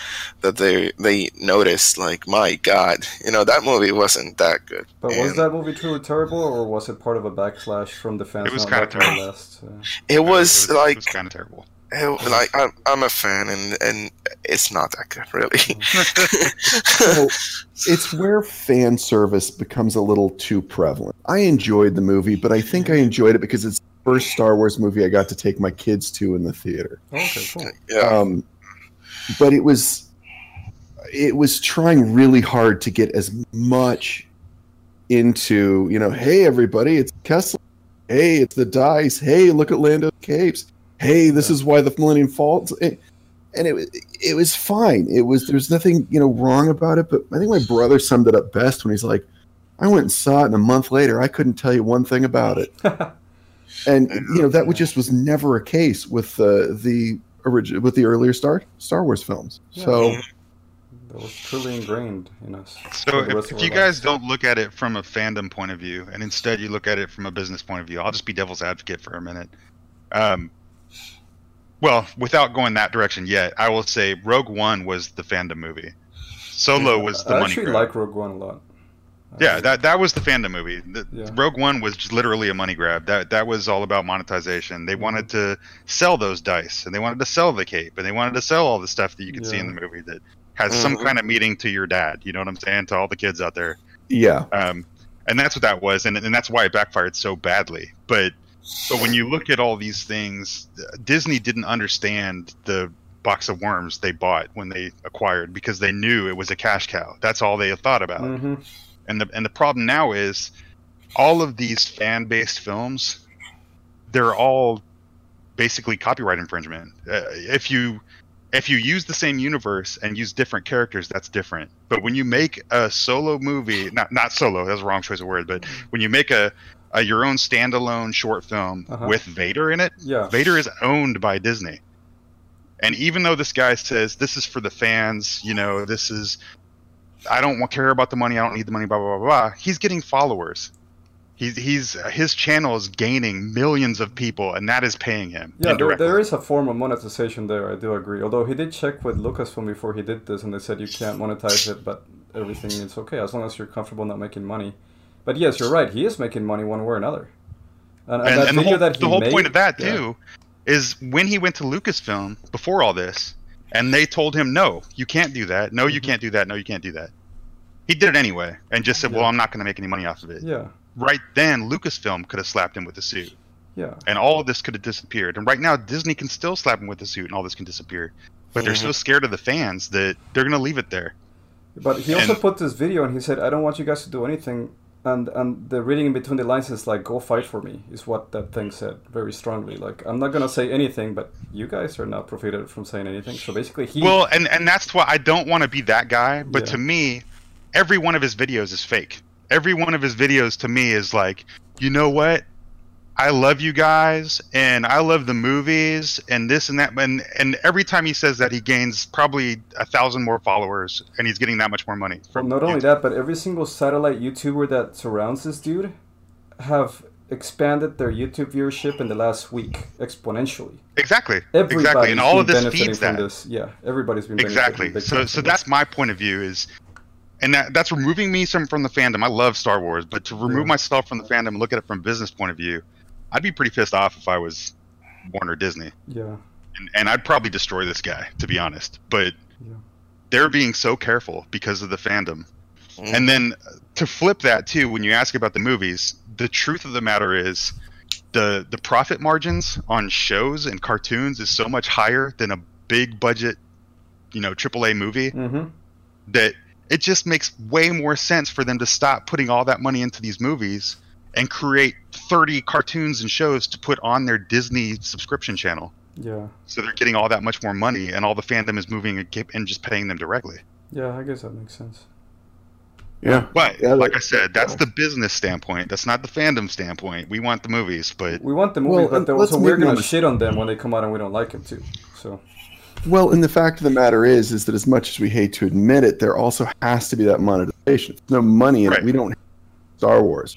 that they they noticed. Like, my God, you know that movie wasn't that good. But was that movie truly terrible, or was it part of a backlash from the fans? It was kinda terrible. last, uh, It was it was, like it was kind of terrible. It, like I'm, I'm a fan, and and it's not that good, really. so it's where fan service becomes a little too prevalent. I enjoyed the movie, but I think I enjoyed it because it's the first Star Wars movie I got to take my kids to in the theater. okay, cool. yeah, um, but it was it was trying really hard to get as much into you know hey everybody it's Kessel hey it's the dice hey look at lando's capes hey this is why the millennium falls and and it, it was fine it was there's nothing you know wrong about it but i think my brother summed it up best when he's like i went and saw it and a month later i couldn't tell you one thing about it and you know that was just was never a case with uh, the original with the earlier Star Star Wars films. So that was truly ingrained in us. So if, if our you guys don't look at it from a fandom point of view, and instead you look at it from a business point of view, I'll just be devil's advocate for a minute. Um, well, without going that direction yet, I will say Rogue One was the fandom movie. Solo was the I money actually grab. like Rogue One a lot. yeah, that that was the fandom movie. The, Yeah. Rogue One was just literally a money grab. That that was all about monetization. They wanted to sell those dice, and they wanted to sell the cape, and they wanted to sell all the stuff that you could see in the movie that has some Mhm. kind of meaning to your dad. You know what I'm saying? To all the kids out there. yeah, um, and that's what that was, and, and that's why it backfired so badly. But but when you look at all these things, Disney didn't understand the box of worms they bought when they acquired because they knew it was a cash cow. That's all they had thought about. hmm And the and the problem now is all of these fan based films, they're all basically copyright infringement. Uh, if you if you use the same universe and use different characters, that's different. But when you make a solo movie, not not solo, that's a wrong choice of word, but when you make a, a your own standalone short film Uh-huh. with Vader in it, Yeah. Vader is owned by Disney. And even though this guy says this is for the fans, you know, this is I don't care about the money, I don't need the money, blah blah blah blah, he's getting followers. He's he's his channel is gaining millions of people, and that is paying him. Yeah, there, there is a form of monetization there. I do agree. Although he did check with Lucasfilm before he did this, and they said you can't monetize it, but everything is okay as long as you're comfortable not making money. But yes, you're right. He is making money one way or another. And, and and, and the video whole, that he the whole made, point of that yeah. too is when he went to Lucasfilm before all this, and they told him, "No, you can't do that. No, you Mhm. can't do that. No, you can't do that." He did it anyway, and just said, Yeah. "Well, I'm not going to make any money off of it." Yeah, Right then, Lucasfilm could have slapped him with the suit, yeah, and all of this could have disappeared. And right now, Disney can still slap him with the suit, and all this can disappear. But they're so Mhm. scared of the fans that they're going to leave it there. But he also And- put this video and he said, "I don't want you guys to do anything." And and the reading in between the lines is like, "Go fight for me," is what that thing said very strongly. Like, I'm not gonna say anything, but you guys are not prohibited from saying anything. So basically, he Well, and and that's why I don't want to be that guy. But Yeah. to me, every one of his videos is fake. Every one of his videos to me is like, you know what? I love you guys, and I love the movies, and this and that. And and every time he says that, he gains probably a thousand more followers, and he's getting that much more money. Well, From not only YouTube. that, but every single satellite YouTuber that surrounds this dude have expanded their YouTube viewership in the last week exponentially. exactly, Everybody's exactly, and all of this feeds from that. this. Yeah, everybody's been benefiting exactly so so that's this. my point of view is and that, that's removing me some from the fandom i love star wars but to remove Yeah. myself from the fandom and look at it from a business point of view i'd be pretty pissed off if i was warner disney yeah, and, and i'd probably destroy this guy to be honest but Yeah. they're being so careful because of the fandom Mhm. and then uh, to flip that too when you ask about the movies the truth of the matter is the the profit margins on shows and cartoons is so much higher than a big budget you know aaa movie mm-hmm. that it just makes way more sense for them to stop putting all that money into these movies and create 30 cartoons and shows to put on their Disney subscription channel. yeah, So they're getting all that much more money, and all the fandom is moving and just paying them directly. yeah. I guess that makes sense. Yeah. But Yeah, like I said, that's the business standpoint. That's not the fandom standpoint. We want the movies, but We want the movie, Well, but and then let's also we're gonna shit on them when they come out and we don't like them too. So Well, and the fact of the matter is, is that as much as we hate to admit it, there also has to be that monetization. There's no money in Right. it. We don't have Star Wars,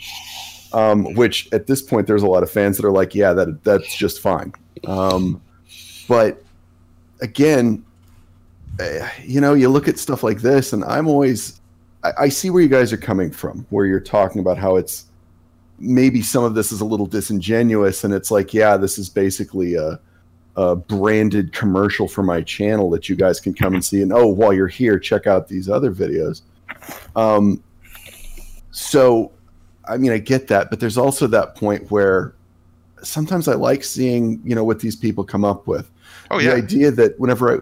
um, which at this point there's a lot of fans that are like, yeah, that that's just fine. Um, but again, eh, you know, you look at stuff like this, and I'm always, I, I see where you guys are coming from, where you're talking about how it's maybe some of this is a little disingenuous, and it's like, yeah, this is basically a a branded commercial for my channel that you guys can come and see. And oh, while you're here, check out these other videos. Um, so, I mean, I get that, but there's also that point where sometimes I like seeing, you know, what these people come up with. oh yeah. the idea that whenever I,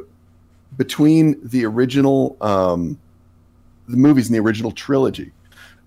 between the original, um, the movies and the original trilogy,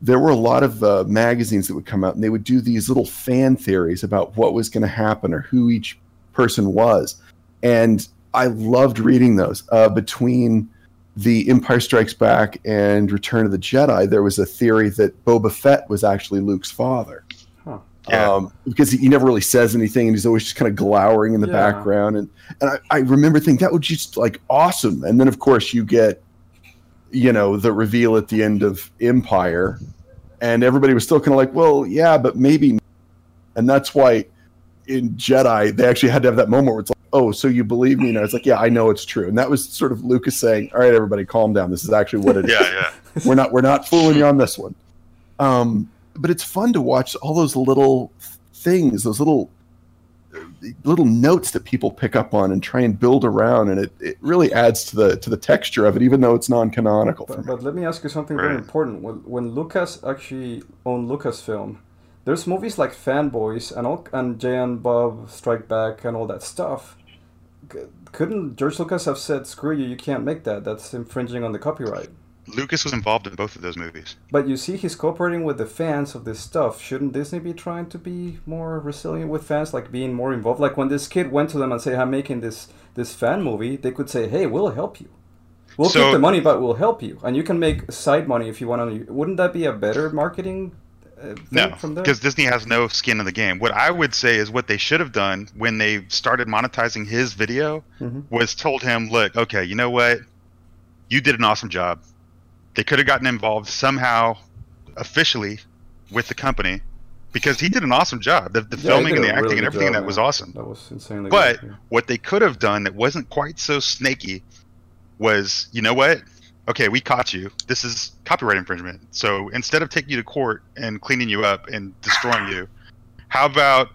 there were a lot of uh, magazines that would come out and they would do these little fan theories about what was going to happen or who each person was. And I loved reading those. Uh, between the Empire Strikes Back and Return of the Jedi, there was a theory that Boba Fett was actually Luke's father. Huh. Yeah. Um, because he, he never really says anything and he's always just kind of glowering in the Yeah. background. And, and I, I remember thinking that would just like awesome. And then, of course, you get, you know, the reveal at the end of Empire. And everybody was still kind of like, well, yeah, but maybe. And that's why in Jedi, they actually had to have that moment where it's like, oh, so you believe me? And I was like, yeah, I know it's true. And that was sort of Lucas saying, all right, everybody, calm down. This is actually what it is. yeah, yeah. We're not we're not fooling you on this one. Um, but it's fun to watch all those little things, those little little notes that people pick up on and try and build around, and it, it really adds to the to the texture of it, even though it's non-canonical. But, but let me ask you something very important. When, when Lucas actually owned Lucasfilm, there's movies like Fanboys and all, and Jay and Bob Strike Back and all that stuff. Couldn't George Lucas have said, "Screw you! You can't make that. That's infringing on the copyright." Lucas was involved in both of those movies. But you see, he's cooperating with the fans of this stuff. Shouldn't Disney be trying to be more resilient with fans, like being more involved? Like when this kid went to them and said, "I'm making this this fan movie," they could say, "Hey, we'll help you. We'll So- keep the money, but we'll help you, and you can make side money if you want to." Wouldn't that be a better marketing uh, No, because Disney has no skin in the game. What I would say is what they should have done when they started monetizing his video Mhm. was told him, "Look, okay, you know what? You did an awesome job. They could have gotten involved somehow, officially, with the company, and said, "Hey, because he did an awesome job. The, the Yeah, filming and the acting really and everything job, that was awesome. That was insanely But good. yeah. what they could have done that wasn't quite so snaky was, you know what? Okay, we caught you. This is copyright infringement. So instead of taking you to court and cleaning you up and destroying you, how about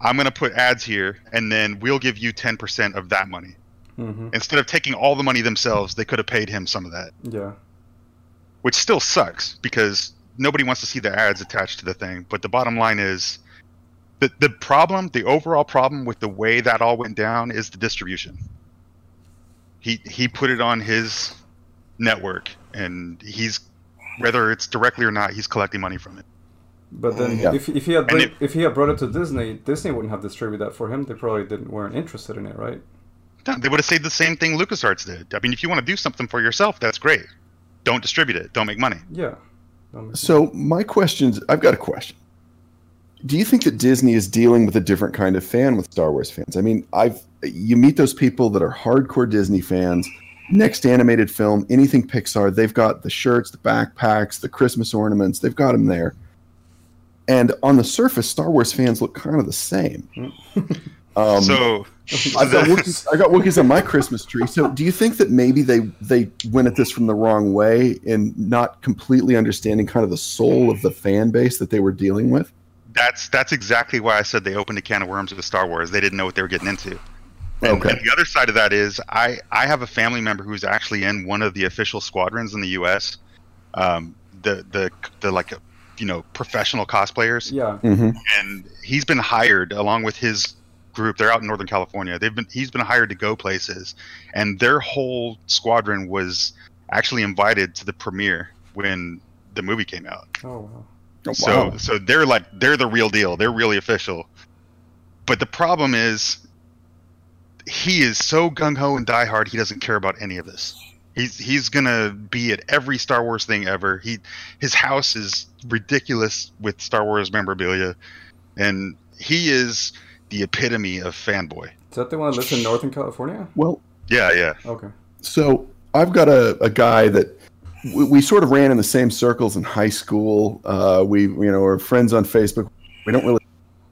I'm going to put ads here and then we'll give you 10% of that money. hmm Instead of taking all the money themselves, they could have paid him some of that, Yeah. which still sucks because nobody wants to see the ads attached to the thing. But the bottom line is the, the problem, the overall problem with the way that all went down is the distribution. He he put it on his network and he's whether it's directly or not, he's collecting money from it. But then, Yeah. if, if he had And bring, it- if he had brought it to Disney, Disney wouldn't have distributed that for him. They probably didn't weren't interested in it, right? No, They would have said the same thing LucasArts did. I mean, if you want to do something for yourself, that's great. Don't distribute it. Don't make money. Yeah. Um, So my questions, I've got a question. Do you think that Disney is dealing with a different kind of fan with Star Wars fans? I mean, I've you meet those people that are hardcore Disney fans. Next animated film, anything Pixar, they've got the shirts, the backpacks, the Christmas ornaments, they've got them there. And on the surface, Star Wars fans look kind of the same. Um, so I've got Wookiees, I got Wookiees on my Christmas tree. So, do you think that maybe they they went at this from the wrong way and not completely understanding kind of the soul of the fan base that they were dealing with? that's that's exactly why I said they opened a can of worms with Star Wars. They didn't know what they were getting into. And, Okay. and the other side of that is I I have a family member who's actually in one of the official squadrons in the U.S. Um, the the the like you know professional cosplayers, yeah. Mm-hmm. and he's been hired along with his group. They're out in Northern California. They've been he's been hired to go places, and their whole squadron was actually invited to the premiere when the movie came out. Oh wow. Oh, So wow. so they're like they're the real deal. They're really official. But the problem is he is so gung ho and diehard he doesn't care about any of this. He's he's gonna be at every Star Wars thing ever. He his house is ridiculous with Star Wars memorabilia, and he is the epitome of fanboy. Is that the one that lives in Northern California? Well, Yeah, yeah. Okay. so I've got a, a guy that we, we sort of ran in the same circles in high school. Uh, we, you know, are friends on Facebook. We don't really,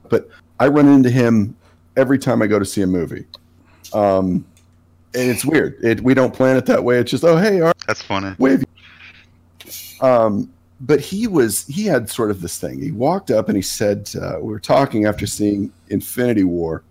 but I run into him every time I go to see a movie. Um, and it's weird. It, we don't plan it that way. It's just, oh, hey, all right, That's funny. wave. Um, but he was, he had sort of this thing. He walked up and he said, uh, we were talking after seeing Infinity War.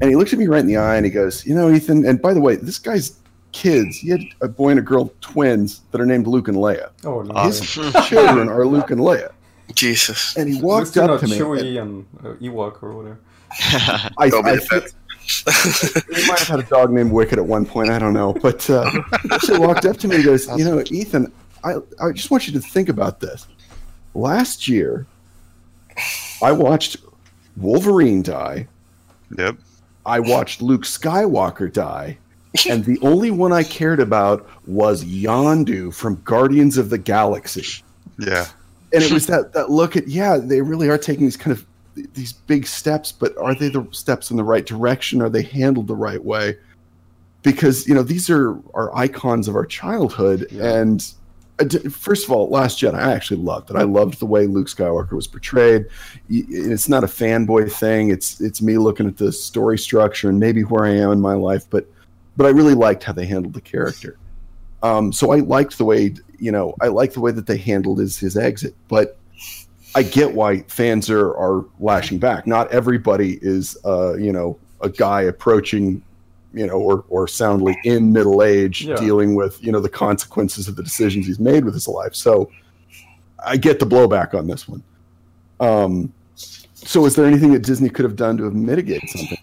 And he looked at me right in the eye and he goes, You know, Ethan, and by the way, this guy's kids, he had a boy and a girl twins that are named Luke and Leia. Oh no. His children are Luke and Leia. Jesus. And he At walked least they're up not to me. Chewie and uh, Ewok or whatever. I, Go be I the he might have had a dog named Wicket at one point. I don't know. But uh, he walked up to me and goes, You know, Ethan, I, I just want you to think about this. Last year, I watched Wolverine die. Yep. I watched Luke Skywalker die, and the only one I cared about was Yondu from Guardians of the Galaxy. Yeah. And it was that that look at yeah, they really are taking these kind of these big steps, but are they the steps in the right direction? Are they handled the right way? Because you know these are are icons of our childhood, Yeah. and uh, first of all, Last Jedi, I actually loved it. I loved the way Luke Skywalker was portrayed. It's not a fanboy thing. It's it's me looking at the story structure and maybe where I am in my life, but but I really liked how they handled the character. Um, so I liked the way you know I like the way that they handled his his exit, but I get why fans are are lashing back. Not everybody is uh, you know a guy approaching you know or or soundly in middle age Yeah. dealing with you know the consequences of the decisions he's made with his life. So I get the blowback on this one. Um, so is there anything that Disney could have done to have mitigated something?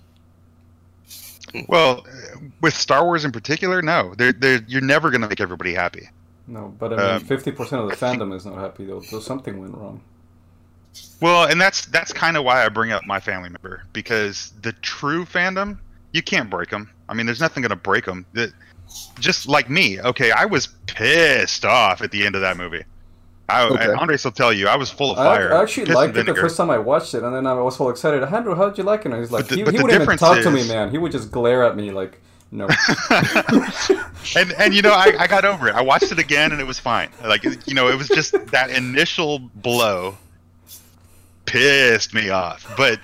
Well, uh, with Star Wars in particular, no. They're, they're, you're never going to make everybody happy. No, but I mean, Um, fifty percent of the fandom is not happy though. So something went wrong. Well, and that's that's kind of why I bring up my family member because the true fandom, you can't break them. I mean, there's nothing going to break them. That just like me, okay, I was pissed off at the end of that movie. I, Okay. Andres will tell you, I was full of fire. I actually liked it the first time I watched it, and then I was all excited. Andrew, how did you like it? And he's like, the- he, he wouldn't even talk to me, man. He would just glare at me like, no. and and you know I, I got over it. I watched it again and it was fine. Like you know it was just that initial blow, pissed me off. But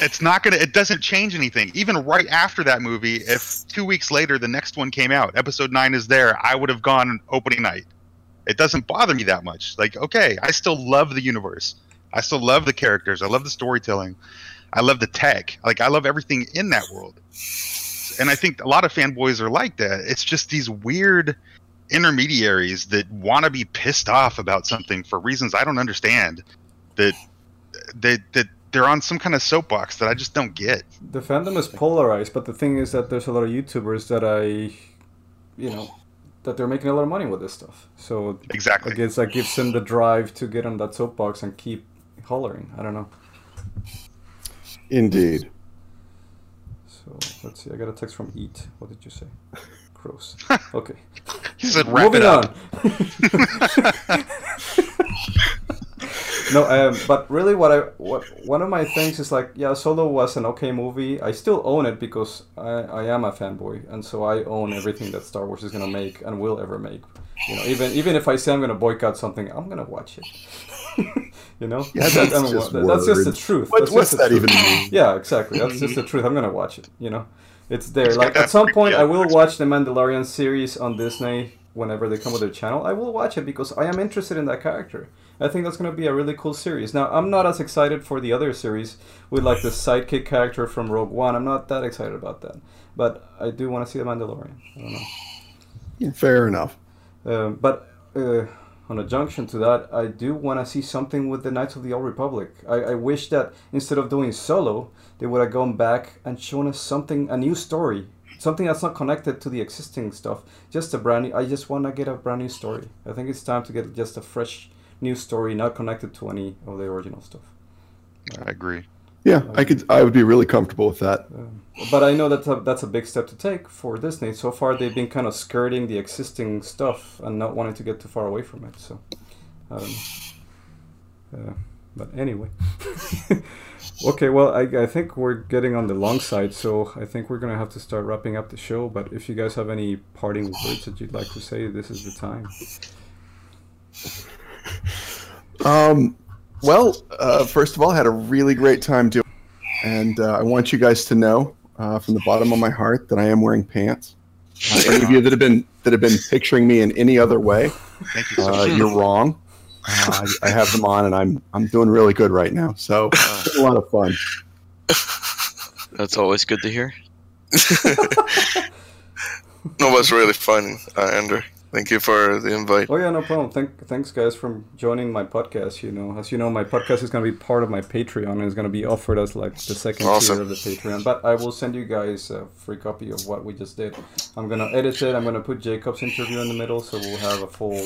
it's not gonna. It doesn't change anything. Even right after that movie, if two weeks later the next one came out, episode nine is there, I would have gone opening night. It doesn't bother me that much. Like, okay, I still love the universe. I still love the characters. I love the storytelling. I love the tech. Like, I love everything in that world. And I think a lot of fanboys are like that. It's just these weird intermediaries that want to be pissed off about something for reasons I don't understand. That that that they're on some kind of soapbox that I just don't get. The fandom is polarized, but the thing is that there's a lot of YouTubers that I, you know, that they're making a lot of money with this stuff. So Exactly. I guess that gives them the drive to get on that soapbox and keep hollering. I don't know. Indeed. So let's see. I got a text from Eat. What did you say? Gross. Okay. He said, "Wrap Moving it up." no, um, but really, what I what one of my things is like, yeah, Solo was an okay movie. I still own it because I, I am a fanboy, and so I own everything that Star Wars is gonna make and will ever make. You know, even even if I say I'm gonna boycott something, I'm gonna watch it. you know, Yeah, that's I mean, just that's just the truth. What, That's what's that even mean? Yeah, exactly. That's just the truth. I'm gonna watch it. You know, it's there. Like at some point, I will watch the Mandalorian series on Disney whenever they come with their channel. I will watch it because I am interested in that character. I think that's gonna be a really cool series. Now, I'm not as excited for the other series with like the sidekick character from Rogue One. I'm not that excited about that, but I do want to see the Mandalorian. I don't know. Fair enough. Um, but uh, on a junction to that, I do want to see something with the Knights of the Old Republic. I, I wish that instead of doing solo, they would have gone back and shown us something, a new story, something that's not connected to the existing stuff. Just a brand new. I just want to get a brand new story. I think it's time to get just a fresh new story, not connected to any of the original stuff. I agree. Yeah, I could. I would be really comfortable with that. Um, but I know that's a, that's a big step to take for Disney. So far, they've been kind of skirting the existing stuff and not wanting to get too far away from it. So, um, uh, but anyway. okay, well, I, I think we're getting on the long side, so I think we're going to have to start wrapping up the show. But if you guys have any parting words that you'd like to say, this is the time. Um, well, uh, first of all, I had a really great time doing, it. and uh, I want you guys to know uh, from the bottom of my heart that I am wearing pants. Uh, any of you that have been that have been picturing me in any other way, Thank you so uh, much. you're wrong. Uh, I, I have them on, and I'm I'm doing really good right now. So it's a lot of fun. That's always good to hear. No, was really fun, uh, Andrew. Thank you for the invite. Oh yeah, no problem. Thank, thanks guys for joining my podcast. You know, as you know, my podcast is going to be part of my Patreon and it's going to be offered as like the second Awesome. tier of the Patreon. But I will send you guys a free copy of what we just did. I'm going to edit it. I'm going to put Jacob's interview in the middle, so we'll have a full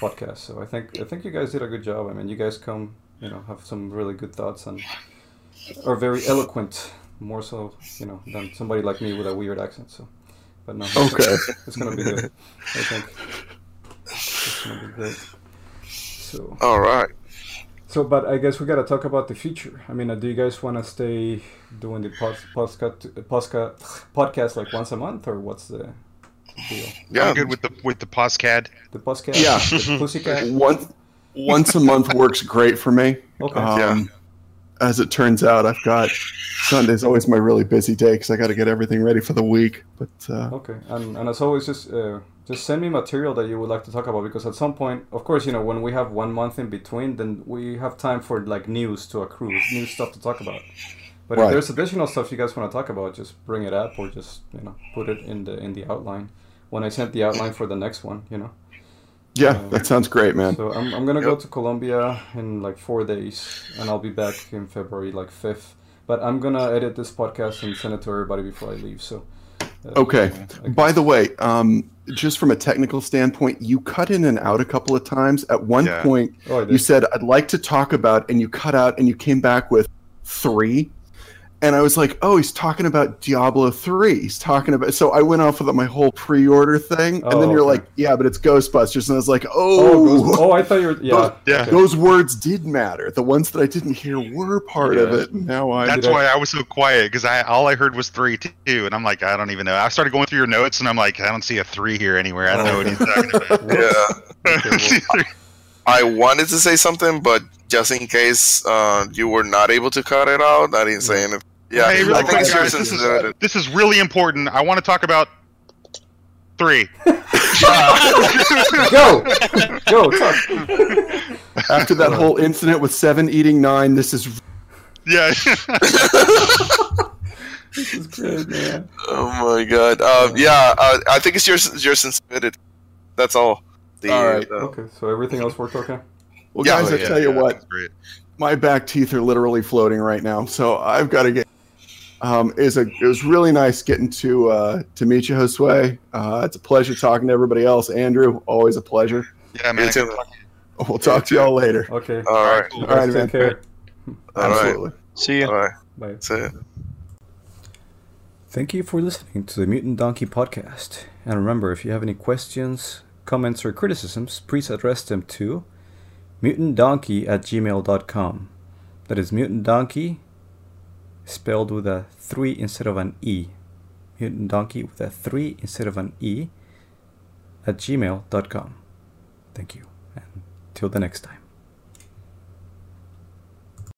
podcast. So I think I think you guys did a good job. I mean, you guys come, you know, have some really good thoughts and are very eloquent, more so, you know, than somebody like me with a weird accent. So, but no, Okay. it's going to be good. I think it's going to be great. So. All right. So, but I guess we gotta talk about the future. I mean, uh, do you guys want to stay doing the pos- podcast, podcast, podcast like once a month, or what's the deal? Yeah. I'm good with the with the Poscad. The podcast, Yeah. the pussycat. Once once a month works great for me. Okay. Um, As it turns out, I've got Sunday's always my really busy day because I got to get everything ready for the week. But uh, Okay, and and as always, just uh, just send me material that you would like to talk about because at some point, of course, you know, when we have one month in between, then we have time for like news to accrue, new stuff to talk about. But if there's additional stuff you guys want to talk about, just bring it up or just you know put it in the in the outline. When I sent the outline for the next one, you know. Yeah, that sounds great, man. So I'm, I'm gonna go to Colombia in like four days, and I'll be back in February like fifth. But I'm gonna edit this podcast and send it to everybody before I leave. So. uh, Okay. I By the way, um, just from a technical standpoint, you cut in and out a couple of times. At one Yeah. point, Oh, you said, I'd like to talk about, and you cut out and you came back with three. And I was like, oh, he's talking about Diablo 3. He's talking about. So I went off with my whole pre order thing. And Oh, then you're okay. like, yeah, but it's Ghostbusters. And I was like, Oh, oh, Ghost- oh, I thought you were. Yeah. Yeah. okay. those words did matter. The ones that I didn't hear were part of it. Now I. That's Did I- why I was so quiet because I all I heard was three too, and I'm like, I don't even know. I started going through your notes, and I'm like, I don't see a three here anywhere. I don't know what he's talking about. Yeah. Okay, well, I wanted to say something, but just in case uh, you were not able to cut it out, I didn't say anything. Yeah, hey, really quick, guys. This is sensitivity. this is really important. I want to talk about three. Go! Go, talk. After that whole incident with seven eating nine, this is Yeah. This is great, man. Oh my god. Um, yeah, uh, I think it's your your sensitivity. That's all. The, All right. uh, Okay, so everything else worked okay? well, Yeah, guys. oh, I tell you what, great. my back teeth are literally floating right now, so I've got to get. Um, is a it was really nice getting to uh, to meet you, Josue. Uh, it's a pleasure talking to everybody else. Andrew, always a pleasure. Yeah, man. You too. We'll talk to y'all later. Okay. all right. Cool. All right, Guys, man. Take care. All right. Absolutely. See ya. All right. Bye. See it. Thank you for listening to the Mutant Donkey podcast. And remember, if you have any questions, comments, or criticisms, please address them to mutantdonkey at gmail.com. That is mutant donkey spelled with a 3 instead of an E. Mutant donkey with a 3 instead of an E at gmail.com. Thank you. And till the next time.